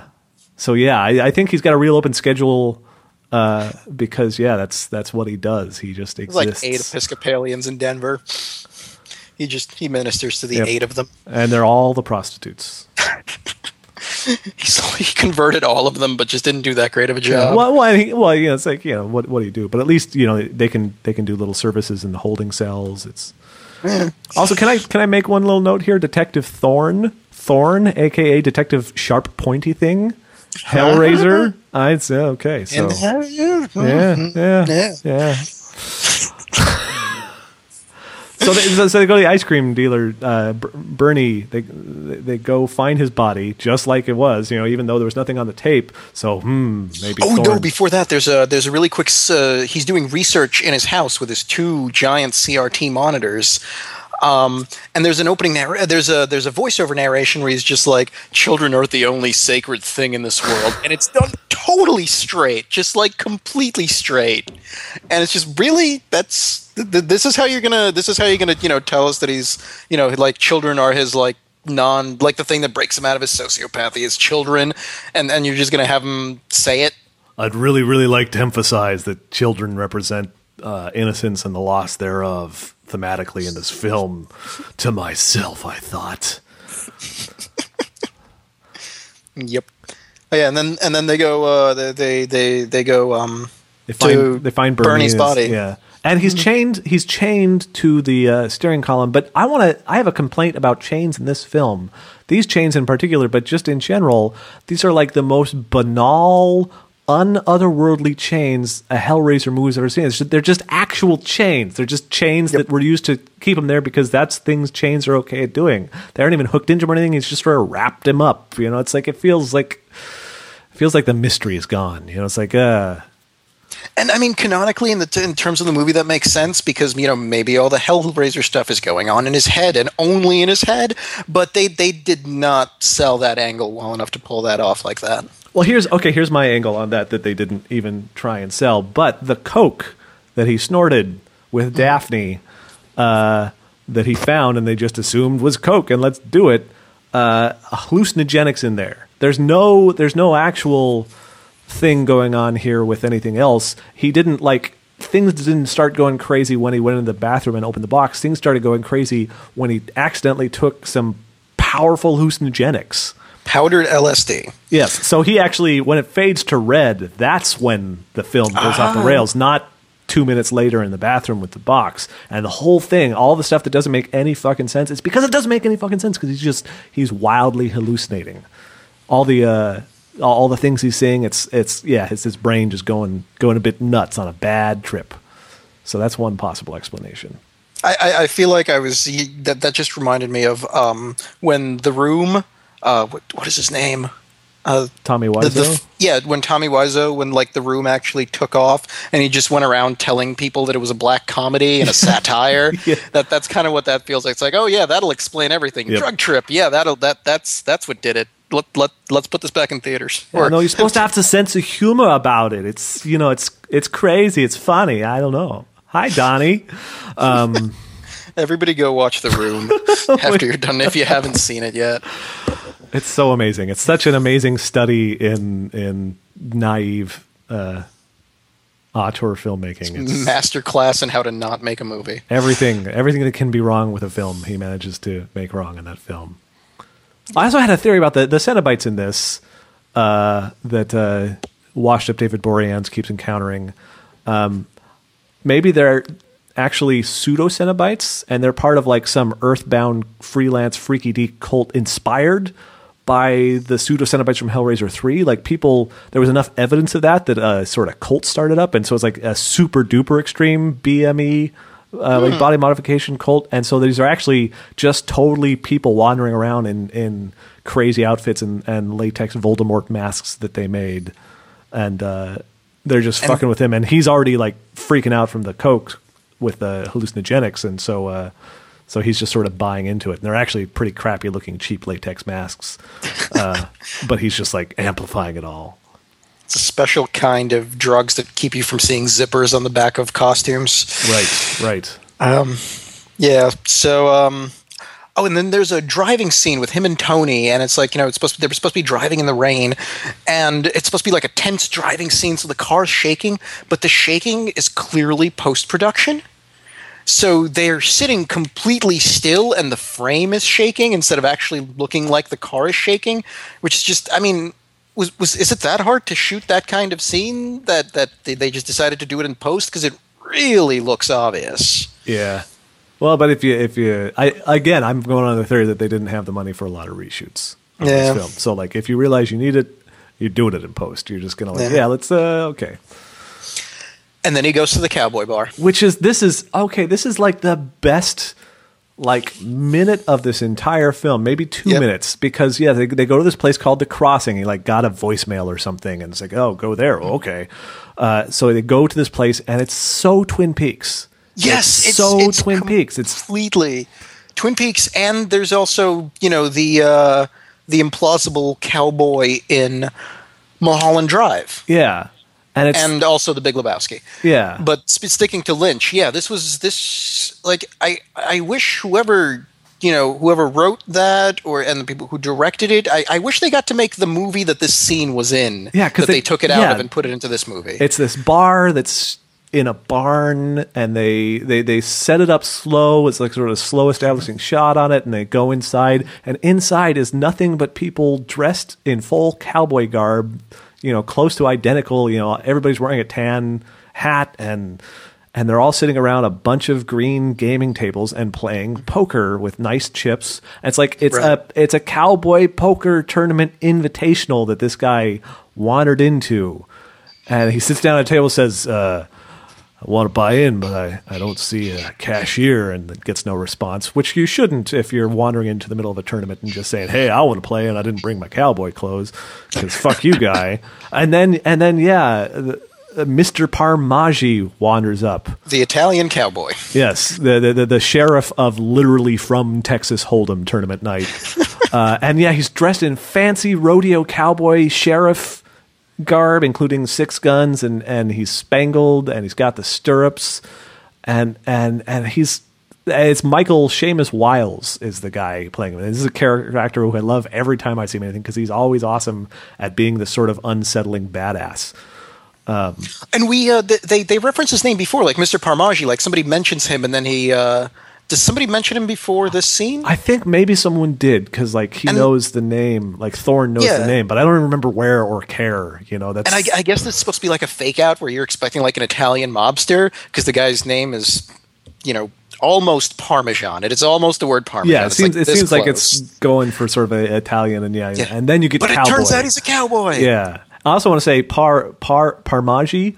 so yeah, I, I think he's got a real open schedule uh, because yeah, that's that's what he does. He just there's like eight Episcopalians in Denver. He just he ministers to the Yep. eight of them. and they're all the prostitutes. He's, he converted all of them, but just didn't do that great of a job. Well, well, I mean, well, you know, it's like you know, what what do you do? But at least you know they can they can do little services in the holding cells. It's also can I can I make one little note here? Detective Thorne, Thorn, aka Detective Sharp Pointy Thing, Hellraiser. I'd say okay. So yeah, yeah, mm-hmm. yeah, Yeah. So they, so they go to the ice cream dealer, uh, Bernie. They they go find his body just like it was, you know, even though there was nothing on the tape. So hmm, maybe. Oh no! Before that, there's a there's a really quick. Uh, he's doing research in his house with his two giant CRT monitors, um, and there's an opening narr- There's a there's a voiceover narration where he's just like, "Children aren't the only sacred thing in this world," and it's done totally straight, just like completely straight, and it's just really that's th- th- this is how you're gonna this is how you're gonna you know tell us that he's you know like children are his like non like the thing that breaks him out of his sociopathy is children. And and you're just gonna have him say it. I'd really, really like to emphasize that children represent uh, innocence and the loss thereof thematically in this film. To myself, I thought. Yep. Oh, yeah, and then and then they go. Uh, they they they, they go. Um, They find To they find Bernie Bernie's body. Yeah, and he's chained. He's chained to the uh, steering column. But I want to. I have a complaint about chains in this film. These chains in particular, but just in general, these are like the most banal, unotherworldly chains a Hellraiser movie's ever seen. Just- they're just actual chains. They're just chains that were used to keep him there because that's things chains are okay at doing. They aren't even hooked into him or anything. He's just sort of wrapped him up. You know, it's like it feels like it feels like the mystery is gone. You know, it's like uh and I mean, canonically, in the in terms of the movie, that makes sense because you know maybe all the Hellraiser stuff is going on in his head and only in his head. But they they did not sell that angle well enough to pull that off like that. Well, here's okay. Here's my angle on that that they didn't even try and sell. But the coke that he snorted with Daphne, uh, that he found and they just assumed was coke, and let's do it. Uh, hallucinogenics in there. There's no. There's no actual thing going on here with anything else. He didn't like things didn't start going crazy when he went into the bathroom and opened the box. Things started going crazy when he accidentally took some powerful hallucinogenics. Powdered LSD. Yes. So he actually, when it fades to red, that's when the film goes off the rails, not two minutes later in the bathroom with the box. And the whole thing, all the stuff that doesn't make any fucking sense, it's because it doesn't make any fucking sense because he's just, he's wildly hallucinating. All the, uh, all all the things he's seeing, it's, it's, yeah, it's his brain just going, going a bit nuts on a bad trip. So that's one possible explanation. I, I, I feel like I was that. That just reminded me of um, when the room. Uh, what, what is his name? Uh, Tommy the, Wiseau? the, yeah, when Tommy Wiseau, when like the room actually took off, and he just went around telling people that it was a black comedy and a satire. Yeah. That that's kind of what that feels like. It's like, oh yeah, that'll explain everything. Yep. Drug trip, yeah, that'll that that's that's what did it. Let let let's put this back in theaters. Yeah, no, you're supposed to have a sense of humor about it. It's you know, it's it's crazy, it's funny. I don't know. Hi, Donnie. Um, Everybody go watch The Room after you're done if you haven't seen it yet. It's so amazing. It's such an amazing study in in naive uh, auteur filmmaking. It's Master class in how to not make a movie. everything everything that can be wrong with a film, he manages to make wrong in that film. I also had a theory about the the Cenobites in this uh, that uh, washed up David Boreanaz keeps encountering. Um, maybe they're actually pseudo Cenobites, and they're part of like some earthbound freelance freaky deek cult inspired by the pseudo Cenobites from Hellraiser three. Like people, there was enough evidence of that that a sort of cult started up, and so it's like a super duper extreme BME. Uh, like body modification cult, and so these are actually just totally people wandering around in, in crazy outfits and, and latex Voldemort masks that they made, and uh, they're just And- fucking with him, and he's already like freaking out from the coke with the hallucinogenics, and so uh, so he's just sort of buying into it. And they're actually pretty crappy looking, cheap latex masks, uh, but he's just like amplifying it all. It's a special kind of drugs that keep you from seeing zippers on the back of costumes. Right, right. Um, yeah. So, um, oh, and then there's a driving scene with him and Tony, and it's like you know, it's supposed to, they're supposed to be driving in the rain, and it's supposed to be like a tense driving scene, so the car's shaking, but the shaking is clearly post production. So they're sitting completely still and the frame is shaking instead of actually looking like the car is shaking which is just i mean was, was is it that hard to shoot that kind of scene that that they, they just decided to do it in post because it really looks obvious Yeah. Well, but if you if you I again, I'm going on the theory that they didn't have the money for a lot of reshoots of Yeah. this film. So like, if you realize you need it, you're doing it in post. You're just gonna like, Yeah. yeah, let's uh, okay. And then he goes to the cowboy bar Which is this is okay. This is like the best like minute of this entire film, maybe two Yep. minutes, because yeah, they they go to this place called the Crossing. He like got a voicemail or something, and it's like, oh, go there, oh, okay. Uh, so they go to this place, and it's so Twin Peaks. Yes, it's, so Twin Peaks. It's completely Twin Peaks, and there's also you know the uh, the implausible cowboy in Mulholland Drive, yeah, and and also the Big Lebowski. yeah, But sp- sticking to Lynch, yeah, this was this like I I wish whoever you know whoever wrote that or and the people who directed it, I, I wish they got to make the movie that this scene was in. Yeah, 'cause that they, they- took it out yeah. of and put it into this movie. it's this bar that's in a barn and they, they they set it up slow it's like sort of a slow establishing shot on it and they go inside and inside is nothing but people dressed in full cowboy garb you know close to identical you know everybody's wearing a tan hat and and they're all sitting around a bunch of green gaming tables and playing poker with nice chips. And it's like it's Right. a it's a cowboy poker tournament invitational that this guy wandered into. And he sits down at a table and says, uh, I want to buy in, but I, I don't see a cashier and gets no response, which you shouldn't if you're wandering into the middle of a tournament and just saying, Hey, I want to play and I didn't bring my cowboy clothes because fuck you guy. And then, and then, yeah, the, uh, Mr. Parmagi wanders up. the Italian cowboy. Yes, the, the the the sheriff of literally from Texas Hold'em tournament night, uh, and yeah, he's dressed in fancy rodeo cowboy sheriff garb, including six guns, and and he's spangled, and he's got the stirrups, and and and he's. It's Michael Shamus Wiles is the guy playing him. This is a character actor who I love every time I see him anything because he's always awesome at being the sort of unsettling badass. And we uh, they they referenced his name before, like Mr. Parmagi. Like somebody mentions him, and then he uh, does somebody mention him before this scene? I think maybe someone did because like he And- knows the name, like Thorne knows Yeah. the name, but I don't remember where or care. You know, that's And I, I guess it's supposed to be like a fake out where you're expecting like an Italian mobster because the guy's name is, you know, almost Parmesan. It is almost the word Parmesan. yeah. It seems it seems like it's going for sort of a Italian and yeah, Yeah. and then you get But cowboy. it turns out he's a cowboy. yeah. I also want to say par par Parmagi,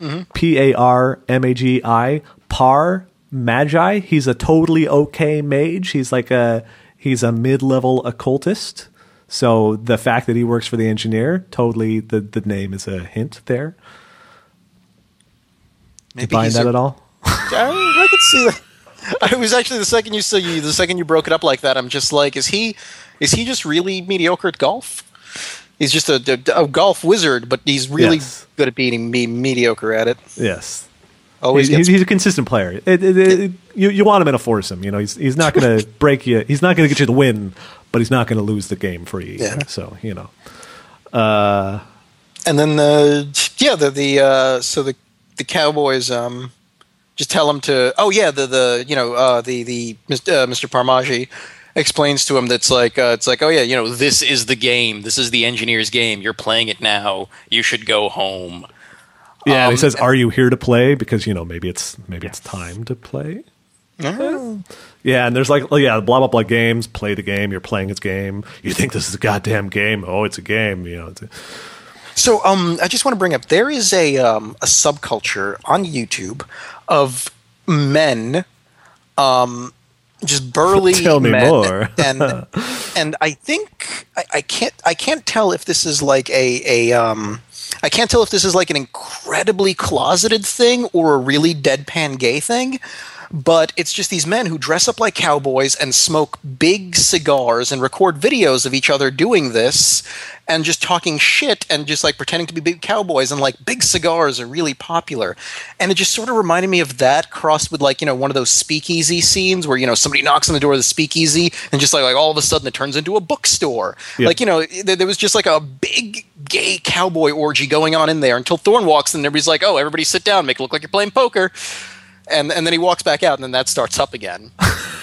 Mm-hmm. P A R M A G I Par Magi. He's a totally okay mage. He's like a he's a mid level occultist. So the fact that he works for the engineer, totally the the name is a hint there. Maybe you find that a- at all? I, I could see that. I was actually the second you saw you the second you broke it up like that. I'm just like, is he is he just really mediocre at golf? He's just a, a, a golf wizard, but he's really Yes. good at being me, mediocre at it. Yes. Always He's, he's, a consistent player. It, it, it, you, you want him in a foursome. You know, he's he's not going to break you. He's not going to get you the win, but he's not going to lose the game for you. Yeah. So you know, and then the yeah the the uh, so the the Cowboys um just tell him to oh yeah the the you know uh, the the Mr. Uh, Mr. Parmagi explains to him that's like uh, it's like oh yeah you know this is the game this is the engineer's game you're playing it now you should go home yeah. and he Um, says, "Are you here to play?" Because you know, maybe it's maybe it's time to play. Yeah, and there's like, oh yeah, blah blah blah games. Play the game. You're playing his game. You think this is a goddamn game? Oh, it's a game. You know. It's So, um, I just want to bring up there is a um, a subculture on YouTube of men, um, just burly Tell me men, more. and and I think I, I can't I can't tell if this is like a a um. I can't tell if this is like an incredibly closeted thing or a really deadpan gay thing, but it's just these men who dress up like cowboys and smoke big cigars and record videos of each other doing this and just talking shit and just like pretending to be big cowboys and like big cigars are really popular. And it just sort of reminded me of that crossed with like, you know, one of those speakeasy scenes where, you know, somebody knocks on the door of the speakeasy and just like, like all of a sudden it turns into a bookstore. Yeah. Like, you know, there, there was just like a big gay cowboy orgy going on in there until Thorne walks in and everybody's like, oh, everybody sit down, make it look like you're playing poker. And and then he walks back out, and then that starts up again.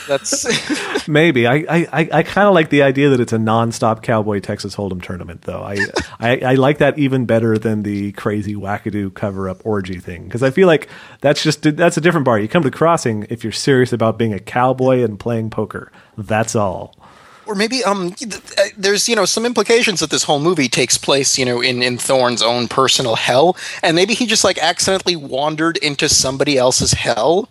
That's maybe I I, I kind of like the idea that it's a nonstop cowboy Texas Hold'em tournament though. I, I I like that even better than the crazy wackadoo cover up orgy thing because I feel like that's just that's a different bar. You come to Crossing if you're serious about being a cowboy and playing poker. That's all or maybe um, uh, there's you know some implications that this whole movie takes place you know in in Thorne's own personal hell, and maybe he just like accidentally wandered into somebody else's hell.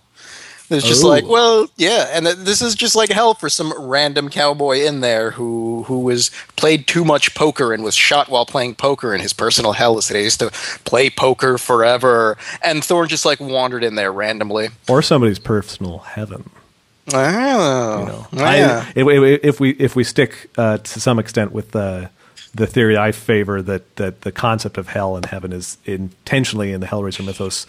It's just Ooh. like, well, yeah, and this is just like hell for some random cowboy in there who who was played too much poker and was shot while playing poker, and his personal hell is that he used to play poker forever. And Thorne just like wandered in there randomly, or somebody's personal heaven. Oh, you know, yeah. I, if, if, we if we stick uh, to some extent with the the theory I favor that that the concept of hell and heaven is intentionally in the Hellraiser mythos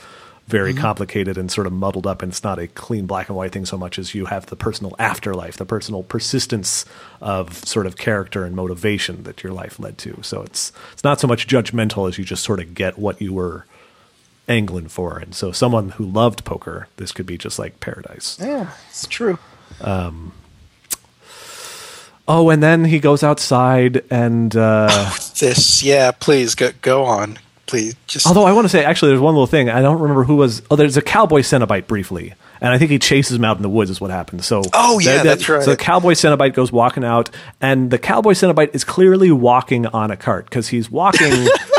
very mm-hmm. complicated and sort of muddled up, and it's not a clean black and white thing so much as you have the personal afterlife, the personal persistence of sort of character and motivation that your life led to. So it's it's not so much judgmental as you just sort of get what you were angling for. And so someone who loved poker, this could be just like paradise. Yeah, it's true. Um, oh, and then he goes outside and uh, oh, this. Yeah, please go go on please. Just Although I want to say, actually, there's one little thing. I don't remember who was. Oh, there's a cowboy Cenobite briefly, and I think he chases him out in the woods. Is what happens. So, oh yeah, that, that, that's right. So the cowboy Cenobite goes walking out, and the cowboy Cenobite is clearly walking on a cart because he's walking.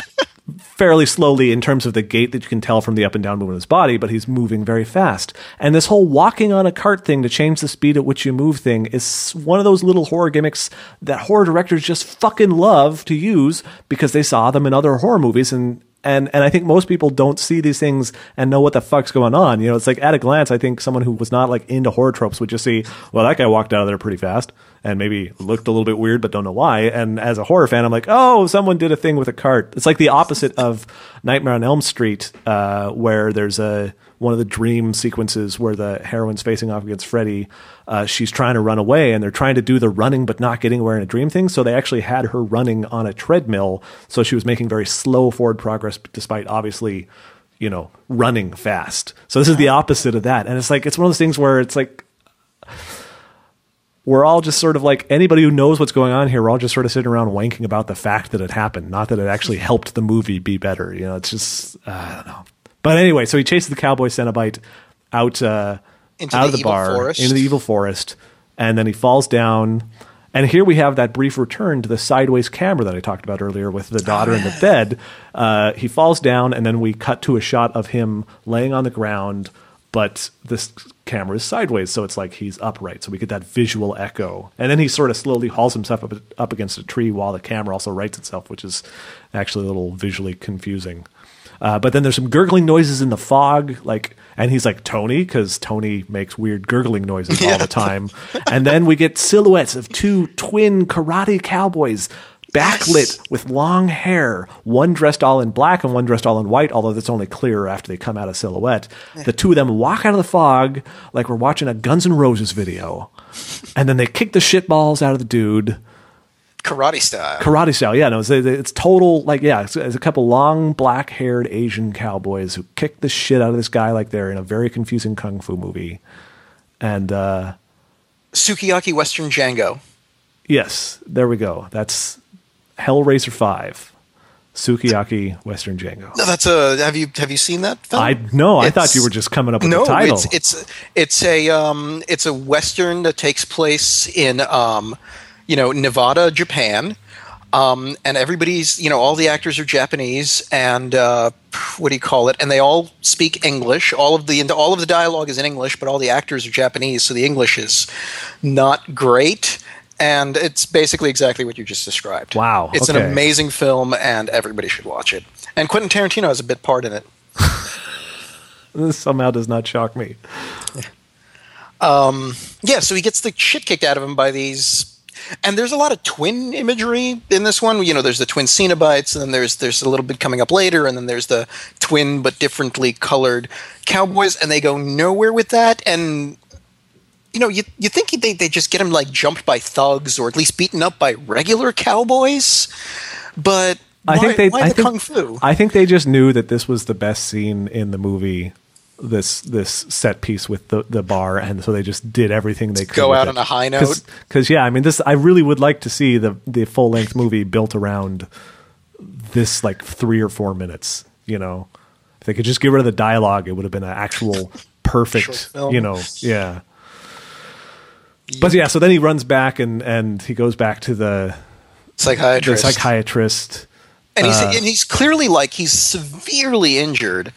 fairly slowly in terms of the gait that you can tell from the up and down movement of his body, but he's moving very fast. And this whole walking on a cart thing to change the speed at which you move thing is one of those little horror gimmicks that horror directors just fucking love to use because they saw them in other horror movies and and and I think most people don't see these things and know what the fuck's going on. You know, it's like at a glance, I think someone who was not like into horror tropes would just see, well, that guy walked out of there pretty fast and maybe looked a little bit weird, but don't know why. And as a horror fan, I'm like, oh, someone did a thing with a cart. It's like the opposite of Nightmare on Elm Street, uh, where there's a one of the dream sequences where the heroine's facing off against Freddy. Uh, she's trying to run away, and they're trying to do the running but not getting away in a dream thing. So they actually had her running on a treadmill, so she was making very slow forward progress, despite obviously, you know, running fast. So this is the opposite of that, and it's like it's one of those things where it's like we're all just sort of like anybody who knows what's going on here. We're all just sort of sitting around wanking about the fact that it happened, not that it actually helped the movie be better. You know, it's just uh, I don't know. But anyway, so he chases the cowboy Cenobite out uh, into out the of the bar forest. into the evil forest, and then he falls down. And here we have that brief return to the sideways camera that I talked about earlier with the daughter in the bed. Uh, he falls down, and then we cut to a shot of him laying on the ground but this camera is sideways, so it's like he's upright. So we get that visual echo, and then he sort of slowly hauls himself up, up against a tree while the camera also rights itself, which is actually a little visually confusing. Uh, but then there's some gurgling noises in the fog, like, and he's like Tony because Tony makes weird gurgling noises yeah. all the time. and then we get silhouettes of two twin karate cowboys backlit yes. with long hair, one dressed all in black and one dressed all in white, although that's only clearer after they come out of silhouette. Yeah. The two of them walk out of the fog like we're watching a Guns N' Roses video. and then they kick the shit balls out of the dude. Karate style. Karate style, yeah. No, it's, it's total, like, yeah, it's, it's a couple long black haired Asian cowboys who kick the shit out of this guy like they're in a very confusing kung fu movie. And, uh, Sukiyaki Western Django. Yes, there we go. That's Hellraiser Five, Sukiyaki Western Django. No, that's a. Have you have you seen that film? I no, I thought you were just coming up with no, the title. it's it's it's a um it's a western that takes place in um you know Nevada, Japan. Um, and everybody's, you know, all the actors are Japanese, and uh, what do you call it? And they all speak English. All of the all of the dialogue is in English, but all the actors are Japanese, so the English is not great and it's basically exactly what you just described. Wow, it's okay. an amazing film, and everybody should watch it. And Quentin Tarantino has a bit part in it. this somehow does not shock me. Um, yeah, so he gets the shit kicked out of him by these. And there's a lot of twin imagery in this one. You know, there's the twin Cenobites, and then there's there's a little bit coming up later, and then there's the twin but differently colored cowboys, and they go nowhere with that. And you know, you you think they they just get him like jumped by thugs or at least beaten up by regular cowboys, but I why, think they why I the think, kung fu? I think they just knew that this was the best scene in the movie this this set piece with the the bar, and so they just did everything they could Go out it. on a high note. Because yeah, I mean, this I really would like to see the the full length movie built around this like three or four minutes. You know, if they could just get rid of the dialogue, it would have been an actual perfect. You know, yeah. But yeah, so then he runs back and and he goes back to the the Psychiatrist. psychiatrist. and he's uh, and he's clearly like he's severely injured.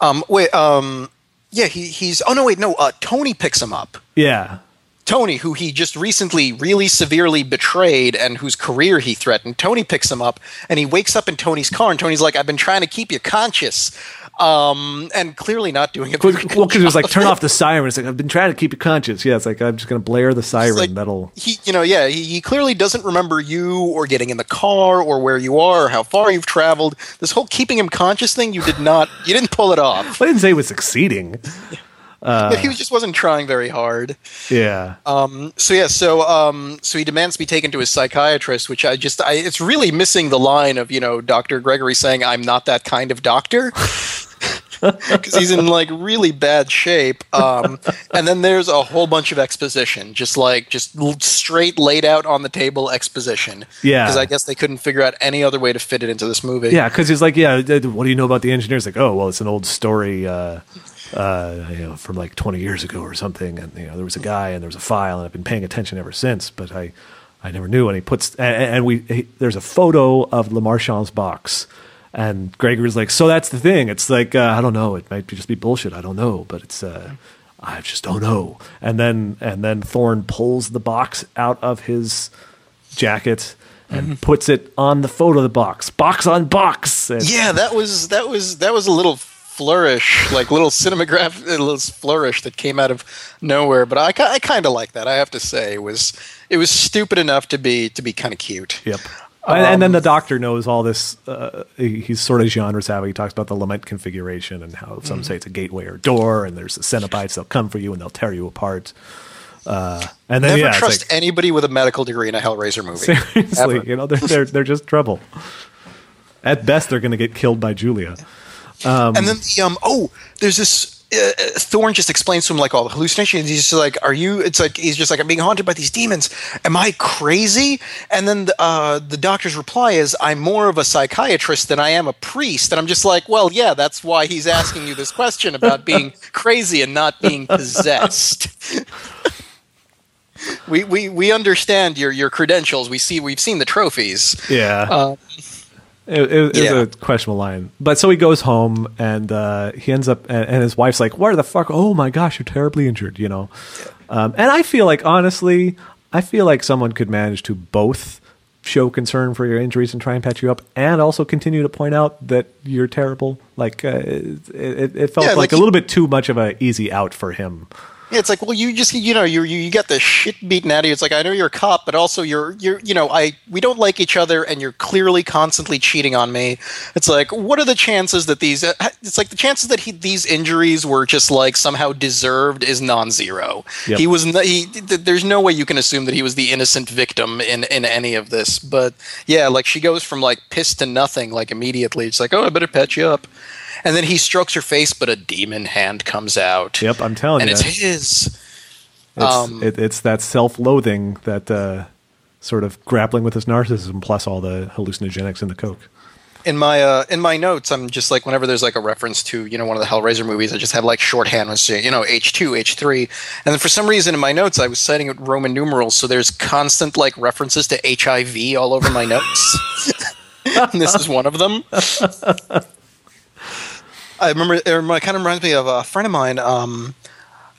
Um, wait, um, yeah, he, he's. Oh no, wait, no. Uh, Tony picks him up. Yeah, Tony, who he just recently really severely betrayed and whose career he threatened, Tony picks him up and he wakes up in Tony's car and Tony's like, "I've been trying to keep you conscious," um, and clearly not doing it. well, because it was like turn off the siren. It's like I've been trying to keep you conscious. Yeah, it's like I'm just gonna blare the siren. like- That'll he, you know, yeah, he, he clearly doesn't remember you or getting in the car or where you are or how far you've traveled. This whole keeping him conscious thing, you did not, you didn't pull it off. I didn't say it was succeeding. But he just wasn't trying very hard. Yeah. Um, so yeah, so um, so he demands to be taken to his psychiatrist, which I just, I, it's really missing the line of you know Doctor Gregory saying, "I'm not that kind of doctor." Because he's in like really bad shape, um, and then there's a whole bunch of exposition, just like just straight laid out on the table exposition. Yeah. because I guess they couldn't figure out any other way to fit it into this movie. Yeah, because he's like, yeah, what do you know about the engineers? Like, oh, well, it's an old story, uh, uh, you know, from like 20 years ago or something. And you know, there was a guy and there was a file, and I've been paying attention ever since. But I, I never knew. And he puts, and, and we, he, there's a photo of Lemarchand's box, and Gregory's like, so that's the thing. It's like, uh, I don't know. It might just be bullshit. I don't know, but it's. Uh, I just don't know. And then and then Thorne pulls the box out of his jacket and puts it on the photo of the box. Box on box. And- Yeah, that was that was that was a little flourish, like little cinematograph, little flourish that came out of nowhere. But I, I kind of like that. I have to say, it was it was stupid enough to be to be kind of cute. Yep. and, and then the doctor knows all this. Uh, he's sort of genre savvy. He talks about the lament configuration and how some say it's a gateway or door, and there's the Cenobites. They'll come for you and they'll tear you apart. Uh, and then Never yeah, trust like, anybody with a medical degree in a Hellraiser movie. seriously, Ever. you know, they're, they're they're just trouble. At best, they're going to get killed by Julia. And then the um oh, there's this. Uh, uh, Thorne just explains to him like all the hallucinations. He's just like, "Are you?" It's like he's just like, "I'm being haunted by these demons. Am I crazy?" And then the, uh, the doctor's reply is, "I'm more of a psychiatrist than I am a priest." And I'm just like, "Well, yeah, that's why he's asking you this question about being crazy and not being possessed." we, we we understand your your credentials. We see we've seen the trophies. Yeah. Uh, It, it, it Yeah. was a questionable line, but so he goes home and uh, he ends up, and, and his wife's like, "Where the fuck? Oh my gosh, you're terribly injured," you know. Um, and I feel like, honestly, I feel like someone could manage to both show concern for your injuries and try and patch you up, and also continue to point out that you're terrible. Like uh, it, it, it felt Yeah, like, like a little bit too much of an easy out for him. Yeah, it's like, well, you just you know you you you got the shit beaten out of you. It's like I know you're a cop, but also you're you're you know I we don't like each other, and you're clearly constantly cheating on me. It's like, what are the chances that these? uh, It's like the chances that he, these injuries were just like somehow deserved is non-zero. Yep. He was he. th- There's no way you can assume that he was the innocent victim in in any of this. But yeah, like she goes from like pissed to nothing like immediately. It's like, oh, I better patch you up. And then he strokes her face, but a demon hand comes out Yep, I'm telling and you, it's it's, his. it's, it, it's that self-loathing that uh, sort of grappling with his narcissism, plus all the hallucinogenics in the coke. In my uh, in my notes, I'm just like whenever there's like a reference to you know one of the Hellraiser movies, I just have like shorthand and say you know H two H three, and then for some reason in my notes I was citing it Roman numerals, so there's constant like references to HIV all over my notes. and this is one of them. I remember it kind of reminds me of a friend of mine. Um,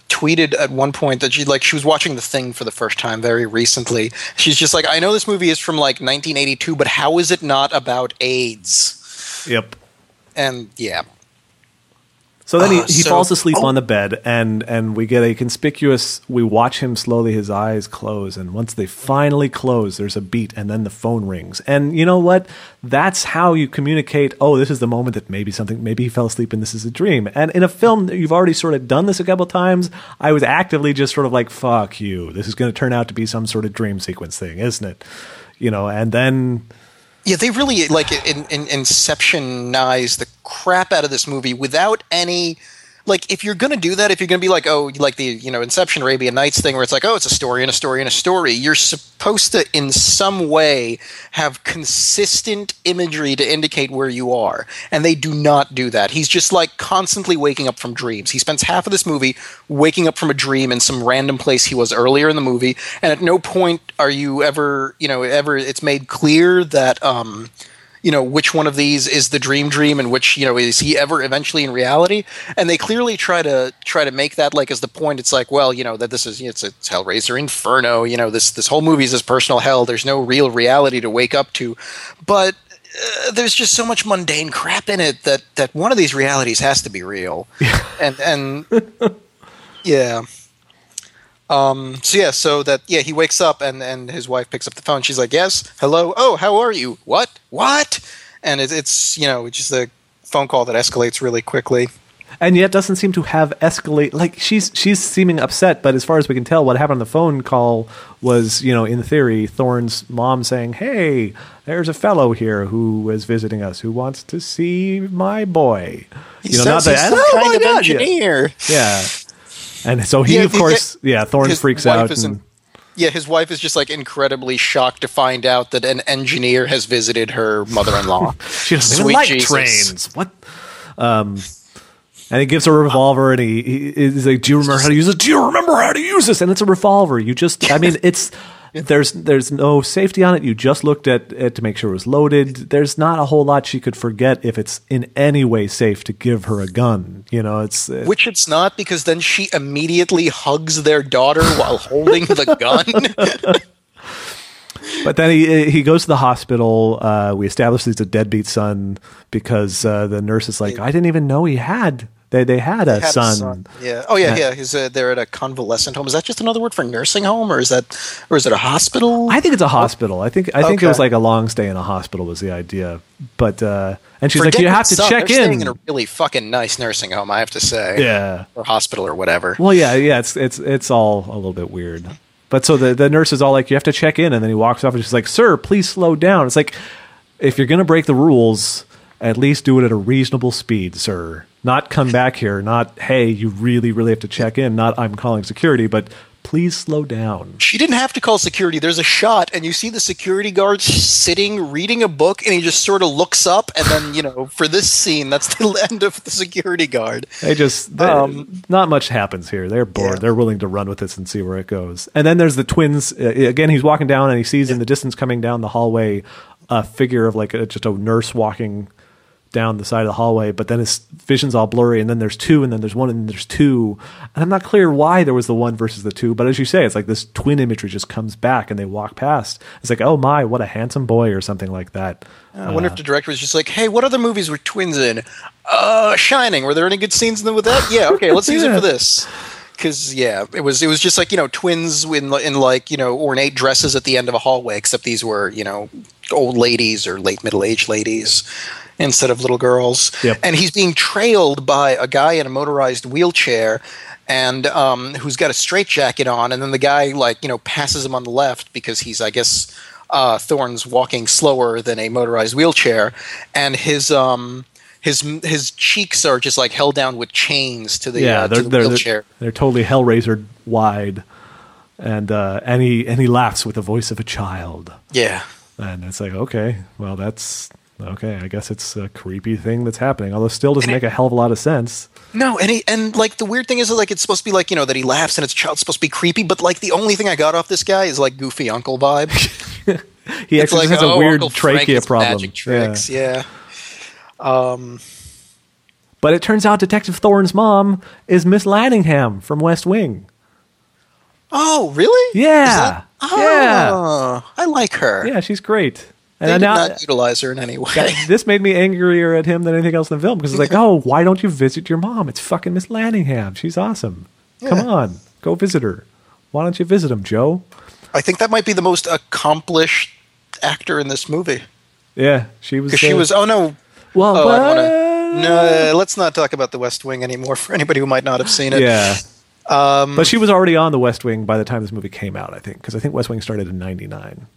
tweeted at one point that she like she was watching the thing for the first time very recently she's just like i know this movie is from like 1982 but how is it not about aids Yep. and yeah So then he, Uh, he so- falls asleep oh. on the bed, and and we get a conspicuous. We watch him slowly, his eyes close, and once they finally close, there's a beat, and then the phone rings. And you know what? That's how you communicate. Oh, this is the moment that maybe something, maybe he fell asleep, and this is a dream. And in a film, you've already sort of done this a couple times. I was actively just sort of like, "Fuck you! This is going to turn out to be some sort of dream sequence thing, isn't it?" You know, and then yeah they really like in, in inceptionize the crap out of this movie without any like if you're gonna do that, if you're gonna be like, oh, like the you know Inception Arabian Nights thing, where it's like, oh, it's a story and a story and a story. You're supposed to, in some way, have consistent imagery to indicate where you are, and they do not do that. He's just like constantly waking up from dreams. He spends half of this movie waking up from a dream in some random place he was earlier in the movie, and at no point are you ever, you know, ever it's made clear that. um you know which one of these is the dream dream and which you know is he ever eventually in reality? And they clearly try to try to make that like as the point it's like well you know that this is it's, it's hellraiser inferno you know this this whole movie is his personal hell. There's no real reality to wake up to. But uh, there's just so much mundane crap in it that that one of these realities has to be real. And and yeah um, so yeah, so that yeah, he wakes up and and his wife picks up the phone. She's like, "Yes, hello. Oh, how are you? What? What?" And it's it's you know it's just a phone call that escalates really quickly. And yet doesn't seem to have escalate. Like she's she's seeming upset, but as far as we can tell, what happened on the phone call was you know in theory Thorne's mom saying, "Hey, there's a fellow here who is visiting us who wants to see my boy." He you know, not that oh kind of engineer. yeah. And so he, yeah, of course, get, yeah, Thorne freaks out. And, yeah, his wife is just like incredibly shocked to find out that an engineer has visited her mother-in-law. she doesn't like Jesus. trains. What? Um, and he gives her a revolver, and he, he he's like, "Do you remember how to use it? Do you remember how to use this?" And it's a revolver. You just, I mean, it's there's there's no safety on it. You just looked at it to make sure it was loaded. There's not a whole lot she could forget if it's in any way safe to give her a gun. You know, it's uh, which it's not because then she immediately hugs their daughter while holding the gun. but then he he goes to the hospital. Uh, we establish he's a deadbeat son because uh, the nurse is like, I didn't even know he had they they had a, had son. a son. Yeah. Oh yeah, yeah. He's uh, they're at a convalescent home. Is that just another word for nursing home, or is that, or is it a hospital? I think it's a hospital. I think I think okay. it was like a long stay in a hospital was the idea. But uh, and she's Forget like, you have to check they're in. Staying in a really fucking nice nursing home, I have to say. Yeah. Or hospital or whatever. Well, yeah, yeah. It's it's it's all a little bit weird. But so the the nurse is all like, you have to check in, and then he walks off, and she's like, sir, please slow down. It's like if you're gonna break the rules, at least do it at a reasonable speed, sir not come back here, not, hey, you really, really have to check in, not I'm calling security, but please slow down. She didn't have to call security. There's a shot, and you see the security guard sitting reading a book, and he just sort of looks up, and then, you know, for this scene, that's the end of the security guard. They just, they, um, not much happens here. They're bored. Yeah. They're willing to run with this and see where it goes. And then there's the twins. Uh, again, he's walking down, and he sees yeah. in the distance coming down the hallway a figure of like a, just a nurse walking down the side of the hallway, but then his vision's all blurry, and then there's two, and then there's one, and then there's two. And I'm not clear why there was the one versus the two, but as you say, it's like this twin imagery just comes back, and they walk past. It's like, oh my, what a handsome boy, or something like that. I wonder uh, if the director was just like, hey, what other movies were twins in? Uh, Shining. Were there any good scenes in them with that? Yeah, okay, let's use it for this because yeah, it was it was just like you know twins in in like you know ornate dresses at the end of a hallway, except these were you know old ladies or late middle aged ladies instead of little girls. Yep. And he's being trailed by a guy in a motorized wheelchair and um, who's got a straitjacket on. And then the guy, like, you know, passes him on the left because he's, I guess, uh, Thorne's walking slower than a motorized wheelchair. And his. Um, his his cheeks are just like held down with chains to the, yeah, uh, they're, to the they're, wheelchair. They're, they're, totally Hellraiser wide, and uh, and he and he laughs with the voice of a child. Yeah, and it's like okay, well that's okay, I guess it's a creepy thing that's happening. Although still doesn't make a hell of a lot of sense. No, and he and like the weird thing is like it's supposed to be like you know that he laughs and it's child supposed to be creepy, but like the only thing I got off this guy is like goofy uncle vibe. he it's actually like, has oh, a weird uncle trachea problem. Magic tricks, yeah. yeah. Um, but it turns out Detective Thorne's mom is Miss Landingham from West Wing. Oh, really? Yeah. That, oh, yeah. I like her. Yeah, she's great. And they did now, not utilize her in any way. this made me angrier at him than anything else in the film because it's like, oh, why don't you visit your mom? It's fucking Miss Landingham. She's awesome. Yeah. Come on, go visit her. Why don't you visit him, Joe? I think that might be the most accomplished actor in this movie. Yeah, she was. Because she was. Oh no. Well, oh, wanna, no. Let's not talk about The West Wing anymore. For anybody who might not have seen it. Yeah. Um, but she was already on The West Wing by the time this movie came out. I think because I think West Wing started in '99.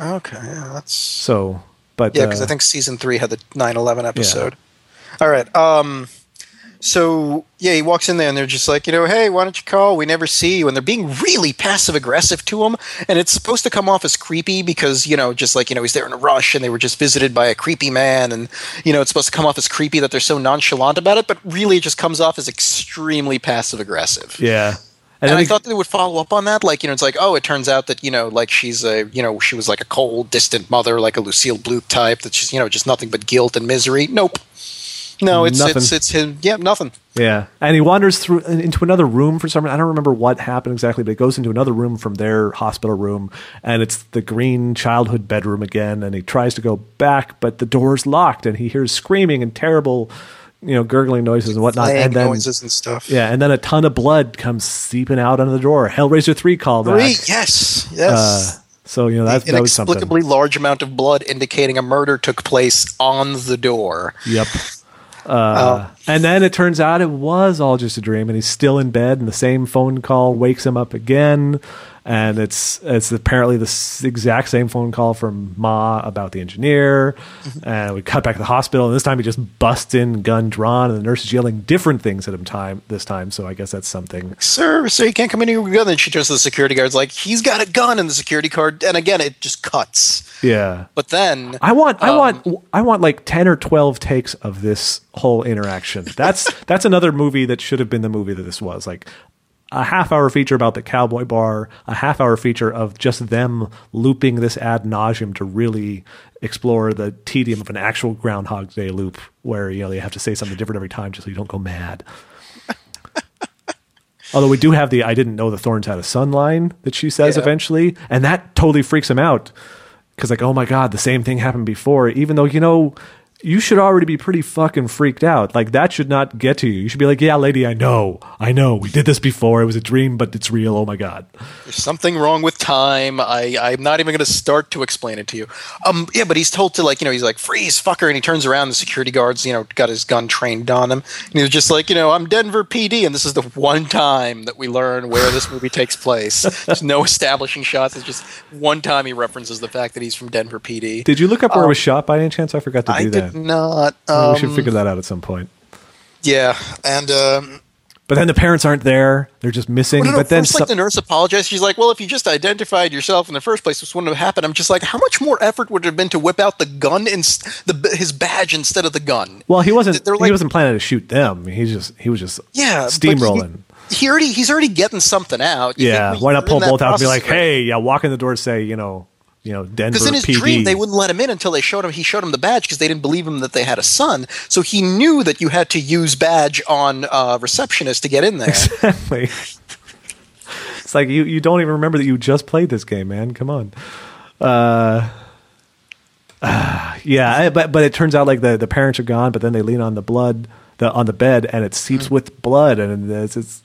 Okay, yeah, that's so. But yeah, because uh, I think season three had the 9/11 episode. Yeah. All right. Um, So yeah, he walks in there and they're just like, you know, hey, why don't you call? We never see you, and they're being really passive aggressive to him, and it's supposed to come off as creepy because you know, just like you know, he's there in a rush, and they were just visited by a creepy man, and you know, it's supposed to come off as creepy that they're so nonchalant about it, but really, it just comes off as extremely passive aggressive. Yeah. And, then I thought they would follow up on that, like you know, it's like, oh, it turns out that you know, like she's a, you know, she was like a cold, distant mother, like a Lucille Bluth type. That's just you know, just nothing but guilt and misery. Nope. No, it's Nothing. it's it's him. Yeah, nothing. Yeah, and he wanders through into another room for some reason. I don't remember what happened exactly, but he goes into another room from their hospital room, and it's the green childhood bedroom again. And he tries to go back, but the door's locked, and he hears screaming and terrible, you know, gurgling noises and whatnot. Flag and then, noises and stuff. yeah, and then a ton of blood comes seeping out under the door. Hellraiser three called. Three, yes, yes. Uh, so you know that that was something. Inexplicably large amount of blood indicating a murder took place on the door. Yep. Uh, and then it turns out it was all just a dream, and he's still in bed, and the same phone call wakes him up again, and it's it's apparently the exact same phone call from Ma about the engineer, and we cut back to the hospital, and this time he just busts in, gun drawn, and the nurse is yelling different things at him time this time. So I guess that's something. Sir, sir, you can't come in here with a gun. Then she turns to the security guards like, he's got a gun in the security card. And again, it just cuts. Yeah. But then I want, I Um, want, I want like ten or twelve takes of this whole interaction. That's that's another movie that should have been the movie that this was. Like a half hour feature about the cowboy bar, a half hour feature of just them looping this ad nauseum to really explore the tedium of an actual Groundhog Day loop, where you know they have to say something different every time just so you don't go mad. Although we do have the I didn't know the Thornes had a son line that she says Yeah. eventually, and that totally freaks him out. Because like, oh my god, the same thing happened before. Even though you know you should already be pretty fucking freaked out. Like that should not get to you. You should be like, yeah, lady, I know, I know, we did this before. It was a dream, but it's real. Oh my god. there's something wrong with time. I, I'm not even going to start to explain it to you. Um, yeah, but he's told to like, you know, he's like, freeze, fucker. And he turns around. The security guards, you know, got his gun trained on him. And he's just like, you know, I'm Denver PD. And this is the one time that we learn where this movie takes place. There's no establishing shots. It's just one time he references the fact that he's from Denver PD. Did you look up where it was shot by any chance? I forgot to do I that. Not. Um, we should figure that out at some point. yeah. And, um, But then the parents aren't there; they're just missing. Well, no, no, but then like the nurse apologized. She's like, "Well, if you just identified yourself in the first place, this wouldn't have happened." I'm just like, how much more effort would it have been to whip out the gun and the his badge instead of the gun? well, he wasn't. He wasn't planning to shoot them. He's just he was just Yeah, steamrolling. He, he already he's already getting something out. You Yeah, why not pull both out and be like, already? "Hey, yeah, walk in the door, and say, you know, you know, Denver Because in his PD." dream, they wouldn't let him in until they showed him. He showed him the badge because they didn't believe him that they had a son. So he knew that you had to use badge on uh, receptionist to get in there. exactly. it's like you you don't even remember that you just played this game, man. Come on. Uh, ah, yeah, but but it turns out like the the parents are gone, but then they lean on the blood the on the bed and it seeps with blood and it's, it's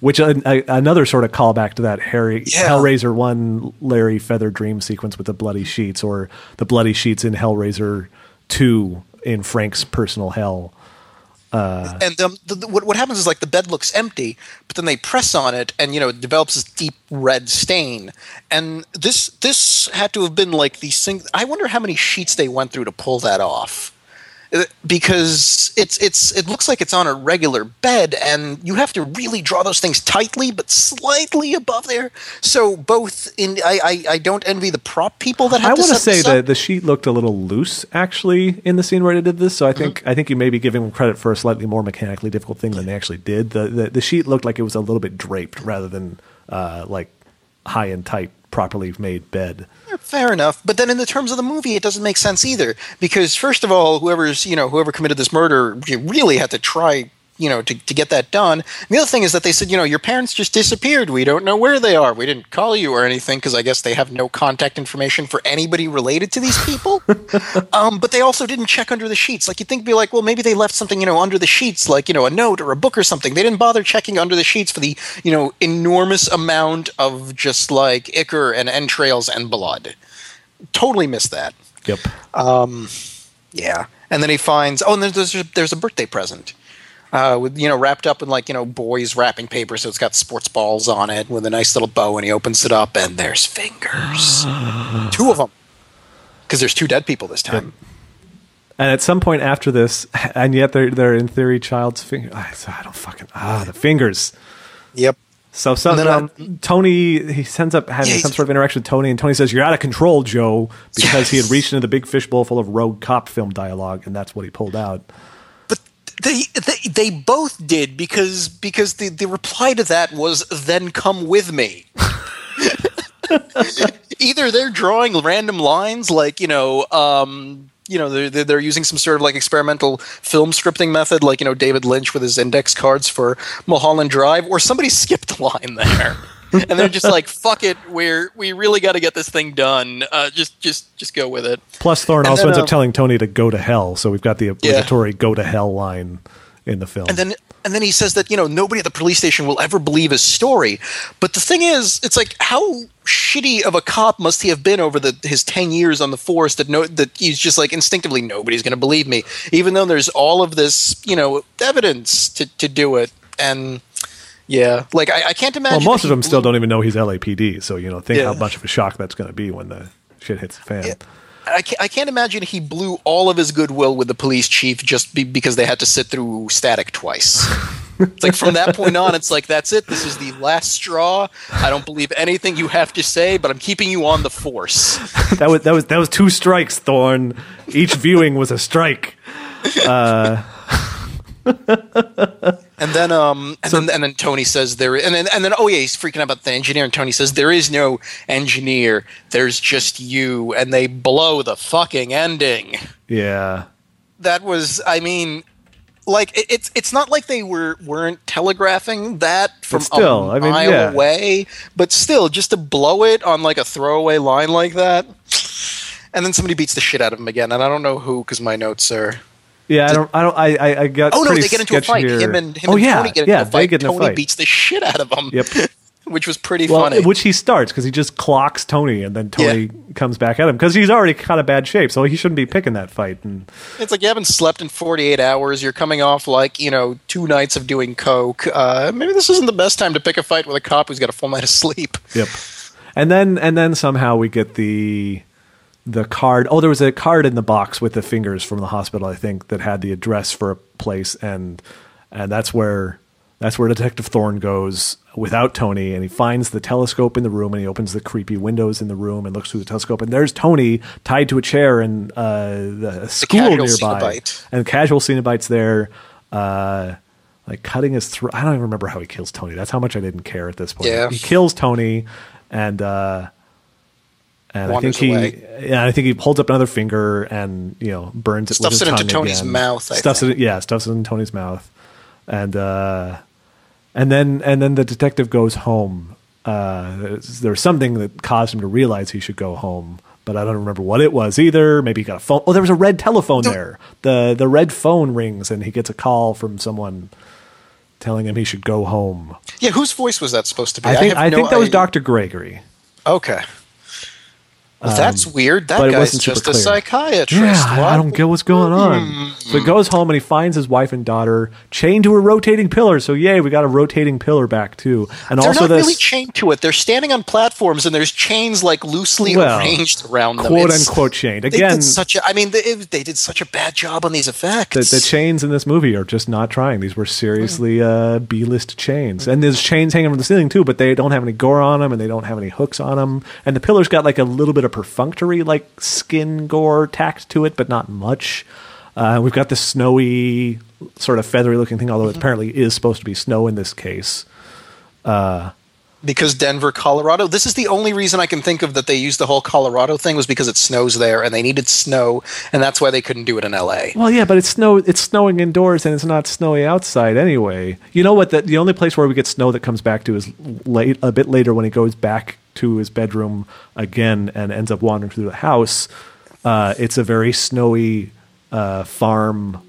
which another sort of callback to that Harry Yeah. Hellraiser one Larry Feather dream sequence with the bloody sheets or the bloody sheets in Hellraiser two in Frank's personal hell. and um, the, the, what, what happens is like the bed looks empty, but then they press on it, and you know it develops this deep red stain. And this this had to have been like the things. I wonder how many sheets they went through to pull that off, Uh, because it's it's it looks like it's on a regular bed, and you have to really draw those things tightly, but slightly above there. So both in I I, I don't envy the prop people that have I to want to say that the sheet looked a little loose actually in the scene where they did this. So I think Mm-hmm. I think you may be giving them credit for a slightly more mechanically difficult thing than they actually did. The the, the sheet looked like it was a little bit draped rather than uh, like high and tight, properly made bed. Fair enough, but then in the terms of the movie, it doesn't make sense either. Because first of all, whoever's you know whoever committed this murder, really had to try you know to, to get that done. And the other thing is that they said you know your parents just disappeared. We don't know where they are. We didn't call you or anything because I guess they have no contact information for anybody related to these people. um, but they also didn't check under the sheets. Like you'd think, be like, well, maybe they left something you know under the sheets, like you know a note or a book or something. They didn't bother checking under the sheets for the you know enormous amount of just like ichor and entrails and blood totally missed that. Yep. Yeah, and then he finds oh, and then there's there's a birthday present, uh, with you know wrapped up in like you know boys wrapping paper, so it's got sports balls on it with a nice little bow, and he opens it up, and there's fingers, two of them, because there's two dead people this time. And at some point after this, and yet they're they're in theory child's finger. I, I don't fucking ah the fingers. Yep. So so then, um, um, Tony he ends up having Yeah, some sort of interaction with Tony, and Tony says, "You're out of control, Joe," because he had reached into the big fishbowl full of rogue cop film dialogue, and that's what he pulled out. They, they they both did because because the, the reply to that was then come with me. Either they're drawing random lines like you know um, you know they're they're using some sort of like experimental film scripting method like you know David Lynch with his index cards for Mulholland Drive or somebody skipped a line there. And they're just like, "Fuck it, we're we really got to get this thing done. Uh, just just just go with it." Plus, Thorne And also then, ends uh, up telling Tony to go to hell, so we've got the obligatory "go to hell" line in the film. and then and then he says that you know nobody at the police station will ever believe his story but the thing is it's like how shitty of a cop must he have been over the his 10 years on the force that no that he's just like instinctively nobody's going to believe me even though there's all of this you know evidence to to do it and yeah like i, I can't imagine well, most of he them still don't even know he's LAPD, so you know, think how much of a shock that's going to be when the shit hits the fan. Yeah. I can't, I can't imagine he blew all of his goodwill with the police chief just be, because they had to sit through static twice. it's like from that point on, it's like that's it. This is the last straw. I don't believe anything you have to say, but I'm keeping you on the force. that was that was that was two strikes, Thorne. Each viewing was a strike. Uh, And then, um, and then, and then Tony says there, and then, and then, oh yeah, he's freaking out about the engineer. And Tony says there is no engineer. There's just you. And they blow the fucking ending. Yeah. that was i mean like it, it's it's not like they were weren't telegraphing that from But still, a I mean, mile yeah. away but still just to blow it on like a throwaway line like that and then somebody beats the shit out of him again and i don't know who because my notes are Yeah, I don't. I don't. I. I, I got. oh no they get into a fight here. him and him oh and yeah, tony get into yeah. a fight They get tony fight. beats the shit out of him Yep. which was pretty well, funny which he starts because he just clocks Tony, and then Tony Yeah. comes back at him because he's already kind of bad shape, so he shouldn't be picking that fight. And It's like you haven't slept in 48 hours. You're coming off like, you know, two nights of doing coke. Uh, maybe this isn't the best time to pick a fight with a cop who's got a full night of sleep. Yep. And then and then somehow we get the the card. Oh, there was a card in the box with the fingers from the hospital, I think, that had the address for a place and and that's where that's where Detective Thorne goes without Tony and he finds the telescope in the room and he opens the creepy windows in the room and looks through the telescope and there's Tony tied to a chair in uh, the school casual nearby. Cenobite. And casual Cenobites there uh like cutting his throat. I don't even remember how he kills Tony. That's how much I didn't care at this point. Yeah. He kills Tony, and uh, and I think he, away. yeah, I think he holds up another finger and you know burns it. Stuffs with his it into Tony's again. mouth, I Stuffs think. it, yeah, stuffs it in Tony's mouth, and uh, and then and then the detective goes home. Uh, there's, there's something that caused him to realize he should go home. But I don't remember what it was either. Maybe he got a phone. Oh, there was a red telephone No. there. the The red phone rings, and he gets a call from someone telling him he should go home. Yeah, whose voice was that supposed to be? I think have I, no think that was. Doctor Gregory. Okay. Well, that's weird. That Um, but it guy's just a psychiatrist. Yeah, I- I don't get what's going on. So he goes home and he finds his wife and daughter chained to a rotating pillar. So yay, we got a rotating pillar back too. And They're also not this really chained to it. They're standing on platforms, and there's chains like loosely Well, arranged around them. quote It's- unquote chained. Again, such a. I mean, they, they did such a bad job on these effects. the, the chains in this movie are just not trying. These were seriously uh, B-list chains, and there's chains hanging from the ceiling too. But they don't have any gore on them, and they don't have any hooks on them. And the pillar's got like a little bit of perfunctory like skin gore tacked to it, but not much. Uh, we've got this snowy, sort of feathery looking thing, although it apparently is supposed to be snow in this case. because Denver, Colorado. This is the only reason I can think of that they used the whole Colorado thing was because it snows there and they needed snow, and that's why they couldn't do it in LA. Well, yeah, but it's snow. It's snowing indoors, and it's not snowy outside anyway. You know what? The, the only place where we get snow that comes back to is late, a bit later when it goes back to his bedroom again and ends up wandering through the house. Uh, it's a very snowy uh, farm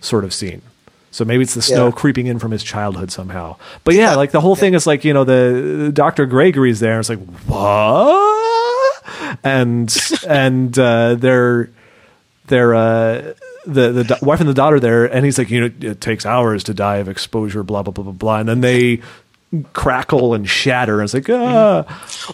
sort of scene. So maybe it's the snow Yeah. creeping in from his childhood somehow. But yeah, like the whole thing is like you know the Dr. Gregory's there. It's like what? And and uh, they're they're uh, the the da- wife and the daughter there, and he's like, you know, it takes hours to die of exposure, blah blah blah blah blah, and then they crackle and shatter. And it's like, ah.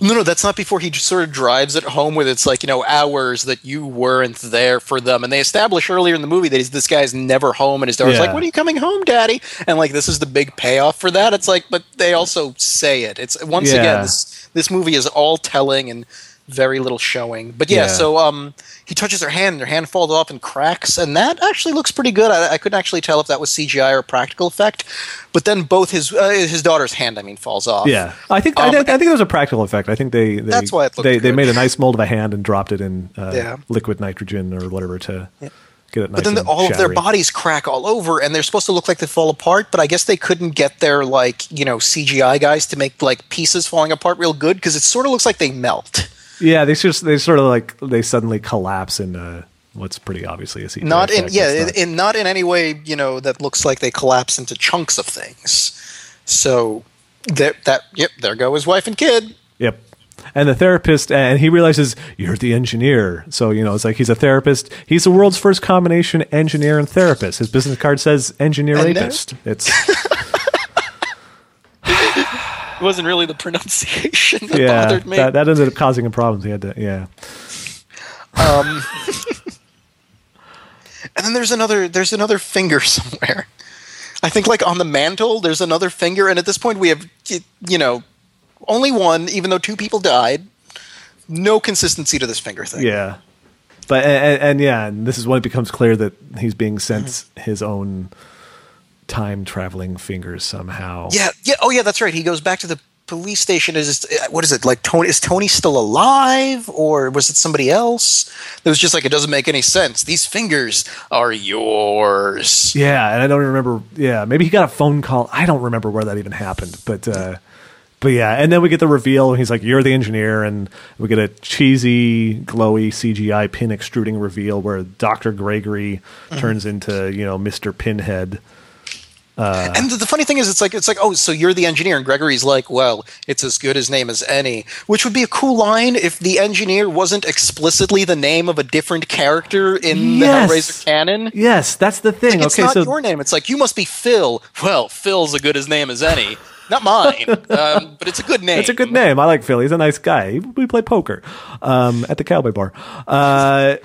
No, no, that's not before he just sort of drives it home with it's like, you know, hours that you weren't there for them. And they establish earlier in the movie that he's, this guy's never home. And his daughter's Yeah. like, when are you coming home, daddy? And like, this is the big payoff for that. It's like, but they also say it. It's once Yeah. again, this, this movie is all telling and very little showing. But yeah, Yeah. so um, he touches her hand and her hand falls off and cracks. And that actually looks pretty good. I, I couldn't actually tell if that was CGI or practical effect. But then both his, uh, his daughter's hand, I mean, falls off. Yeah, I think I, Um, think- I think it was a practical effect. I think they, they That's why it looked they they made a nice mold of a hand and dropped it in uh, Yeah. liquid nitrogen or whatever to get it. Nice But then the, all of their bodies crack all over, and they're supposed to look like they fall apart. But I guess they couldn't get their like you know CGI guys to make like pieces falling apart real good because it sort of looks like they melt. Yeah, they just they sort of like they suddenly collapse into what's pretty obviously a CGI. Not in effect. yeah, not- in not in any way you know that looks like they collapse into chunks of things. So that that yep, there go his wife and kid. Yep. And the therapist, and he realizes you're the engineer. So, you know, it's like he's a therapist. He's the world's first combination engineer and therapist. His business card says engineer And rapist. It's, It wasn't really the pronunciation that yeah, bothered me. that, that ended up causing him problems. He had to, yeah. Um, And then there's another there's another finger somewhere. I think like on the mantle there's another finger and at this point we have you know only one even though two people died. No consistency to this finger thing. Yeah. But, and, and yeah, and this is when it becomes clear that he's being sent his own time traveling fingers somehow. Yeah, yeah, oh yeah, that's right. He goes back to the police station is what is it? Like Tony is Tony still alive or was it somebody else? It was just like it doesn't make any sense. These fingers are yours. Yeah, and I don't remember. Yeah, maybe he got a phone call. I don't remember where that even happened, but uh, but yeah, and then we get the reveal. And he's like, "You're the engineer," and we get a cheesy, glowy CGI pin extruding reveal where Doctor Gregory turns into you know Mister Pinhead. And the, the funny thing is, it's like it's like, oh, so you're the engineer, and Gregory's like, well, it's as good as name as any, which would be a cool line if the engineer wasn't explicitly the name of a different character in Yes. the Hellraiser canon. Yes, that's the thing. It's okay, not so your name. It's like you must be Phil. Well, Phil's a good as name as any. Not mine, um, but it's a good name. It's a good name. I like Phil. He's a nice guy. We play poker um, at the Cowboy Bar. Uh,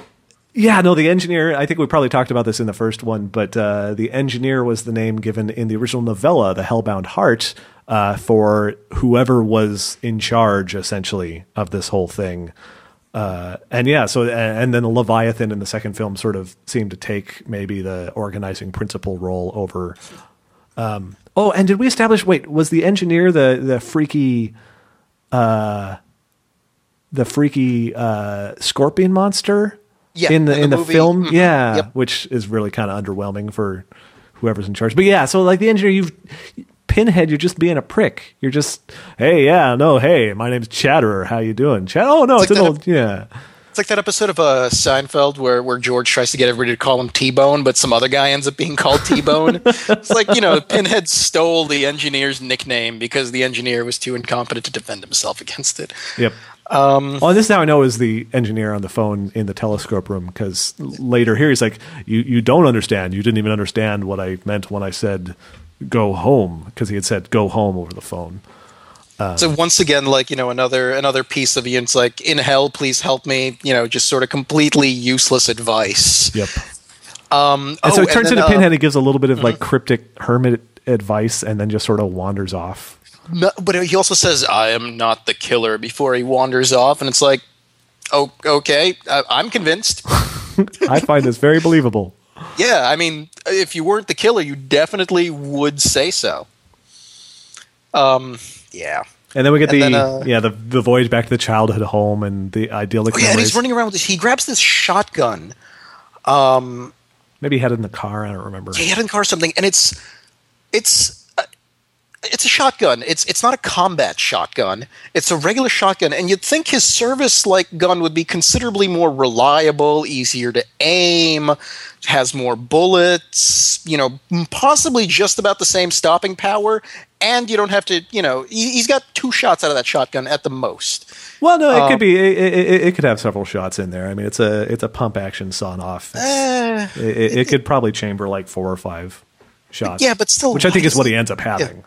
yeah, no, the engineer. I think we probably talked about this in the first one, but uh, the engineer was the name given in the original novella, The Hellbound Heart, uh, for whoever was in charge, essentially, of this whole thing. Uh, and yeah, so and then the Leviathan in the second film sort of seemed to take maybe the organizing principal role over Oh, and did we establish? Wait, was the engineer the the freaky, uh, the freaky uh, scorpion monster? Yeah, in the in in the the, movie. film, Mhm. yeah, Yep. which is really kind of underwhelming for whoever's in charge. But yeah, so like the engineer, you've Pinhead, you're just being a prick. You're just, hey, yeah, no, hey, my name's Chatterer. How you doing, Chat? Oh no, It's it's, like an that- old, yeah. It's like that episode of uh, Seinfeld where, where George tries to get everybody to call him T Bone, but some other guy ends up being called T Bone. it's like, you know, Pinhead stole the engineer's nickname because the engineer was too incompetent to defend himself against it. Yep. Um, well, this now I know is the engineer on the phone in the telescope room because later here he's like, "You you don't understand. You didn't even understand what I meant when I said go home because he had said go home over the phone." so once again, like, you know, another another piece of Ian's like, in hell, please help me, you know, just sort of completely useless advice. Yep. Um, And so oh, it turns then, into uh, Pinhead. He gives a little bit of like cryptic hermit advice and then just sort of wanders off. No, but he also says, "I am not the killer." Before he wanders off, and it's like, "Oh, okay, I, I'm convinced." I find this very believable. yeah, I mean, if you weren't the killer, you definitely would say so. Um, yeah. And then we get And the then, uh, yeah the the voyage back to the childhood home and the idyllic Oh, yeah, and he's running around with this. He grabs this shotgun. Um, Maybe he had it in the car. I don't remember. He had in the car or something, and it's it's it's a shotgun. It's it's not a combat shotgun. It's a regular shotgun, and you'd think his service like gun would be considerably more reliable, easier to aim, has more bullets. You know, possibly just about the same stopping power, and you don't have to. You know, he, he's got two shots out of that shotgun at the most. Well, no, it Um, could be. It, it, it could have several shots in there. I mean, it's a it's a pump action sawn off. Eh, it, it, it could probably chamber like four or five shots. Yeah, but still, which I think is what he ends up having.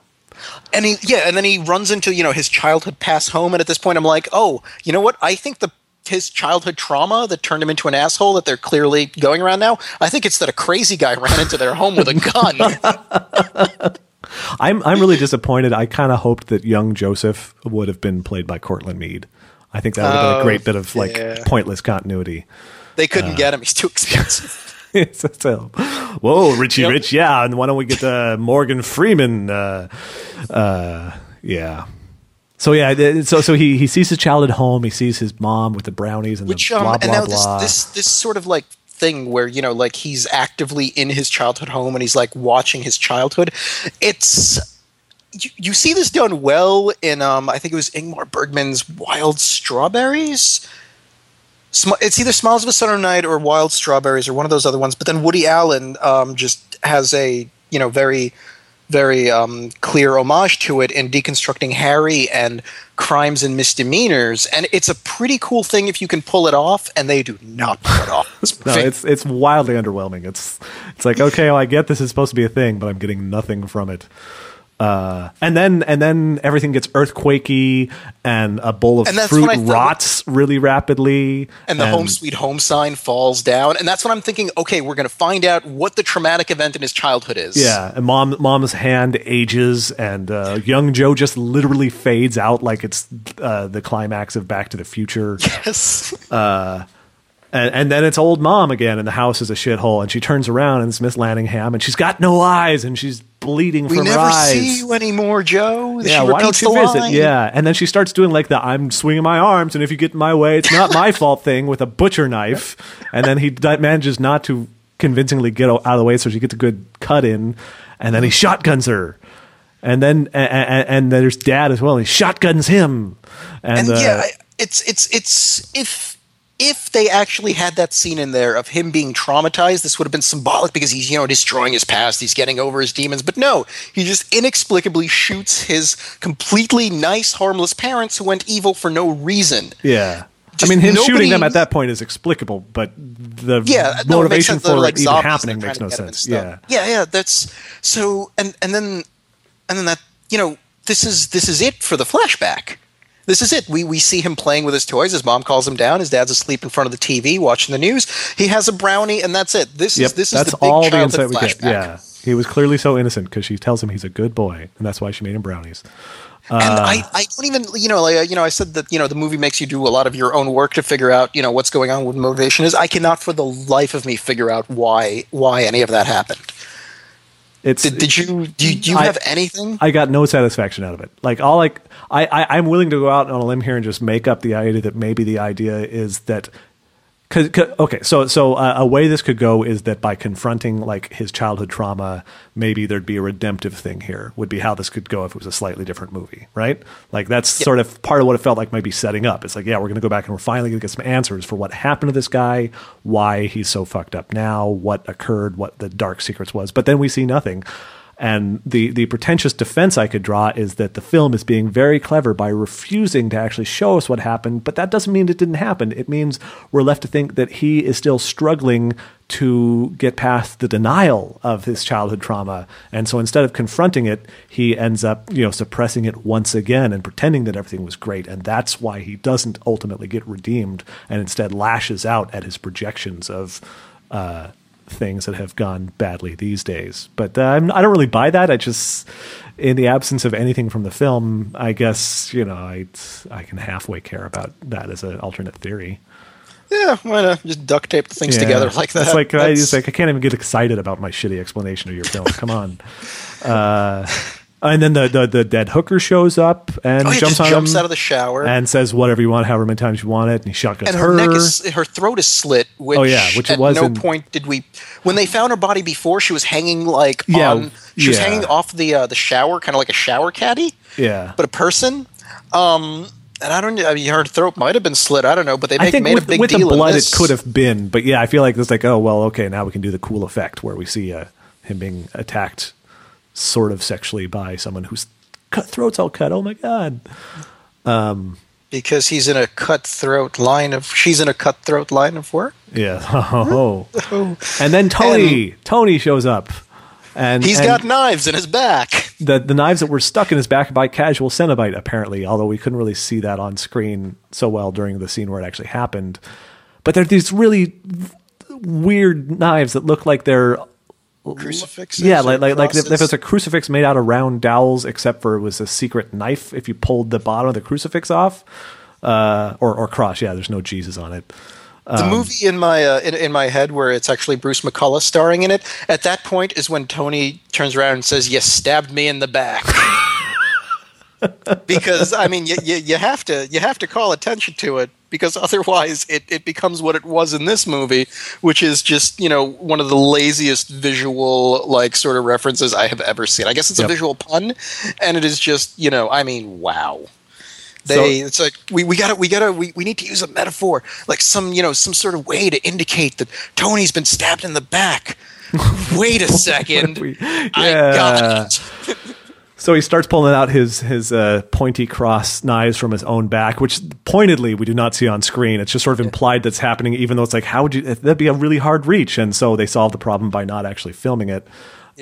And he yeah, and then he runs into you know his childhood past home, and at this point, I'm like, oh, you know what? I think the his childhood trauma that turned him into an asshole that they're clearly going around now. I think it's that a crazy guy ran into their home with a gun. I'm I'm really disappointed. I kind of hoped that young Joseph would have been played by Courtland Mead. I think that would have been a Oh, great bit of like yeah. pointless continuity. they couldn't uh, get him; he's too expensive. so, so, whoa, Richie Yep. Rich, yeah, and why don't we get uh, Morgan Freeman? Uh, uh, yeah. So yeah, so so he he sees his child at home. He sees his mom with the brownies and Which the um, blah and blah now blah. this this this sort of like thing where you know like he's actively in his childhood home and he's like watching his childhood. It's you, you see this done well in um I think it was Ingmar Bergman's Wild Strawberries. It's either Smiles of a Summer Night or Wild Strawberries or one of those other ones. But then Woody Allen um, just has a you know very very um, clear homage to it in deconstructing Harry and crimes and misdemeanors, and it's a pretty cool thing if you can pull it off. And they do not pull it off. No, it's it's wildly underwhelming. It's it's like okay, well, I get this is supposed to be a thing, but I'm getting nothing from it. Uh, and then and then everything gets earthquakey, and a bowl of fruit rots really rapidly, and the home sweet home sign falls down, and that's when I'm thinking. Okay, we're going to find out what the traumatic event in his childhood is. Yeah, and mom mom's hand ages, and uh, young Joe just literally fades out like it's uh, the climax of Back to the Future. Yes. And, and then it's old mom again, and the house is a shithole. And she turns around, and it's Miss Landingham, and she's got no eyes, and she's bleeding we from her never eyes. see you anymore, Joe. yeah, why don't you visit? line. Yeah, and then she starts doing like the "I'm swinging my arms, and if you get in my way, it's not my fault" thing with a butcher knife, and then he d- manages not to convincingly get out of the way, so she gets a good cut in, and then he shotguns her, and then and, and there's dad as well. He shotguns him, and, and uh, yeah, I- it's it's it's if if they actually had that scene in there of him being traumatized, this would have been symbolic because he's you know destroying his past, he's getting over his demons. But no, he just inexplicably shoots his completely nice, harmless parents who went evil for no reason. yeah. I mean, him nobody- shooting them at that point is explicable, but the Yeah, no, motivation sense. For like it even happening makes no to get him and sense. Yeah. yeah, yeah. That's so, and and then and then that you know this is this is it for the flashback. This is it. We we see him playing with his toys. His mom calls him down. His dad's asleep in front of the TV watching the news. He has a brownie, and that's it. This Yep, is this that's is the big all the insight we flashback. get. Yeah, he was clearly so innocent because she tells him he's a good boy, and that's why she made him brownies. and I, I don't even you know like uh, you know I said that you know the movie makes you do a lot of your own work to figure out you know what's going on what motivation is. I cannot for the life of me figure out why why any of that happened. It's Did, did you do you, do you I- have anything? I got no satisfaction out of it. Like all like I, I I'm willing to go out on a limb here and just make up the idea that maybe the idea is that Cause, 'cause- okay, so so uh, a way this could go is that by confronting like his childhood trauma, maybe there'd be a redemptive thing here. Would be how this could go if it was a slightly different movie, right? Like that's sort of part of what it felt like might be setting up. It's like, yeah, we're going to go back and we're finally going to get some answers for what happened to this guy, why he's so fucked up now, what occurred, what the dark secrets was. But then we see nothing. And the, the pretentious defense I could draw is that the film is being very clever by refusing to actually show us what happened, but that doesn't mean it didn't happen. It means we're left to think that he is still struggling to get past the denial of his childhood trauma. And so instead of confronting it, he ends up, you know, suppressing it once again and pretending that everything was great. And that's why he doesn't ultimately get redeemed and instead lashes out at his projections of uh, things that have gone badly these days. But uh, I'm, I don't really buy that. I just, in the absence of anything from the film, I guess you know I I can halfway care about that as an alternate theory. Yeah, why not just duct tape the things Yeah. together like that? It's like I just like I can't even get excited about my shitty explanation of your film. Come on. Uh, and then the, the the dead hooker shows up and Oh, yeah, jumps jumps out of the shower. and says whatever you want, however many times you want it, and he shotguns and her, neck is her throat is slit. Which Oh, yeah, which at was no in- point did we when they found her body before she was hanging like Yeah, on she was hanging off the uh, the shower, kind of like a shower caddy, yeah. but a person. Um, and I don't. I mean, her throat might have been slit. I don't know, but they make, made with, a big with the deal in blood, it could have been, but yeah, I feel like it's like, oh well, okay, now we can do the cool effect where we see uh, him being attacked, sort of sexually by someone whose cut throat's all cut. Oh my god! Um, because he's in a cutthroat line of. She's in a cutthroat line of work. Yeah. Oh. and then Tony, Tony shows up, and He's and- got knives in his back. the the knives that were stuck in his back by casual Cenobite, apparently, although we couldn't really see that on screen so well during the scene where it actually happened. But they're these really weird knives that look like they're Crucifixes. yeah, like like like if, if it's a crucifix made out of round dowels, except for it was a secret knife. If you pulled the bottom of the crucifix off, uh, or or cross, yeah, there's no Jesus on it. the um, movie in my uh, in, in my head where it's actually Bruce McCulloch starring in it. At that point is when Tony turns around and says, "You stabbed me in the back." because I mean, you, you, you have to you have to call attention to it because otherwise it, it becomes what it was in this movie, which is just you know one of the laziest visual like sort of references I have ever seen. I guess it's Yep. a visual pun, and it is just you know I mean wow. They, So- it's like we, we gotta we gotta we, we need to use a metaphor like some you know some sort of way to indicate that Tony's been stabbed in the back. Wait a second, we- I got it. So he starts pulling out his his uh, pointy cross knives from his own back, which pointedly we do not see on screen. It's just sort of implied that's happening, even though it's like, how would you? That'd be a really hard reach, and so they solve the problem by not actually filming it.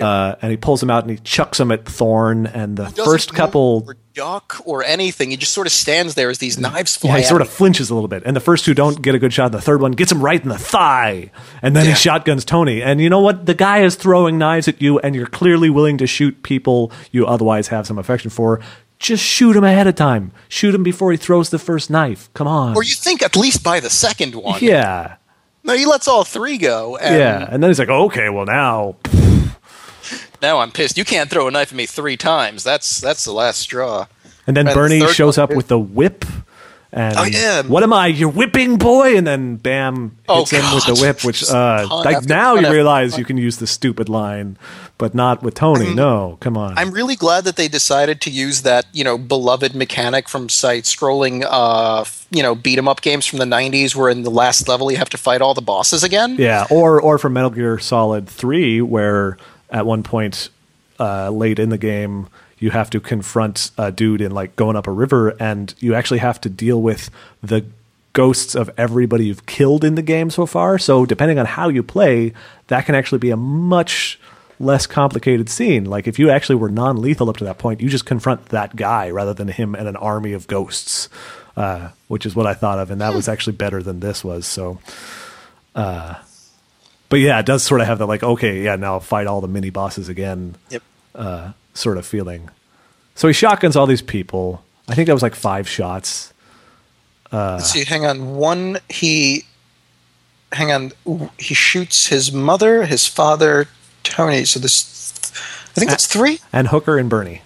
Uh, and he pulls them out and he chucks them at Thorne, and the first couple or duck or anything. He just sort of stands there as these knives fly. Yeah, he sort him. of flinches a little bit, and the first two don't get a good shot. The third one gets him right in the thigh, and then Yeah. he shotguns Tony. And you know what? The guy is throwing knives at you, and you're clearly willing to shoot people you otherwise have some affection for. Just shoot him ahead of time. Shoot him before he throws the first knife. Come on. Or you think at least by the second one. yeah, No, he lets all three go. And yeah. And then he's like, okay, well now, Now I'm pissed. You can't throw a knife at me three times. That's that's the last straw. and then And Bernie third shows up with the whip. And Oh, yeah. what am I? Your whipping boy? And then bam, Oh, hits him with the whip. Which uh, like now you realize you can use the stupid line, but not with Tony. no, come on. I'm really glad that they decided to use that, you know, beloved mechanic from side scrolling, uh, you know, beat 'em up games from the '90s, where in the last level you have to fight all the bosses again. Yeah, or or from Metal Gear Solid Three, where at one point uh, late in the game you have to confront a dude in like going up a river, and you actually have to deal with the ghosts of everybody you've killed in the game so far. So depending on how you play, that can actually be a much less complicated scene. Like if you actually were non-lethal up to that point, you just confront that guy rather than him and an army of ghosts, uh, which is what I thought of, and that was actually better than this was. So. But yeah, it does sort of have that like, okay, yeah, now fight all the mini bosses again Yep. uh, sort of feeling. So he shotguns all these people. I think that was like five shots. Uh, Let's see. Hang on. One. He. Hang on. Ooh, He shoots his mother, his father, Tony. So this. I think that's three. And Hooker and Bernie.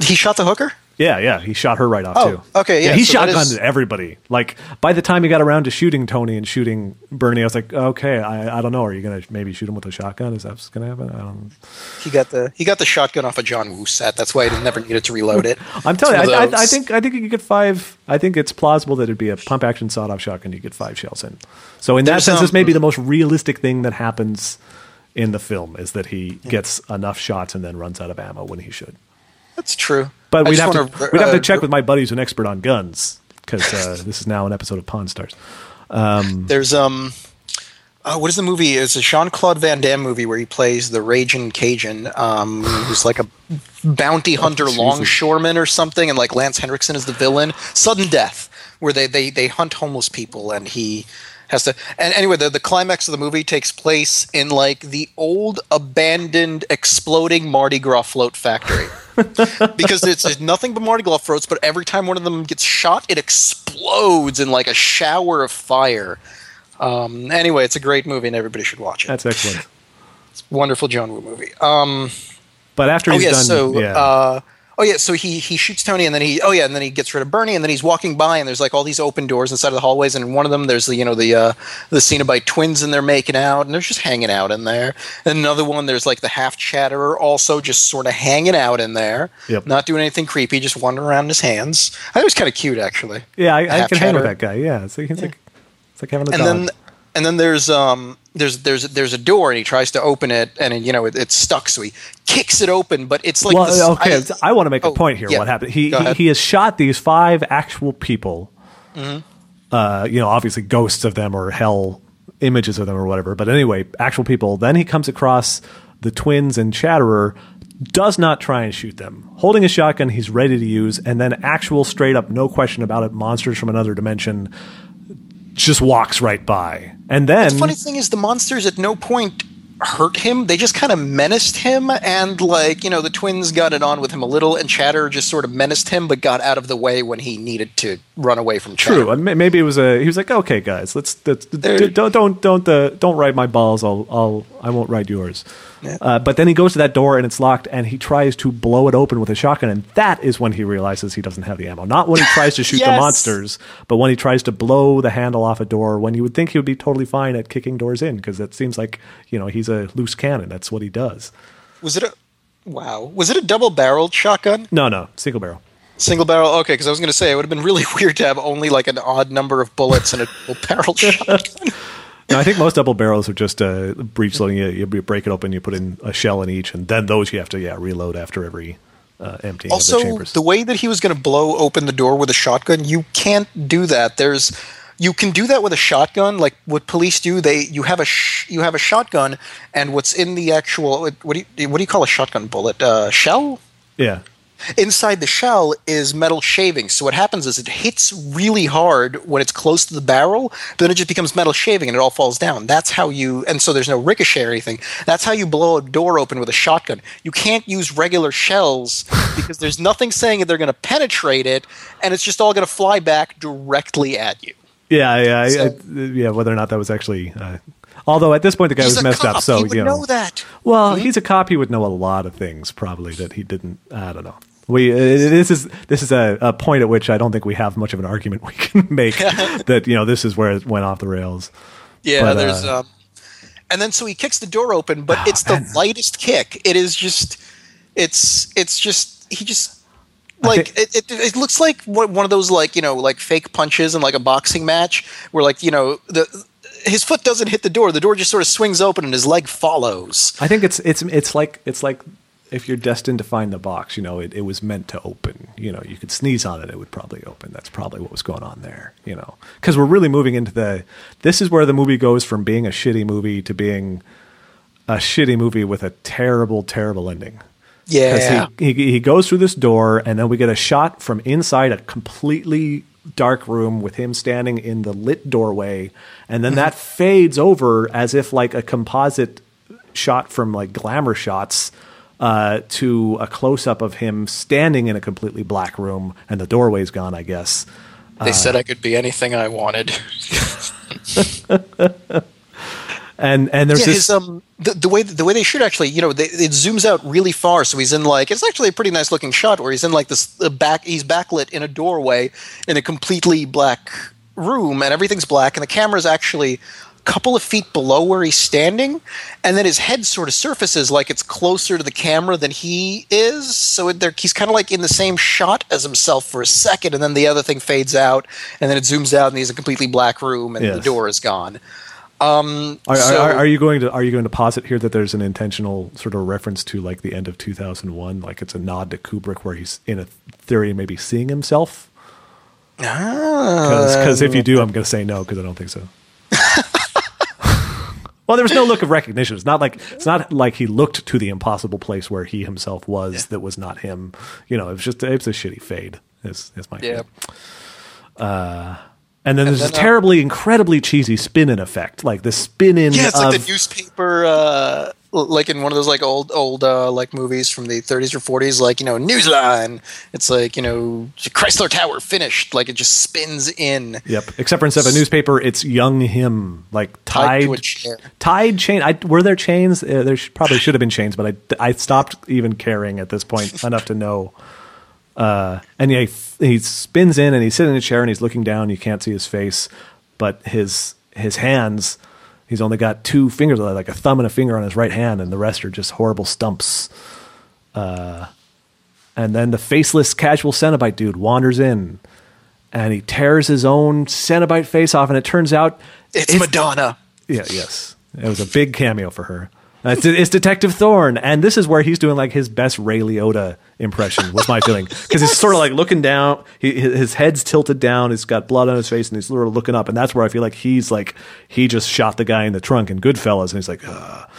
He shot the hooker. Yeah, yeah, he shot her right off Oh, too. okay, yeah, he so that shotgunned is- everybody. Like by the time he got around to shooting Tony and shooting Bernie, I was like, okay, I, I don't know. Are you gonna maybe shoot him with a shotgun? Is that what's gonna happen? I don't. He got the he got the shotgun off of John Woo set. That's why he never needed to reload it. I'm telling It's you, I, I, I think I think you could get five. I think it's plausible that it'd be a pump action sawed off shotgun. You get five shells in. So in that There's, sense, this um, may be the most realistic thing that happens in the film is that he gets enough shots and then runs out of ammo when he should. That's true. But we'd have to we'd have to check with my buddies, an expert on guns, because uh, this is now an episode of Pawn Stars. There's um, uh, what is the movie? It's a Jean Claude Van Damme movie where he plays the Raging Cajun, um, who's like a bounty hunter Jesus. longshoreman or something, and like Lance Henriksen is the villain. Sudden Death, where they they they hunt homeless people, and he has to. And anyway, the the climax of the movie takes place in like the old abandoned exploding Mardi Gras float factory. because it's, it's nothing but Mardi Gras floats, but every time one of them gets shot, it explodes in like a shower of fire. Um, anyway, it's a great movie, and everybody should watch it. That's excellent. it's Wonderful John Woo movie. Um, But after oh he's yeah, done, so yeah, uh, oh yeah, so he he shoots Tony, and then he oh yeah, and then he gets rid of Bernie, and then he's walking by, and there's like all these open doors inside of the hallways, and in one of them there's the you know the uh, the Cenobite twins, and they're making out, and they're just hanging out in there. And another one, there's like the half chatterer, also just sort of hanging out in there, Yep. not doing anything creepy, just wandering around in his hands. I thought it was kind of cute actually. yeah, I, I can hang with that guy. Yeah, so like, it's like it's like having a and dog. then and then there's um there's there's there's a door and he tries to open it and you know it, it's stuck so he kicks it open but it's like well, this- okay, I, want to make a oh, point here. yeah. What happened? He, he he has shot these five actual people. Mm-hmm. Uh, you know, obviously ghosts of them or hell images of them or whatever. But anyway, actual people. Then he comes across the twins and Chatterer, does not try and shoot them. Holding a shotgun, he's ready to use, and then actual straight up, no question about it, monsters from another dimension just walks right by. And then The funny thing is, the monsters at no point hurt him. They just kind of menaced him, and like you know, the twins got it on with him a little, and Chatter just sort of menaced him, but got out of the way when he needed to run away from Chatter. True. And maybe it was a. He was like, "Okay, guys, let's, let's There- d- don't don't don't uh, don't ride my balls. I'll I'll I won't ride yours." Uh, but then he goes to that door and it's locked, and he tries to blow it open with a shotgun, and that is when he realizes he doesn't have the ammo. Not when he tries to shoot the monsters, but when he tries to blow the handle off a door. When you would think he would be totally fine at kicking doors in, because it seems like you know he's a loose cannon. That's what he does. Was it a wow? Was it a double-barreled shotgun? No, no, single barrel. Single barrel? Okay, because I was going to say it would have been really weird to have only like an odd number of bullets in a double-barreled shotgun. No, I think most double barrels are just uh, breech loading. You, you break it open, you put in a shell in each, and then those you have to yeah reload after every uh, emptying of the Also, chambers. the way that he was going to blow open the door with a shotgun, you can't do that. There's you can do that with a shotgun, like what police do. They you have a sh- you have a shotgun, and what's in the actual what do you what do you call a shotgun bullet? Uh, shell. yeah, Inside the shell is metal shaving. So what happens is it hits really hard when it's close to the barrel, then it just becomes metal shaving and it all falls down. That's how you and so there's no ricochet or anything. That's how you blow a door open with a shotgun. You can't use regular shells because there's nothing saying that they're going to penetrate it and it's just all going to fly back directly at you. Yeah, yeah, So- I- yeah. Whether or not that was actually, uh, although at this point the guy was messed cop. up, so you know, know that. Well, he's a cop. He would know a lot of things probably that he didn't. I don't know. We uh, this is this is a, a point at which I don't think we have much of an argument we can make that you know this is where it went off the rails. Yeah, But, there's uh, um and then so he kicks the door open, but Oh, it's the man. lightest kick. It is just it's it's just he just like think- it, it, it looks like one of those like you know like fake punches in like a boxing match where like you know the his foot doesn't hit the door the door just sort of swings open and his leg follows I think it's it's it's like it's like if you're destined to find the box, you know, it, it was meant to open. You know, you could sneeze on it, it would probably open. That's probably what was going on there. You know, because we're really moving into the. This is where the movie goes from being a shitty movie to being a shitty movie with a terrible, terrible ending. Yeah he, he he goes through this door, and then we get a shot from inside a completely dark room with him standing in the lit doorway, and then that fades over as if like a composite shot from like glamour shots uh, to a close up of him standing in a completely black room, and the doorway's gone. I guess. they said i could be anything i wanted And and there's yeah, this. his um the, the way the way they shoot actually, you know, they, it zooms out really far, so he's in like it's actually a pretty nice looking shot where he's in like this the back he's backlit in a doorway in a completely black room and everything's black and the camera's actually a couple of feet below where he's standing. And then his head sort of surfaces like it's closer to the camera than he is. So there, he's kind of like in the same shot as himself for a second and then the other thing fades out and then it zooms out and he's in a completely black room and the door is gone Are, are- So- are, are you going to are you going to posit here that there's an intentional sort of reference to like the end of 2001, like it's a nod to Kubrick where he's in a theory maybe seeing himself? Ah. Because if you do, I'm going to say no because I don't think so. well, there was no look of recognition. It's not like it's not like he looked to the impossible place where he himself was that was not him. You know, it was just it's a shitty fade. Is is my Yeah. feel. And then there's then, this uh, terribly, incredibly cheesy spin-in effect, like the spin-in Yeah, it's of like the newspaper, uh, like in one of those like old old uh, like movies from the 30s or 40s, like you know Newsline. It's like you know Chrysler Tower finished, like it just spins in. Yep. Except for instead of a newspaper, it's young him, like Tied tied to a chair. Tied chain. I, were there chains? Uh, there sh- probably should have been chains, but I I stopped even caring at this point enough to know. Uh, and yeah, he, spins in and he's sitting in a chair and he's looking down. You can't see his face, but his his hands. He's only got two fingers, like a thumb and a finger on his right hand, and the rest are just horrible stumps. Uh, and then the faceless casual Cenobite dude wanders in, and he tears his own Cenobite face off, and it turns out It's, Madonna. yeah, yes. It was a big cameo for her. It's, it's Detective Thorne, and this is where he's doing like his best Ray Liotta impression. Was my feeling because he's sort of like looking down. He, his his head's tilted down. He's got blood on his face, and he's sort of looking up. And that's where I feel like he's like he just shot the guy in the trunk in Goodfellas, and he's like, Ugh.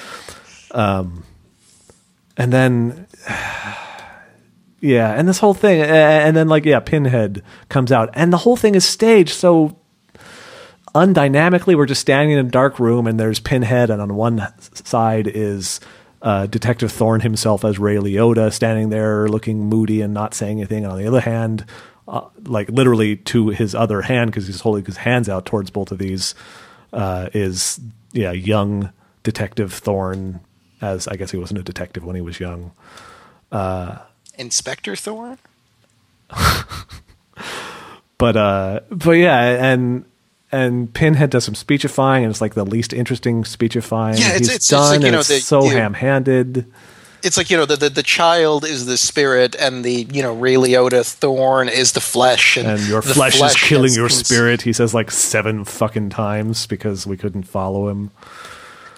um, and then yeah, and this whole thing, and then like yeah, Pinhead comes out, and the whole thing is staged so undynamically. We're just standing in a dark room, and there's Pinhead, and on one side is uh, Detective Thorne himself as Ray Liotta, standing there looking moody and not saying anything. And on the other hand, uh, like literally to his other hand, because he's holding his hands out towards both of these, uh, is yeah, young Detective Thorne. As I guess he wasn't a detective when he was young. Inspector Thorne. but uh but yeah and and pinhead does some speechifying and it's like the least interesting speechifying Yeah, it's- he's it's- it's done like, you know, it's the- so the- ham-handed. It's like you know the, the the child is the spirit, and the you know Ray Liotta Thorne is the flesh, and, and your the flesh, is killing your cons- spirit he says like seven fucking times because we couldn't follow him.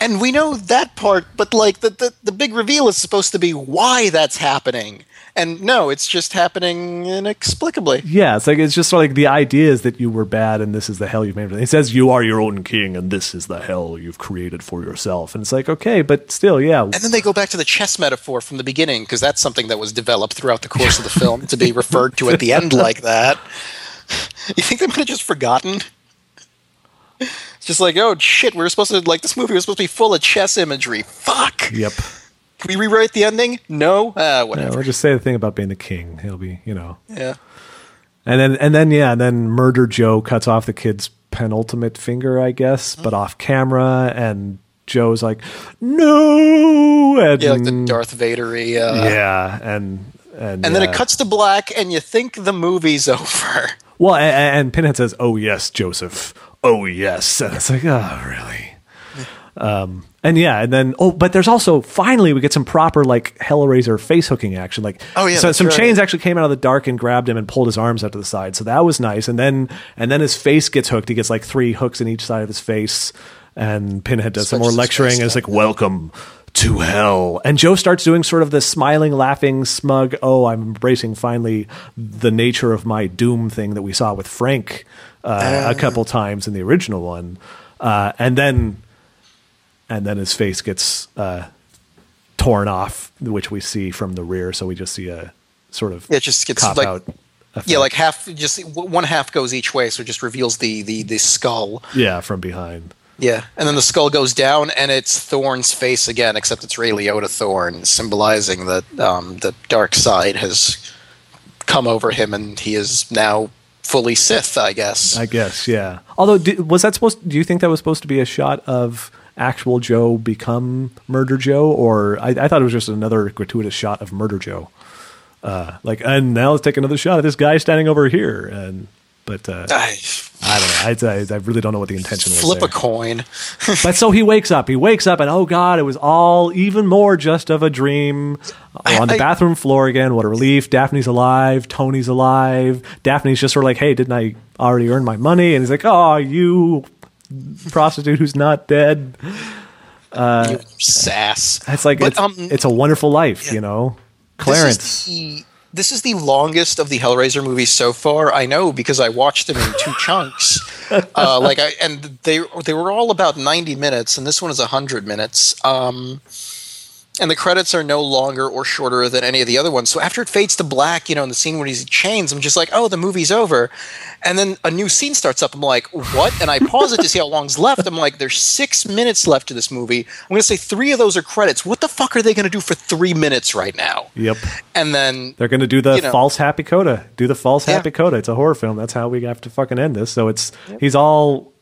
And we know that part, but like the, the the big reveal is supposed to be why that's happening, and no, it's just happening inexplicably. yeah it's like it's just like the idea is that you were bad and this is the hell you've made he says you are your own king and this is the hell you've created for yourself and it's like okay but still yeah And then they go back to the chess metaphor from the beginning because that's something that was developed throughout the course of the film to be referred to at the end like that. You think they might have just forgotten? It's just like, oh shit, we were supposed to like this movie was supposed to be full of chess imagery. Fuck. yep Can we rewrite the ending? No. Uh, yeah, whatever. we'll just say the thing about being the king he'll be you know Yeah. And then and then yeah, and then Murder Joe cuts off the kid's penultimate finger, I guess, but off camera and Joe's like, No and Yeah, like the Darth Vadery. Uh, Yeah, and and And then yeah. it cuts to black, and you think the movie's over. Well, and, and Pinhead says, "Oh yes, Joseph. Oh yes." And it's like, "Oh, really?" Um, and yeah, and then oh, but there's also finally we get some proper like Hellraiser face hooking action. Like, Oh, yeah, so some right. chains actually came out of the dark and grabbed him and pulled his arms out to the side. So that was nice. And then and then his face gets hooked. He gets like three hooks in each side of his face. And Pinhead does some more lecturing. And it's like, "Welcome." To hell, and Joe starts doing sort of the smiling, laughing, smug. Oh, I'm embracing finally the nature of my doom thing that we saw with Frank uh, a couple times in the original one, uh, and then and then his face gets uh, torn off, which we see from the rear. So we just see a sort of Yeah, it just gets like- out. effect. Yeah, like half, just one half goes each way, so it just reveals the the the skull. yeah from behind. Yeah, and then the skull goes down, and it's Thorne's face again, except it's Ray Liotta Thorne, symbolizing that um, the dark side has come over him, and he is now fully Sith, I guess. I guess, yeah. Although, do, was that supposed? Do you think that was supposed to be a shot of actual Joe become Murder Joe, or I, I thought it was just another gratuitous shot of Murder Joe? Uh, like, and now let's take another shot of this guy standing over here, and but uh, I, I don't know. I, I, I really don't know what the intention was. flip there. a coin. But so he wakes up. He wakes up, and oh god, it was all even more just of a dream. on the bathroom floor again. What a relief! Daphne's alive. Tony's alive. Daphne's just sort of like, "Hey, didn't I already earn my money?" And he's like, "Oh, you prostitute who's not dead." you sass. It's like But, it's, um, it's a wonderful life, you know. Clarence. This is, the, this is the longest of the Hellraiser movies so far. I know because I watched them in two chunks. Uh, like I and they they were all about ninety minutes, and this one is hundred minutes. Um, and the credits are no longer or shorter than any of the other ones. So after it fades to black, you know, in the scene where he's in chains, I'm just like, oh, the movie's over. And then a new scene starts up. I'm like, what? And I pause it to see how long's left. I'm like, there's six minutes left to this movie. I'm going to say three of those are credits. What the fuck are they going to do for three minutes right now? Yep. And then They're going to do the You know. false happy coda. Do the false Yeah. happy coda. It's a horror film. That's how we have to fucking end this. So it's he's all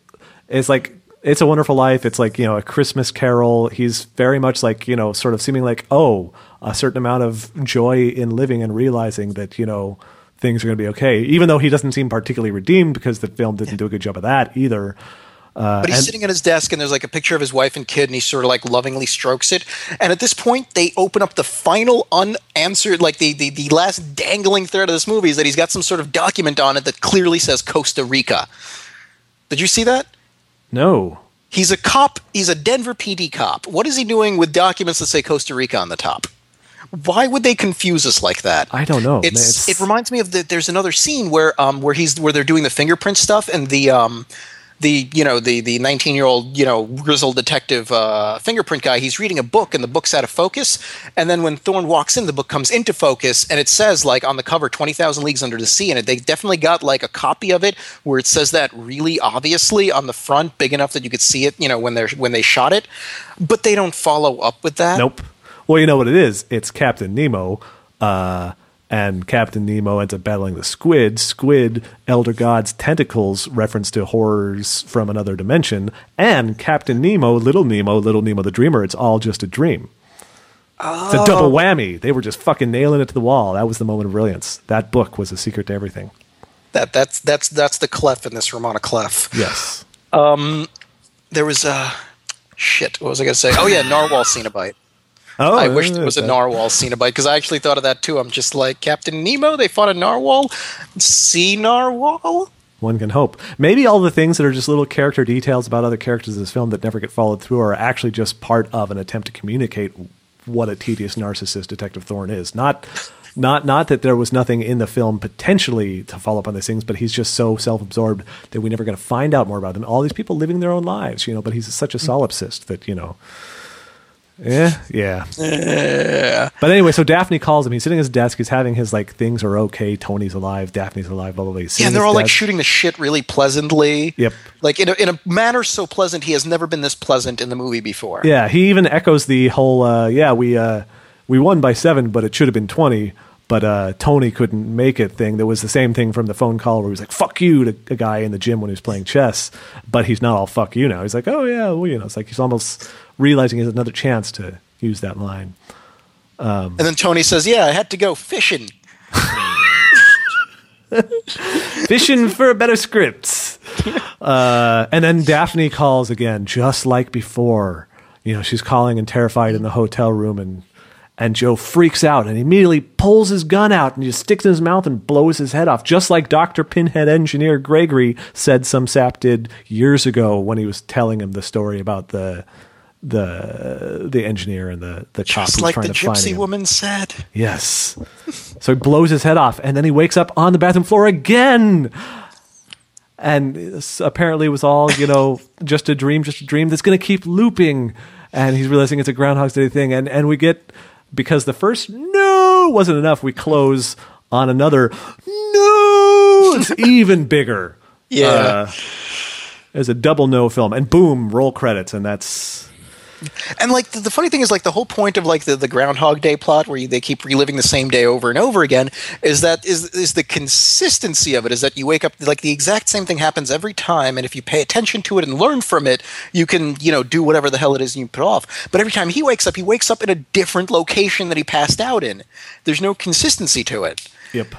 it's like it's a wonderful life. It's like, you know, a Christmas carol. He's very much like, you know, sort of seeming like, oh, a certain amount of joy in living and realizing that, you know, things are going to be okay. Even though he doesn't seem particularly redeemed because the film didn't do a good job of that either. Uh, but he's and- sitting at his desk, and there's like a picture of his wife and kid, and he sort of like lovingly strokes it. And at this point, they open up the final unanswered, like the, the the last dangling thread of this movie is that he's got some sort of document on it that clearly says Costa Rica. Did you see that? No. He's a cop. He's a Denver PD cop. What is he doing with documents that say Costa Rica on the top? Why would they confuse us like that? I don't know. It's, It's- it reminds me of the, there's another scene where um where he's where they're doing the fingerprint stuff and the um the you know the the 19 year old you know grizzled detective uh, fingerprint guy. He's reading a book and the book's out of focus. And then when Thorne walks in, the book comes into focus and it says like on the cover 20,000 Leagues Under the Sea. And they definitely got like a copy of it where it says that really obviously on the front, big enough that you could see it. You know when they're when they shot it, but they don't follow up with that. Nope. Well, you know what it is? It's Captain Nemo. Uh, and Captain Nemo ends up battling the squid. Squid, Elder God's tentacles, reference to horrors from another dimension. And Captain Nemo, Little Nemo, Little Nemo the Dreamer. It's all just a dream. It's a double whammy. They were just fucking nailing it to the wall. That was the moment of brilliance. That book was the secret to everything. That that's that's that's the clef in this roman à clef. Yes. Um, There was a shit. What was I gonna say? Oh yeah, narwhal Cenobite. Oh, I wish there was a narwhal Cenobite because I actually thought of that too. I'm just like Captain Nemo. They fought a narwhal. Sea narwhal. One can hope. Maybe all the things that are just little character details about other characters in this film that never get followed through are actually just part of an attempt to communicate what a tedious narcissist Detective Thorne is. Not, not, not that there was nothing in the film potentially to follow up on these things, but he's just so self-absorbed that we never going to find out more about them. All these people living their own lives, you know. But he's such a hmm. solipsist that you know. Yeah, yeah. But anyway, so Daphne calls him. He's sitting at his desk. He's having his like things are okay. Tony's alive. Daphne's alive. Blah blah blah. He's Yeah, and they're all like shooting the shit really pleasantly. Yep. Like in a, in a manner so pleasant, he has never been this pleasant in the movie before. Yeah, he even echoes the whole uh, yeah, we uh, we won by 7, but it should have been 20, but uh, Tony couldn't make it thing. that was the same thing from the phone call where he was like fuck you to a guy in the gym when he was playing chess, but he's not all fuck you now. He's like, "Oh yeah, well, you know, it's like he's almost realizing he has another chance to use that line." And then Tony says, "Yeah, I had to go fishing." fishing for a better scripts. Uh, and then Daphne calls again, just like before. You know, she's calling and terrified in the hotel room, and and Joe freaks out and immediately pulls his gun out and just sticks in his mouth and blows his head off, just like Doctor Pinhead engineer Gregory said some sap did years ago when he was telling him the story about the the the engineer and the the cop Just like trying the to find gypsy him. woman said. Yes. so he blows his head off, and then he wakes up on the bathroom floor again. And apparently, it was all you know, just a dream, just a dream that's going to keep looping. And he's realizing it's a Groundhog's Day thing, and and we get because the first no wasn't enough. We close on another no. It's even bigger. Yeah. Uh, as a double no film, and boom, roll credits, and that's And like the, the funny thing is, like the whole point of like the, the Groundhog Day plot, where you, they keep reliving the same day over and over again, is that is is the consistency of it. Is that you wake up like the exact same thing happens every time, and if you pay attention to it and learn from it, you can you know do whatever the hell it is you put off. But every time he wakes up, he wakes up in a different location that he passed out in. There's no consistency to it. yep.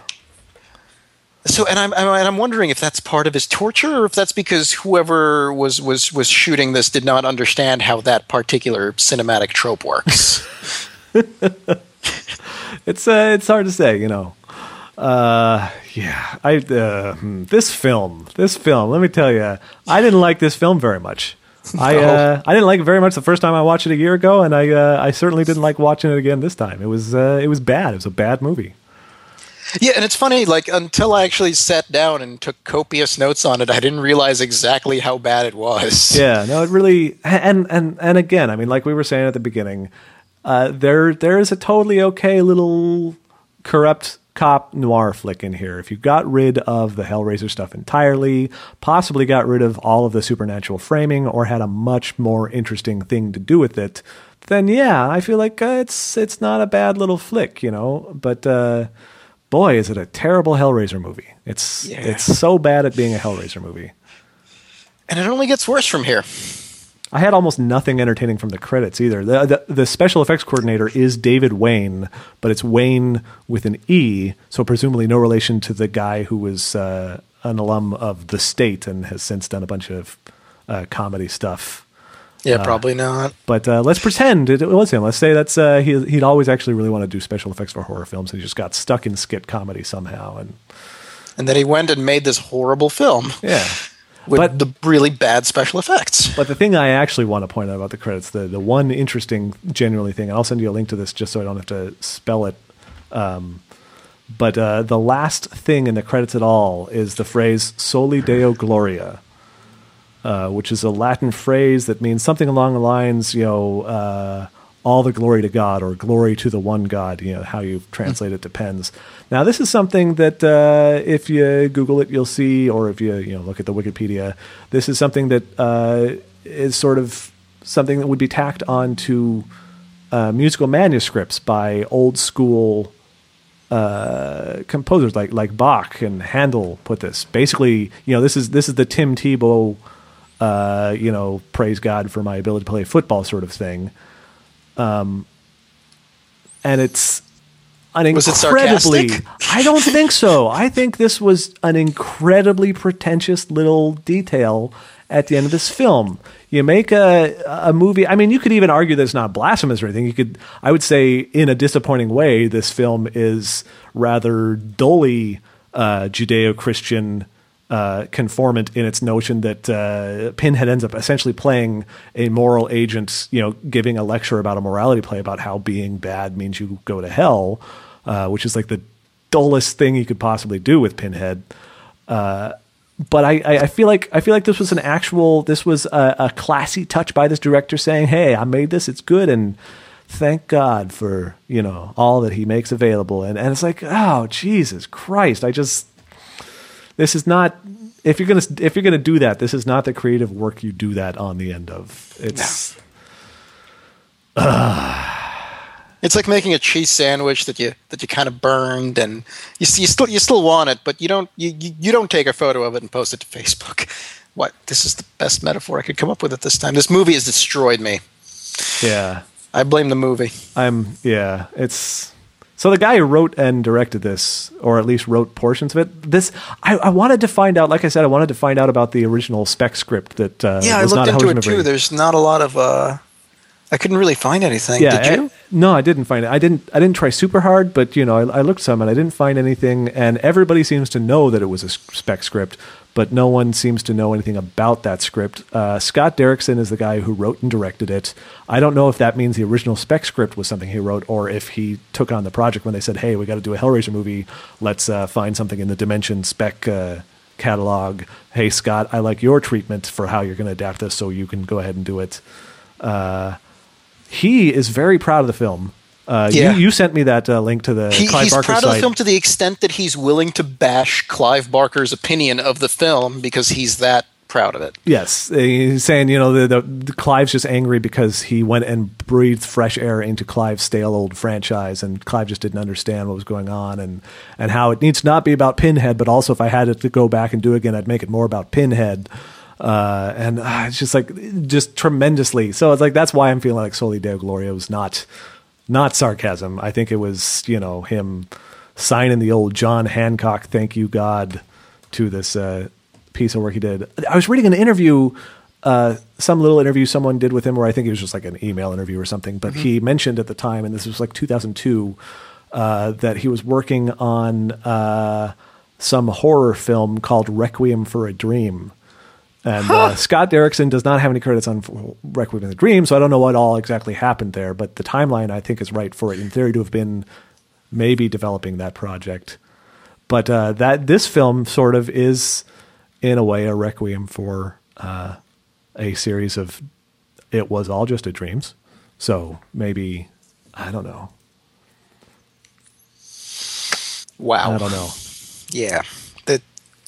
So, and I'm, I'm and I'm wondering if that's part of his torture, or if that's because whoever was was was shooting this did not understand how that particular cinematic trope works. It's uh, it's hard to say, you know. Uh, yeah, I uh, hmm, this film, this film. Let me tell you, I didn't like this film very much. I uh, I didn't like it very much the first time I watched it a year ago, and I uh, I certainly didn't like watching it again this time. It was uh, it was bad. It was a bad movie. Yeah, and it's funny. Like until I actually sat down and took copious notes on it, I didn't realize exactly how bad it was. Yeah, no, it really and and and again, I mean, like we were saying at the beginning, uh, there there is a totally okay little corrupt cop noir flick in here. If you got rid of the Hellraiser stuff entirely, possibly got rid of all of the supernatural framing, or had a much more interesting thing to do with it, then yeah, I feel like uh, it's it's not a bad little flick, you know. But uh, boy, is it a terrible Hellraiser movie! It's Yeah. it's so bad at being a Hellraiser movie. And it only gets worse from here. I had almost nothing entertaining from the credits either. The, the the special effects coordinator is David Wayne, but it's Wayne with an E, so presumably no relation to the guy who was uh, an alum of the state and has since done a bunch of uh, comedy stuff. Yeah, probably not. But uh, let's pretend it was him. Let's say that's uh, he, he'd always actually really want to do special effects for horror films, and he just got stuck in skit comedy somehow. And And then he went and made this horrible film yeah, with But- the really bad special effects. But the thing I actually want to point out about the credits, the, the one interesting, genuinely thing, and I'll send you a link to this just so I don't have to spell it. Um, but uh, the last thing in the credits at all is the phrase "Soli Deo Gloria," uh, which is a Latin phrase that means something along the lines, you know, uh, all the glory to God or glory to the one God. You know, how you translate it depends. Now, this is something that uh, if you Google it, you'll see, or if you you know look at the Wikipedia, this is something that uh, is sort of something that would be tacked onto uh, musical manuscripts by old school uh, composers like like Bach and Handel put this. Basically, you know, this is this is the Tim Tebow, uh, you know, praise God for my ability to play football sort of thing. Um, and it's an Was it incredibly. sarcastic? I don't think so. I think this was an incredibly pretentious little detail at the end of this film. You make a a movie. I mean, you could even argue that it's not blasphemous or anything. You could, I would say, in a disappointing way, this film is rather dully uh, Judeo-Christian uh, conformant in its notion that uh, Pinhead ends up essentially playing a moral agent, you know, giving a lecture about a morality play about how being bad means you go to hell, uh, which is like the dullest thing you could possibly do with Pinhead. Uh, but I, I feel like I feel like this was an actual this was a, a classy touch by this director saying, "Hey, I made this. It's good, and thank God for you know all that He makes available." And and it's like, oh Jesus Christ! I just this is not if you're gonna if you're gonna do that, this is not the creative work you do that on the end of. It's It's like making a cheese sandwich that you that you kind of burned, and you, you still you still want it, but you don't you, you don't take a photo of it and post it to Facebook. What? This is the best metaphor I could come up with at this time. This movie has destroyed me. yeah. I blame the movie. I'm yeah. It's so the guy who wrote and directed this, or at least wrote portions of it. This I, I wanted to find out. Like I said, I wanted to find out about the original spec script that uh, Yeah, I looked into it too. There's not a lot of. uh I couldn't really find anything. Yeah, Did I- no, I didn't find it. I didn't. I didn't try super hard, but you know, I, I looked some and I didn't find anything. And everybody seems to know that it was a spec script, but no one seems to know anything about that script. Uh, Scott Derrickson is the guy who wrote and directed it. I don't know if that means the original spec script was something he wrote, or if he took on the project when they said, "Hey, we got to do a Hellraiser movie. Let's uh, find something in the Dimension spec." Uh, catalog hey scott i like your treatment for how you're going to adapt this so you can go ahead and do it uh, he is very proud of the film. Uh, Yeah. you, you sent me that uh, link to the He, Clive he's Barker proud of the film to the extent that he's willing to bash Clive Barker's opinion of the film because he's that proud of it. Yes, he's saying you know the, the, the Clive's just angry because he went and breathed fresh air into Clive's stale old franchise, and Clive just didn't understand what was going on, and and how it needs to not be about Pinhead, but also if I had it to go back and do it again, I'd make it more about Pinhead. Uh, and uh, it's just like just tremendously. So it's like that's why I'm feeling like Soli Deo Gloria was not not sarcasm. I think it was you know him signing the old John Hancock "Thank You God" to this uh, piece of work he did. I was reading an interview, uh, some little interview someone did with him, where I think it was just like an email interview or something. But he mentioned at the time, and this was like 2002, uh, that he was working on uh, some horror film called Requiem for a Dream. And uh, Scott Derrickson does not have any credits on Requiem for the Dream, so I don't know what all exactly happened there. But the timeline, I think, is right for it in theory to have been maybe developing that project. But uh, that this film sort of is, in a way, a requiem for uh, a series of. It was all just a dreams, so maybe I don't know. Wow. I don't know. Yeah. That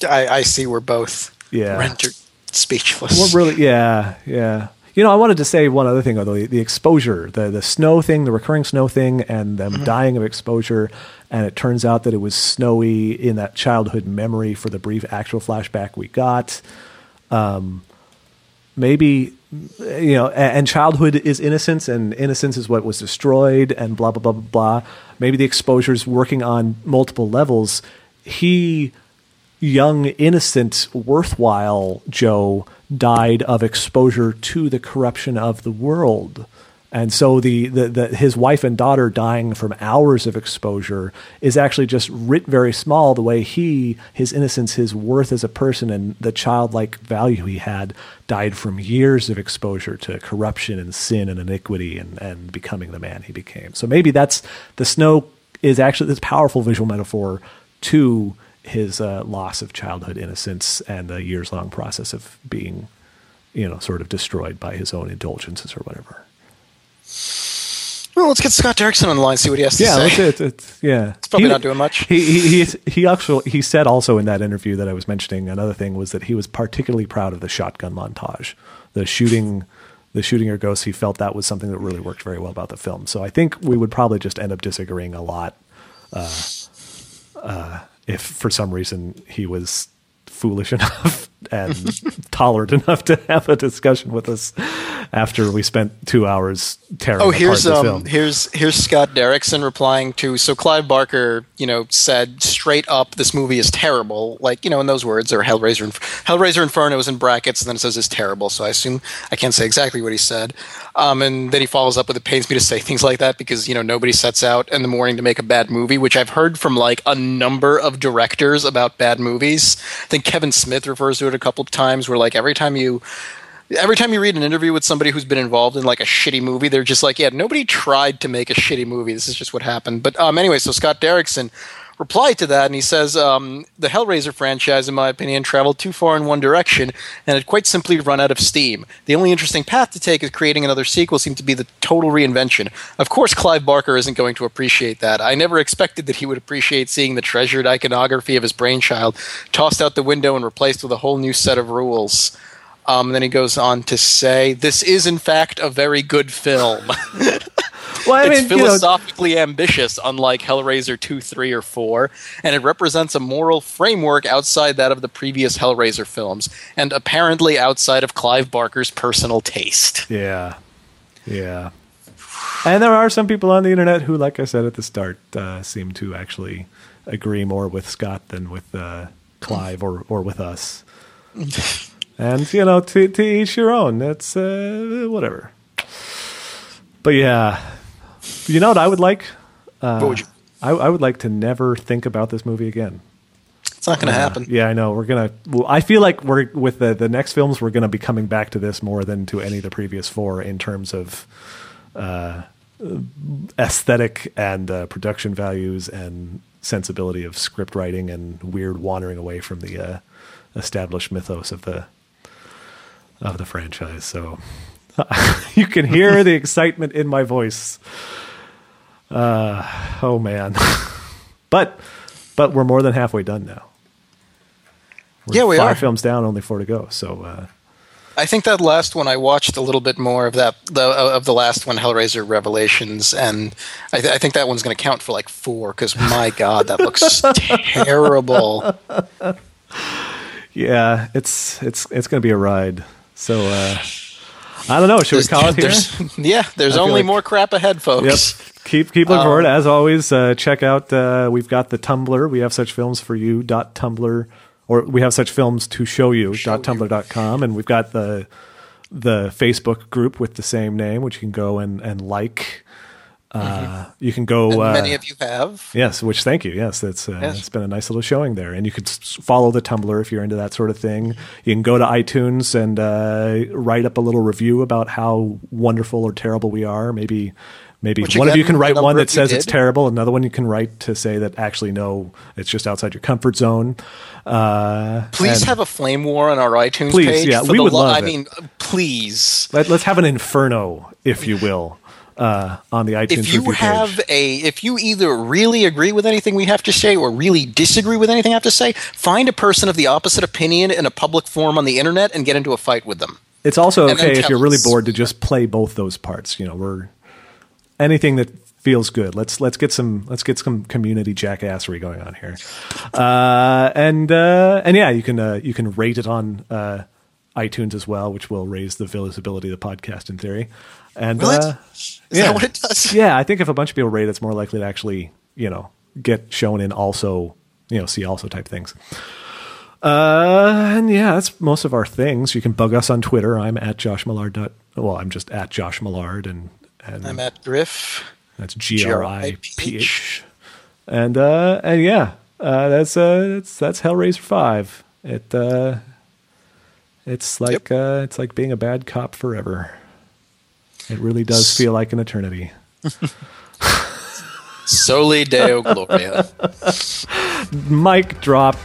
I, I see we're both Yeah. rendered speechless. What really? Yeah, yeah. You know, I wanted to say one other thing, although the, the exposure, the the snow thing, the recurring snow thing, and them dying of exposure, and it turns out that it was snowy in that childhood memory for the brief actual flashback we got. Um, maybe you know, and childhood is innocence, and innocence is what was destroyed, and blah blah blah blah blah. Maybe the exposure is working on multiple levels. He young, innocent, worthwhile Joe died of exposure to the corruption of the world. And so the, the, the his wife and daughter dying from hours of exposure is actually just writ very small. The way he, his innocence, his worth as a person, and the childlike value he had died from years of exposure to corruption and sin and iniquity and, and becoming the man he became. So maybe that's the snow is actually this powerful visual metaphor to his uh, loss of childhood innocence and the years long process of being you know, sort of destroyed by his own indulgences or whatever. Well, let's get Scott Derrickson on the line, see what he has to Yeah, say. that's it. It's, yeah, it's probably not doing much. He he he, he actually he said also in that interview that I was mentioning another thing was that he was particularly proud of the shotgun montage, the shooting, the shooting your ghosts. He felt that was something that really worked very well about the film. So I think we would probably just end up disagreeing a lot, uh, uh, if for some reason he was foolish enough and tolerant enough to have a discussion with us after we spent two hours tearing Oh, apart here's the um, film. here's here's Scott Derrickson replying to so Clive Barker, you know, said straight up, this movie is terrible. Like you know, in those words, or Hellraiser, Hellraiser Inferno is in brackets, and then it says it's terrible. So I assume I can't say exactly what he said. Um, and then he follows up with it pains me to say things like that because you know nobody sets out in the morning to make a bad movie, which I've heard from like a number of directors about bad movies. I think Kevin Smith refers to it a couple of times, where like every time you every time you read an interview with somebody who's been involved in like a shitty movie, they're just like, yeah, nobody tried to make a shitty movie. This is just what happened. But um, anyway, so Scott Derrickson replied to that, and he says um, the Hellraiser franchise, in my opinion, traveled too far in one direction, and had quite simply run out of steam. The only interesting path to take is creating another sequel seemed to be the total reinvention. Of course, Clive Barker isn't going to appreciate that. I never expected that he would appreciate seeing the treasured iconography of his brainchild tossed out the window and replaced with a whole new set of rules. Um, and then he goes on to say, "This is in fact a very good film. well, it's mean, you know, philosophically ambitious, unlike Hellraiser two, three, or four, and it represents a moral framework outside that of the previous Hellraiser films, and apparently outside of Clive Barker's personal taste." Yeah. Yeah. And there are some people on the internet who, like I said at the start, uh, seem to actually agree more with Scott than with uh, Clive or, or with us. and, you know, to, to each your own. That's uh, whatever. But yeah. You know what I would like? Uh, What would you? I, I would like to never think about this movie again. It's not going to happen. Yeah, I know. We're gonna. Well, I feel like we're with the the next films. We're gonna be coming back to this more than to any of the previous four in terms of uh, aesthetic and uh, production values and sensibility of script writing and weird wandering away from the uh, established mythos of the of the franchise. So you can hear the excitement in my voice. Uh, oh man, but but we're more than halfway done now. We're Yeah, we five are. films down, only four to go. So uh, I think that last one I watched a little bit more of that the, of the last one, Hellraiser Revelations, and I, th- I think that one's going to count for like four because my god, that looks terrible. yeah, it's it's it's going to be a ride. So uh, I don't know. Should we call it here? There's- yeah, there's only like- more crap ahead, Yep. folks. Keep keep looking forward. Um, As always, uh, check out. Uh, we've got the Tumblr. We have such films for you. Dot Tumblr, or we have such films to show you. Dot Tumblr. Dot com, and we've got the the Facebook group with the same name, which you can go and and like. Uh, You can go. Mm-hmm. Uh, many of you have. Yes, which thank you. Yes, it's uh, Yes. it's been a nice little showing there, and you could s- follow the Tumblr if you're into that sort of thing. You can go to iTunes and uh, write up a little review about how wonderful or terrible we are. Maybe maybe Which one of you can write one that says it's terrible. Another one you can write to say that actually no, it's just outside your comfort zone. Uh, Please have a flame war on our iTunes Please, page. yeah, we would lo- love I it. mean, please. let, let's have an inferno, if you will, uh, on the iTunes If you page. have a, if you either really agree with anything we have to say or really disagree with anything I have to say, find a person of the opposite opinion in a public forum on the internet and get into a fight with them. It's also And okay if you're really bored to just play both those parts. You know, we're anything that feels good. Let's let's get some let's get some community jackassery going on here. Uh, and uh, and yeah, you can uh, you can rate it on uh, iTunes as well, which will raise the visibility of the podcast in theory. And it? uh, Is yeah. that what it does? yeah, I think if a bunch of people rate, it's more likely to actually you know get shown in also you know see also type things. Uh, and yeah, that's most of our things. You can bug us on Twitter. I'm at Josh Millard. Dot, well, I'm just at Josh Millard, and and I'm at Griph. that's G R I P H. And uh, and yeah, uh, that's uh, that's that's Hellraiser five. It uh, it's like uh, it's like being a bad cop forever. It really does feel like an eternity. Soli Deo Gloria. Mic drop.